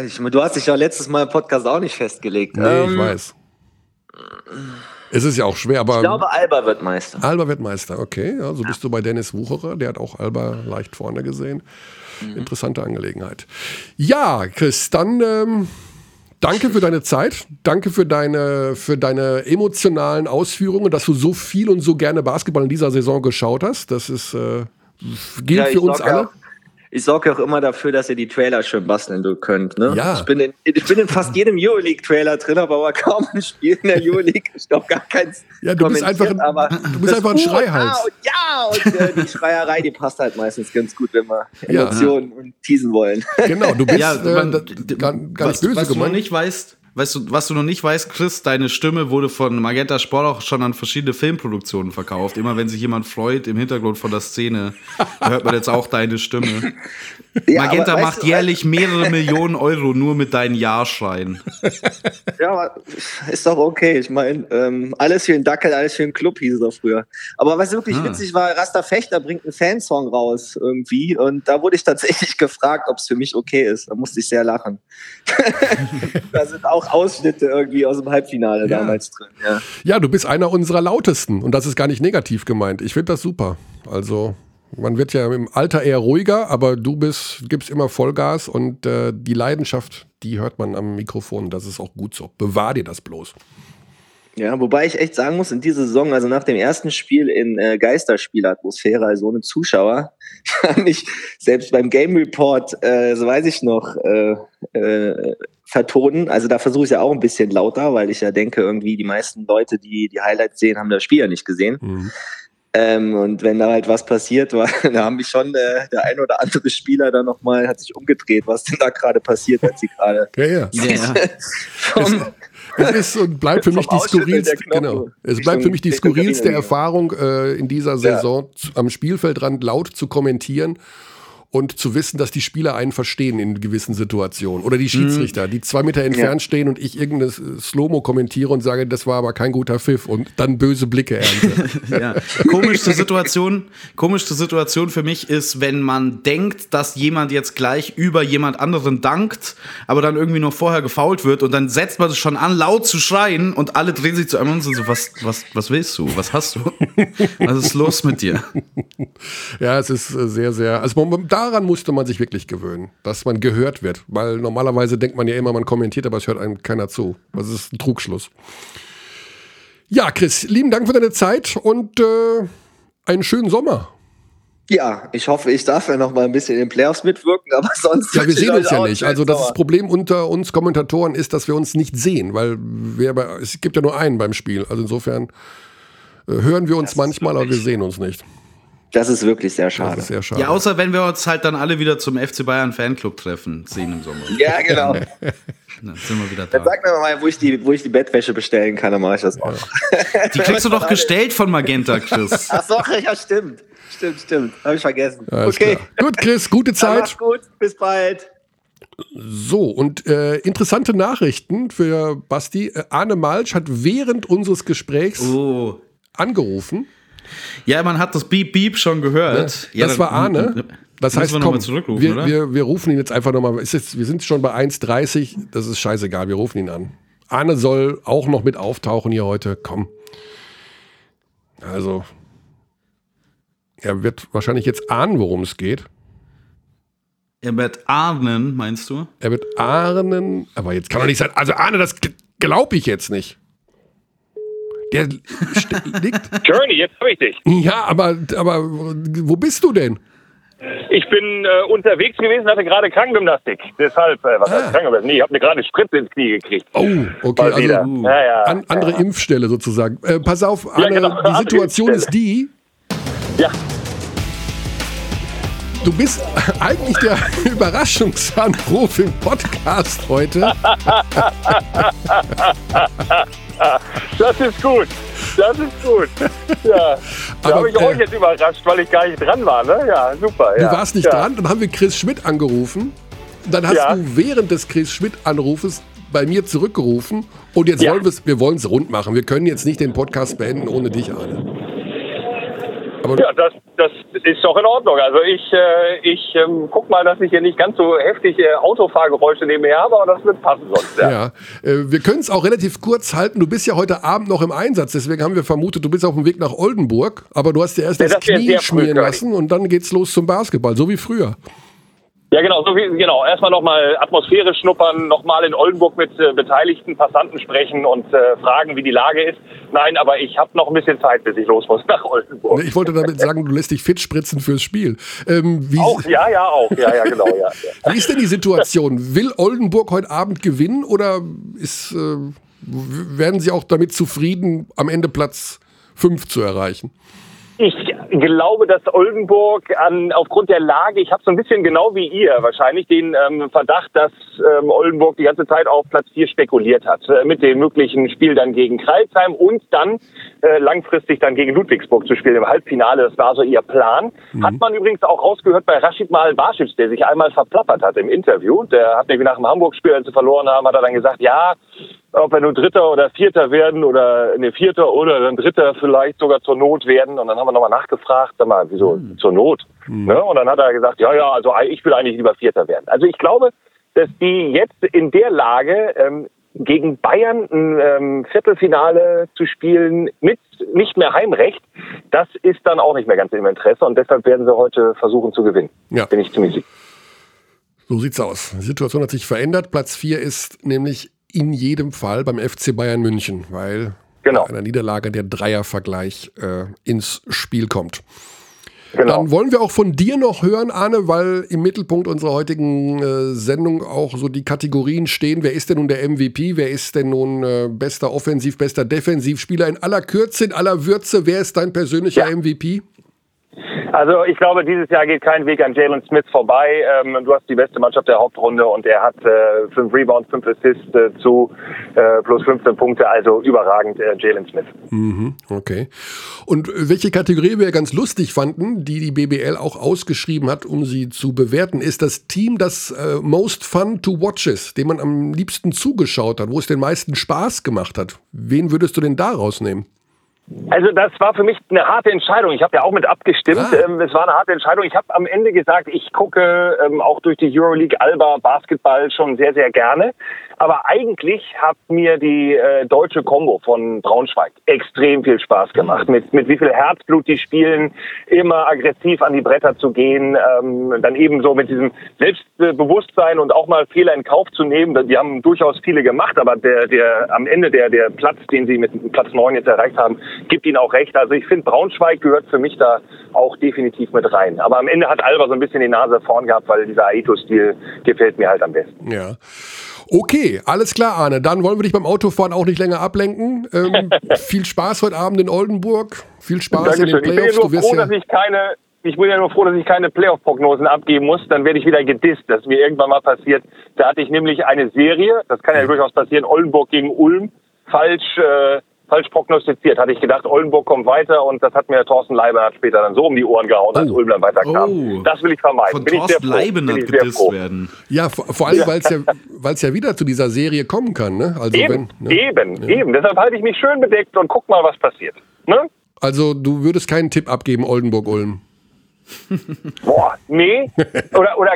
F: ich, du hast dich ja letztes Mal im Podcast auch nicht festgelegt.
A: Nee, ähm, ich weiß. Es ist ja auch schwer, aber. Ich
F: glaube, Alba wird Meister.
A: Alba wird Meister, okay. Also ja. bist du bei Dennis Wucherer, der hat auch Alba leicht vorne gesehen. Mhm. Interessante Angelegenheit. Ja, Chris, dann ähm, Danke für deine Zeit. Danke für deine, für deine emotionalen Ausführungen, dass du so viel und so gerne Basketball in dieser Saison geschaut hast. Das ist, äh, gilt ja, für uns alle.
F: Auch, ich sorge auch immer dafür, dass ihr die Trailer schön basteln könnt. Ne?
A: Ja.
F: Ich bin, in, ich bin in fast jedem Euroleague-Trailer drin, aber kaum ein Spiel in der Euroleague. Ich glaube gar keins.
A: Ja, du bist einfach ein, du bist einfach ein Schreihals.
F: Ja, und, ja, und äh, die Schreierei, die passt halt meistens ganz gut, wenn wir Emotionen ja. und teasen wollen.
A: Genau, du bist ja, man, äh, gar, gar
B: nicht böse was gemeint. du nicht weißt, Weißt du, was du noch nicht weißt, Chris, deine Stimme wurde von Magenta Sport auch schon an verschiedene Filmproduktionen verkauft. Immer wenn sich jemand freut im Hintergrund von der Szene, hört man jetzt auch deine Stimme. Ja, Magenta macht jährlich mehrere Millionen Euro nur mit deinen Ja-Schreien.
F: Ja, ist doch okay. Ich meine, ähm, alles für den Dackel, alles für den Club hieß es doch früher. Aber was wirklich ah. witzig war, Rasta Fechter bringt einen Fansong raus irgendwie und da wurde ich tatsächlich gefragt, ob es für mich okay ist. Da musste ich sehr lachen. da sind auch auch Ausschnitte irgendwie aus dem Halbfinale ja. damals drin. Ja.
A: ja, du bist einer unserer lautesten und das ist gar nicht negativ gemeint. Ich finde das super. Also man wird ja im Alter eher ruhiger, aber du bist, gibst immer Vollgas und äh, die Leidenschaft, die hört man am Mikrofon. Das ist auch gut so. Bewahr dir das bloß.
F: Ja, wobei ich echt sagen muss, in dieser Saison, also nach dem ersten Spiel in äh, Geisterspielatmosphäre, also ohne Zuschauer, fand ich selbst beim Game Report, äh, so weiß ich noch, äh, äh, vertonen. Also da versuche ich ja auch ein bisschen lauter, weil ich ja denke, irgendwie die meisten Leute, die die Highlights sehen, haben das Spiel ja nicht gesehen. Mhm. Ähm, und wenn da halt was passiert war, da haben mich schon äh, der ein oder andere Spieler dann nochmal, hat sich umgedreht, was denn da gerade passiert, als sie gerade
A: Ja, ja.
B: Ja.
F: vom,
A: Es ist und bleibt für mich die skurrilste, genau. Es bleibt für mich die skurrilste. Erfahrung äh, in dieser Saison zu- am Spielfeldrand laut zu kommentieren und zu wissen, dass die Spieler einen verstehen in gewissen Situationen. Oder die Schiedsrichter, die zwei Meter entfernt stehen und ich irgendeine Slow-Mo kommentiere und sage, das war aber kein guter Pfiff und dann böse Blicke ernte.
B: Ja. Komischste Situation, komischste Situation für mich ist, wenn man denkt, dass jemand jetzt gleich über jemand anderen dankt, aber dann irgendwie noch vorher gefault wird und dann setzt man es schon an, laut zu schreien und alle drehen sich zu einem und sind so, was, was, was willst du? Was hast du? Was ist los mit dir?
A: Ja, es ist äh, sehr, sehr. Also man- daran musste man sich wirklich gewöhnen, dass man gehört wird. Weil normalerweise denkt man ja immer, man kommentiert, aber es hört einem keiner zu. Das ist ein Trugschluss. Ja, Chris, lieben Dank für deine Zeit und äh, einen schönen Sommer.
F: ja, ich hoffe, ich darf ja noch mal ein bisschen in den Playoffs mitwirken, aber sonst.
A: Ja, wir sehen uns ja nicht. Also das
F: Sommer.
A: Problem unter uns Kommentatoren ist, dass wir uns nicht sehen, weil wir bei, es gibt ja nur einen beim Spiel. Also insofern äh, hören wir uns manchmal, aber wir sehen uns nicht.
F: Das ist wirklich sehr
A: Das
F: schade.
A: ist sehr schade.
B: Ja, außer wenn wir uns halt dann alle wieder zum FC Bayern Fanclub treffen, sehen im Sommer.
F: Ja, genau.
B: Dann sind wir wieder
F: Dann
B: da.
F: sag mir mal, wo ich die, wo ich die Bettwäsche bestellen kann, dann mache ich das auch.
B: Die kriegst du doch gestellt von Magenta, Chris.
F: Ach so, ja, stimmt. Stimmt, stimmt. Habe ich vergessen.
A: Alles
F: okay.
A: klar. Gut, Chris, gute
F: Dann
A: Zeit.
F: mach's gut. Bis bald.
A: So, und äh, interessante Nachrichten für Basti. Äh, Arne Malsch hat während unseres Gesprächs
B: Oh.
A: angerufen.
B: Ja, man hat das Beep Beep schon gehört. Ja,
A: das war Arne. Das heißt,
B: wir
A: komm, wir,
B: oder?
A: wir, wir rufen ihn jetzt einfach nochmal. Wir sind schon bei 1,30. Das ist scheißegal, wir rufen ihn an. Arne soll auch noch mit auftauchen hier heute. Komm. Also, er wird wahrscheinlich jetzt ahnen, worum es geht.
B: Er wird ahnen, meinst du?
A: Er wird ahnen, aber jetzt kann doch nicht sein. Also, Arne, das glaube ich jetzt nicht. Der liegt.
G: Journey, jetzt habe ich dich.
A: Ja, aber, aber wo bist du denn?
G: Ich bin äh, unterwegs gewesen, hatte gerade Krankengymnastik. Deshalb, äh, was
A: Ah.
G: heißt Krankengymnastik? Nee, ich habe mir gerade Spritze ins Knie gekriegt.
A: Oh, okay, also
G: ja, ja.
A: an, andere Impfstelle sozusagen. Äh, pass auf, Arne,
G: genau,
A: die Situation ist die,
G: ja.
A: Du bist eigentlich der Überraschungsanruf im Podcast heute.
G: Das ist gut. Das ist gut. Ja. Da habe ich
A: äh,
G: euch jetzt überrascht, weil ich gar nicht dran war. Ne? Ja, super.
A: Du
G: ja.
A: warst nicht
G: ja.
A: dran, dann haben wir Chris Schmidt angerufen. Dann hast
G: Ja.
A: du während des Chris Schmidt-Anrufes bei mir zurückgerufen und jetzt wollen wir es rund machen. Wir können jetzt nicht den Podcast beenden ohne dich, Arne. Aber
G: Ja, das, das ist doch in Ordnung. Also ich, äh, ich ähm, guck mal, dass ich hier nicht ganz so heftig äh, Autofahrgeräusche nebenher habe, aber das wird passen sonst. Ja.
A: Ja, äh, wir können es auch relativ kurz halten. Du bist ja heute Abend noch im Einsatz, deswegen haben wir vermutet, du bist auf dem Weg nach Oldenburg, aber du hast dir erst
G: Ja,
A: das
G: das
A: Knie schmieren lassen und dann geht's los zum Basketball, so wie früher.
G: Ja, genau, so wie, genau. Erstmal nochmal Atmosphäre schnuppern, nochmal in Oldenburg mit äh, beteiligten Passanten sprechen und äh, fragen, wie die Lage ist. Nein, aber ich habe noch ein bisschen Zeit, bis ich los muss nach Oldenburg.
A: Ich wollte damit sagen, du lässt dich fit spritzen fürs Spiel. Ähm, wie,
G: Auch, ja, ja, auch. Ja, ja, genau, ja. ja.
A: wie ist denn die Situation? Will Oldenburg heute Abend gewinnen oder ist, äh, werden sie auch damit zufrieden, am Ende Platz 5 zu erreichen?
G: Ich glaube, dass Oldenburg an, aufgrund der Lage, ich habe so ein bisschen genau wie ihr wahrscheinlich den ähm, Verdacht, dass ähm, Oldenburg die ganze Zeit auf Platz 4 spekuliert hat. Äh, mit dem möglichen Spiel dann gegen Kreilsheim und dann äh, langfristig dann gegen Ludwigsburg zu spielen im Halbfinale. Das war so ihr Plan. Hat man übrigens auch rausgehört bei Rashid Mal Basic, der sich einmal verplappert hat im Interview. Der hat nämlich nach dem Hamburg-Spiel, als sie verloren haben, hat er dann gesagt, ja, ob wir nur Dritter oder Vierter werden oder ne Vierter oder dann Dritter vielleicht sogar zur Not werden. Und dann haben wir nochmal nachgefragt, sag mal, wieso zur Not? Ne? Und dann hat er gesagt, ja, ja, also ich will eigentlich lieber Vierter werden. Also ich glaube, dass die jetzt in der Lage, ähm, gegen Bayern ein ähm, Viertelfinale zu spielen mit nicht mehr Heimrecht, das ist dann auch nicht mehr ganz im Interesse und deshalb werden sie heute versuchen zu gewinnen.
A: Ja.
G: Bin ich ziemlich sicher.
A: So sieht's aus. Die Situation hat sich verändert. Platz 4 ist nämlich in jedem Fall beim FC Bayern München, weil
G: Genau.
A: einer Niederlage der Dreiervergleich äh, ins Spiel kommt. Genau. Dann wollen wir auch von dir noch hören, Arne, weil im Mittelpunkt unserer heutigen äh, Sendung auch so die Kategorien stehen. Wer ist denn nun der MVP? Wer ist denn nun äh, bester Offensiv, bester Defensivspieler? In aller Kürze, in aller Würze, wer ist dein persönlicher ja. MVP?
G: Also ich glaube, dieses Jahr geht kein Weg an Jalen Smith vorbei. Ähm, du hast die beste Mannschaft der Hauptrunde und er hat äh, fünf Rebounds, fünf Assists äh, zu äh, plus 15 Punkte, also überragend äh, Jalen Smith.
A: Mhm, okay. Und welche Kategorie wir ganz lustig fanden, die die BBL auch ausgeschrieben hat, um sie zu bewerten, ist das Team, das äh, most fun to watch ist, dem man am liebsten zugeschaut hat, wo es den meisten Spaß gemacht hat. Wen würdest du denn da rausnehmen?
G: Also das war für mich eine harte Entscheidung. Ich habe ja auch mit abgestimmt. Ah. Ähm, es war eine harte Entscheidung. Ich habe am Ende gesagt, ich gucke ähm, auch durch die Euroleague Alba Basketball schon sehr, sehr gerne. Aber eigentlich hat mir die äh, deutsche Combo von Braunschweig extrem viel Spaß gemacht. Mit, mit wie viel Herzblut die spielen, immer aggressiv an die Bretter zu gehen, ähm, dann eben so mit diesem Selbstbewusstsein und auch mal Fehler in Kauf zu nehmen. Die haben durchaus viele gemacht, aber der, der am Ende der, der Platz, den sie mit Platz neun jetzt erreicht haben, gibt ihnen auch recht. Also ich finde, Braunschweig gehört für mich da auch definitiv mit rein. Aber am Ende hat Alba so ein bisschen die Nase vorn gehabt, weil dieser Aito-Stil gefällt mir halt am besten.
A: Ja. Okay, alles klar, Arne. Dann wollen wir dich beim Autofahren auch nicht länger ablenken. Ähm, viel Spaß heute Abend in Oldenburg. Viel Spaß Dankeschön. in den Playoffs.
G: Ich bin ja nur froh, dass ich keine ich bin ja nur froh, dass ich keine Playoff-Prognosen abgeben muss. Dann werde ich wieder gedisst. Das ist mir irgendwann mal passiert. Da hatte ich nämlich eine Serie, das kann ja durchaus passieren, Oldenburg gegen Ulm, falsch äh, falsch prognostiziert. Hatte ich gedacht, Oldenburg kommt weiter und das hat mir Thorsten Leibniz später dann so um die Ohren gehauen, als oh. Ulm dann weiterkam. Oh. Das will ich vermeiden.
B: Von Bin Thorsten Leibniz gedisst werden.
A: Ja, vor, vor allem, weil es ja, weil's ja wieder zu dieser Serie kommen kann. Ne?
G: Also eben, wenn, ne? eben, ja. eben. Deshalb halte ich mich schön bedeckt und guck mal, was passiert. Ne?
A: Also du würdest keinen Tipp abgeben, Oldenburg-Ulm.
G: Boah, nee. Oder, oder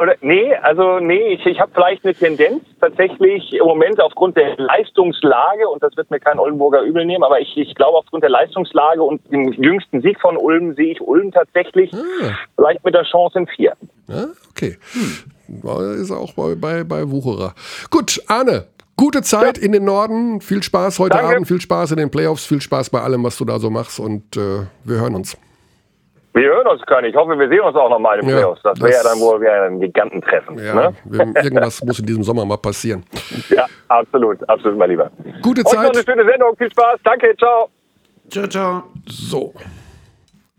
G: oder nee, also nee, ich, ich habe vielleicht eine Tendenz tatsächlich im Moment aufgrund der Leistungslage, und das wird mir kein Oldenburger übel nehmen, aber ich, ich glaube aufgrund der Leistungslage und dem jüngsten Sieg von Ulm sehe ich Ulm tatsächlich ah. vielleicht mit der Chance in vier.
A: Ah, okay. Hm. Ist auch bei, bei, bei Wucherer. Gut, Arne, Gute Zeit ja. in den Norden. Viel Spaß heute Danke. Abend, viel Spaß in den Playoffs, viel Spaß bei allem, was du da so machst und äh, wir hören uns.
G: Wir hören uns können. Ich hoffe, wir sehen uns auch noch mal im ja, Playoffs. Das wäre ja dann wohl wieder ein Gigantentreffen. Ja, ne?
A: irgendwas muss in diesem Sommer mal passieren.
G: Ja, absolut, absolut, mein Lieber.
A: Gute Zeit.
G: Und noch eine schöne Sendung. Viel Spaß. Danke, ciao.
B: Ciao, ciao.
A: So.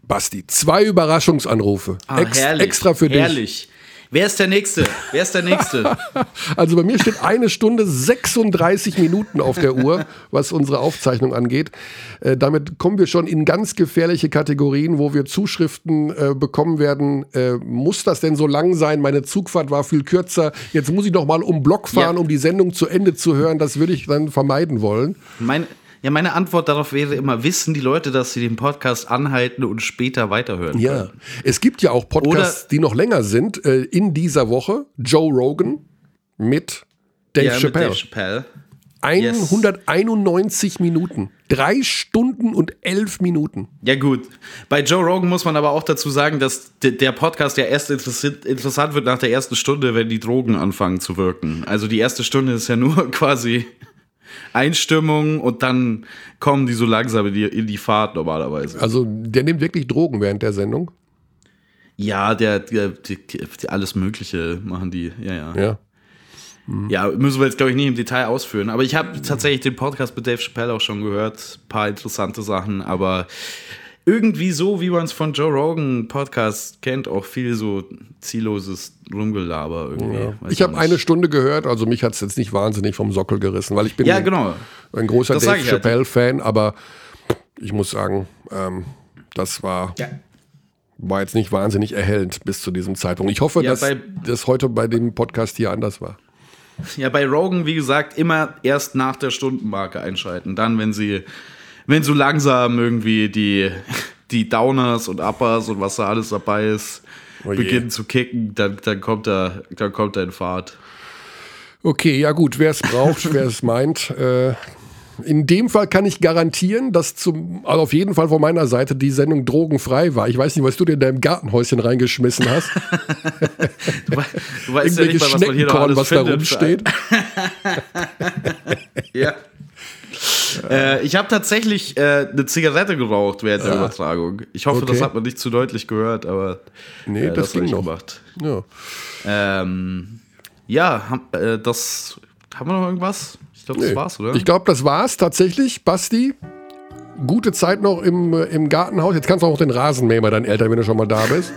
A: Basti, zwei Überraschungsanrufe.
B: Ah, Ex herrlich, extra für dich. Herrlich. Wer ist der Nächste? Wer ist der Nächste?
A: also bei mir steht eine Stunde 36 Minuten auf der Uhr, was unsere Aufzeichnung angeht. Äh, damit kommen wir schon in ganz gefährliche Kategorien, wo wir Zuschriften äh, bekommen werden. Äh, muss das denn so lang sein? Meine Zugfahrt war viel kürzer. Jetzt muss ich noch mal um Block fahren, ja. um die Sendung zu Ende zu hören. Das würde ich dann vermeiden wollen.
B: Mein, ja, meine Antwort darauf wäre immer, wissen die Leute, dass sie den Podcast anhalten und später weiterhören können? Ja,
A: es gibt ja auch Podcasts, Oder die noch länger sind. Äh, in dieser Woche Joe Rogan mit Dave ja, Chappelle. Mit Dave Chappelle. 191 yes. Minuten. Drei Stunden und elf Minuten.
B: Ja, gut. Bei Joe Rogan muss man aber auch dazu sagen, dass der Podcast ja erst interessant wird nach der ersten Stunde, wenn die Drogen anfangen zu wirken. Also die erste Stunde ist ja nur quasi Einstimmung und dann kommen die so langsam in die, in die Fahrt normalerweise.
A: Also der nimmt wirklich Drogen während der Sendung?
B: Ja, der, der, der, der alles Mögliche machen die, ja, ja.
A: Ja.
B: Mhm. Ja, müssen wir jetzt, glaube ich, nicht im Detail ausführen. Aber ich habe tatsächlich den Podcast mit Dave Chappelle auch schon gehört. Ein paar interessante Sachen, aber irgendwie so, wie man es von Joe Rogan Podcast kennt, auch viel so zielloses Rumgelaber irgendwie. Ja.
A: Ich habe eine Stunde gehört, also mich hat es jetzt nicht wahnsinnig vom Sockel gerissen, weil ich bin
B: ja, genau.
A: ein großer das Dave. Chappelle-Fan, halt. aber ich muss sagen, ähm, das war, ja. war jetzt nicht wahnsinnig erhellend bis zu diesem Zeitpunkt. Ich hoffe, ja, dass das heute bei dem Podcast hier anders war.
B: Ja, bei Rogan, wie gesagt, immer erst nach der Stundenmarke einschalten. Dann, wenn sie wenn so langsam irgendwie die, die Downers und Uppers und was da alles dabei ist, oh beginnen zu kicken, dann, dann, kommt er, dann kommt er in Fahrt.
A: Okay, ja gut, wer es braucht, wer es meint. Äh, in dem Fall kann ich garantieren, dass zum, also auf jeden Fall von meiner Seite die Sendung drogenfrei war. Ich weiß nicht, was du dir in deinem Gartenhäuschen reingeschmissen hast.
B: du, we du weißt ja nicht mal, was man hier noch alles
A: was
B: findet,
A: da rumsteht.
B: ja. Äh, ich habe tatsächlich äh, eine Zigarette geraucht während der
A: Ja.
B: Übertragung. Ich hoffe,
A: Okay.
B: das hat man nicht zu deutlich gehört, aber
A: Nee,
B: äh,
A: das
B: hab
A: ging
B: ich
A: noch.
B: gemacht.
A: Ja.
B: Ähm, ja, ham, äh, das haben wir noch irgendwas? Ich glaube, das
A: Nee.
B: war's, oder?
A: Ich glaube, das war's tatsächlich. Basti, gute Zeit noch im, im Gartenhaus. Jetzt kannst du auch den Rasen mähen bei deinen Eltern, wenn du schon mal da bist.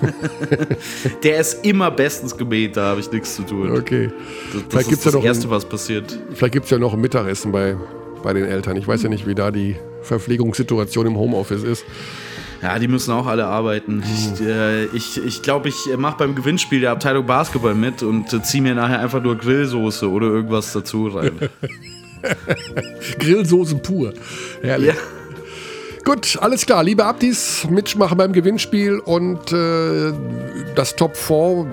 B: Der ist immer bestens gemäht, da habe ich nichts zu tun.
A: Okay.
B: Das, das
A: Vielleicht gibt's
B: ist
A: ja
B: das
A: noch
B: Erste,
A: ein-
B: was passiert.
A: Vielleicht gibt es ja noch ein Mittagessen bei, bei den Eltern. Ich weiß ja nicht, wie da die Verpflegungssituation im Homeoffice ist.
B: Ja, die müssen auch alle arbeiten. Ich äh, ich, ich, glaube, ich mache beim Gewinnspiel der Abteilung Basketball mit und äh, ziehe mir nachher einfach nur Grillsoße oder irgendwas dazu rein.
A: Grillsoßen pur. Herrlich.
B: ja.
A: Gut, alles klar. Liebe Abdis, mitmachen beim Gewinnspiel und äh, das Top 4,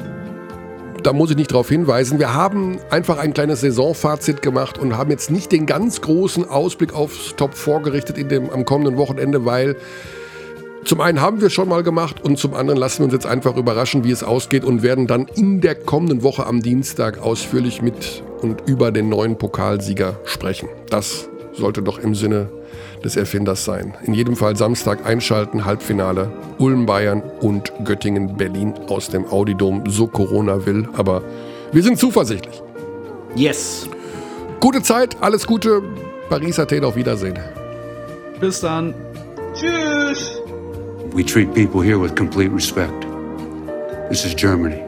A: da muss ich nicht darauf hinweisen. Wir haben einfach ein kleines Saisonfazit gemacht und haben jetzt nicht den ganz großen Ausblick aufs Top 4 gerichtet in dem, am kommenden Wochenende, weil zum einen haben wir schon mal gemacht und zum anderen lassen wir uns jetzt einfach überraschen, wie es ausgeht und werden dann in der kommenden Woche am Dienstag ausführlich mit und über den neuen Pokalsieger sprechen. Das sollte doch im Sinne des Erfinders sein. In jedem Fall Samstag einschalten, Halbfinale Ulm Bayern und Göttingen Berlin aus dem Audidom, so Corona will, aber wir sind zuversichtlich.
B: Yes.
A: Gute Zeit, alles Gute, Paris Athen, auf Wiedersehen.
B: Bis dann.
H: We treat people here with complete respect. This is Germany.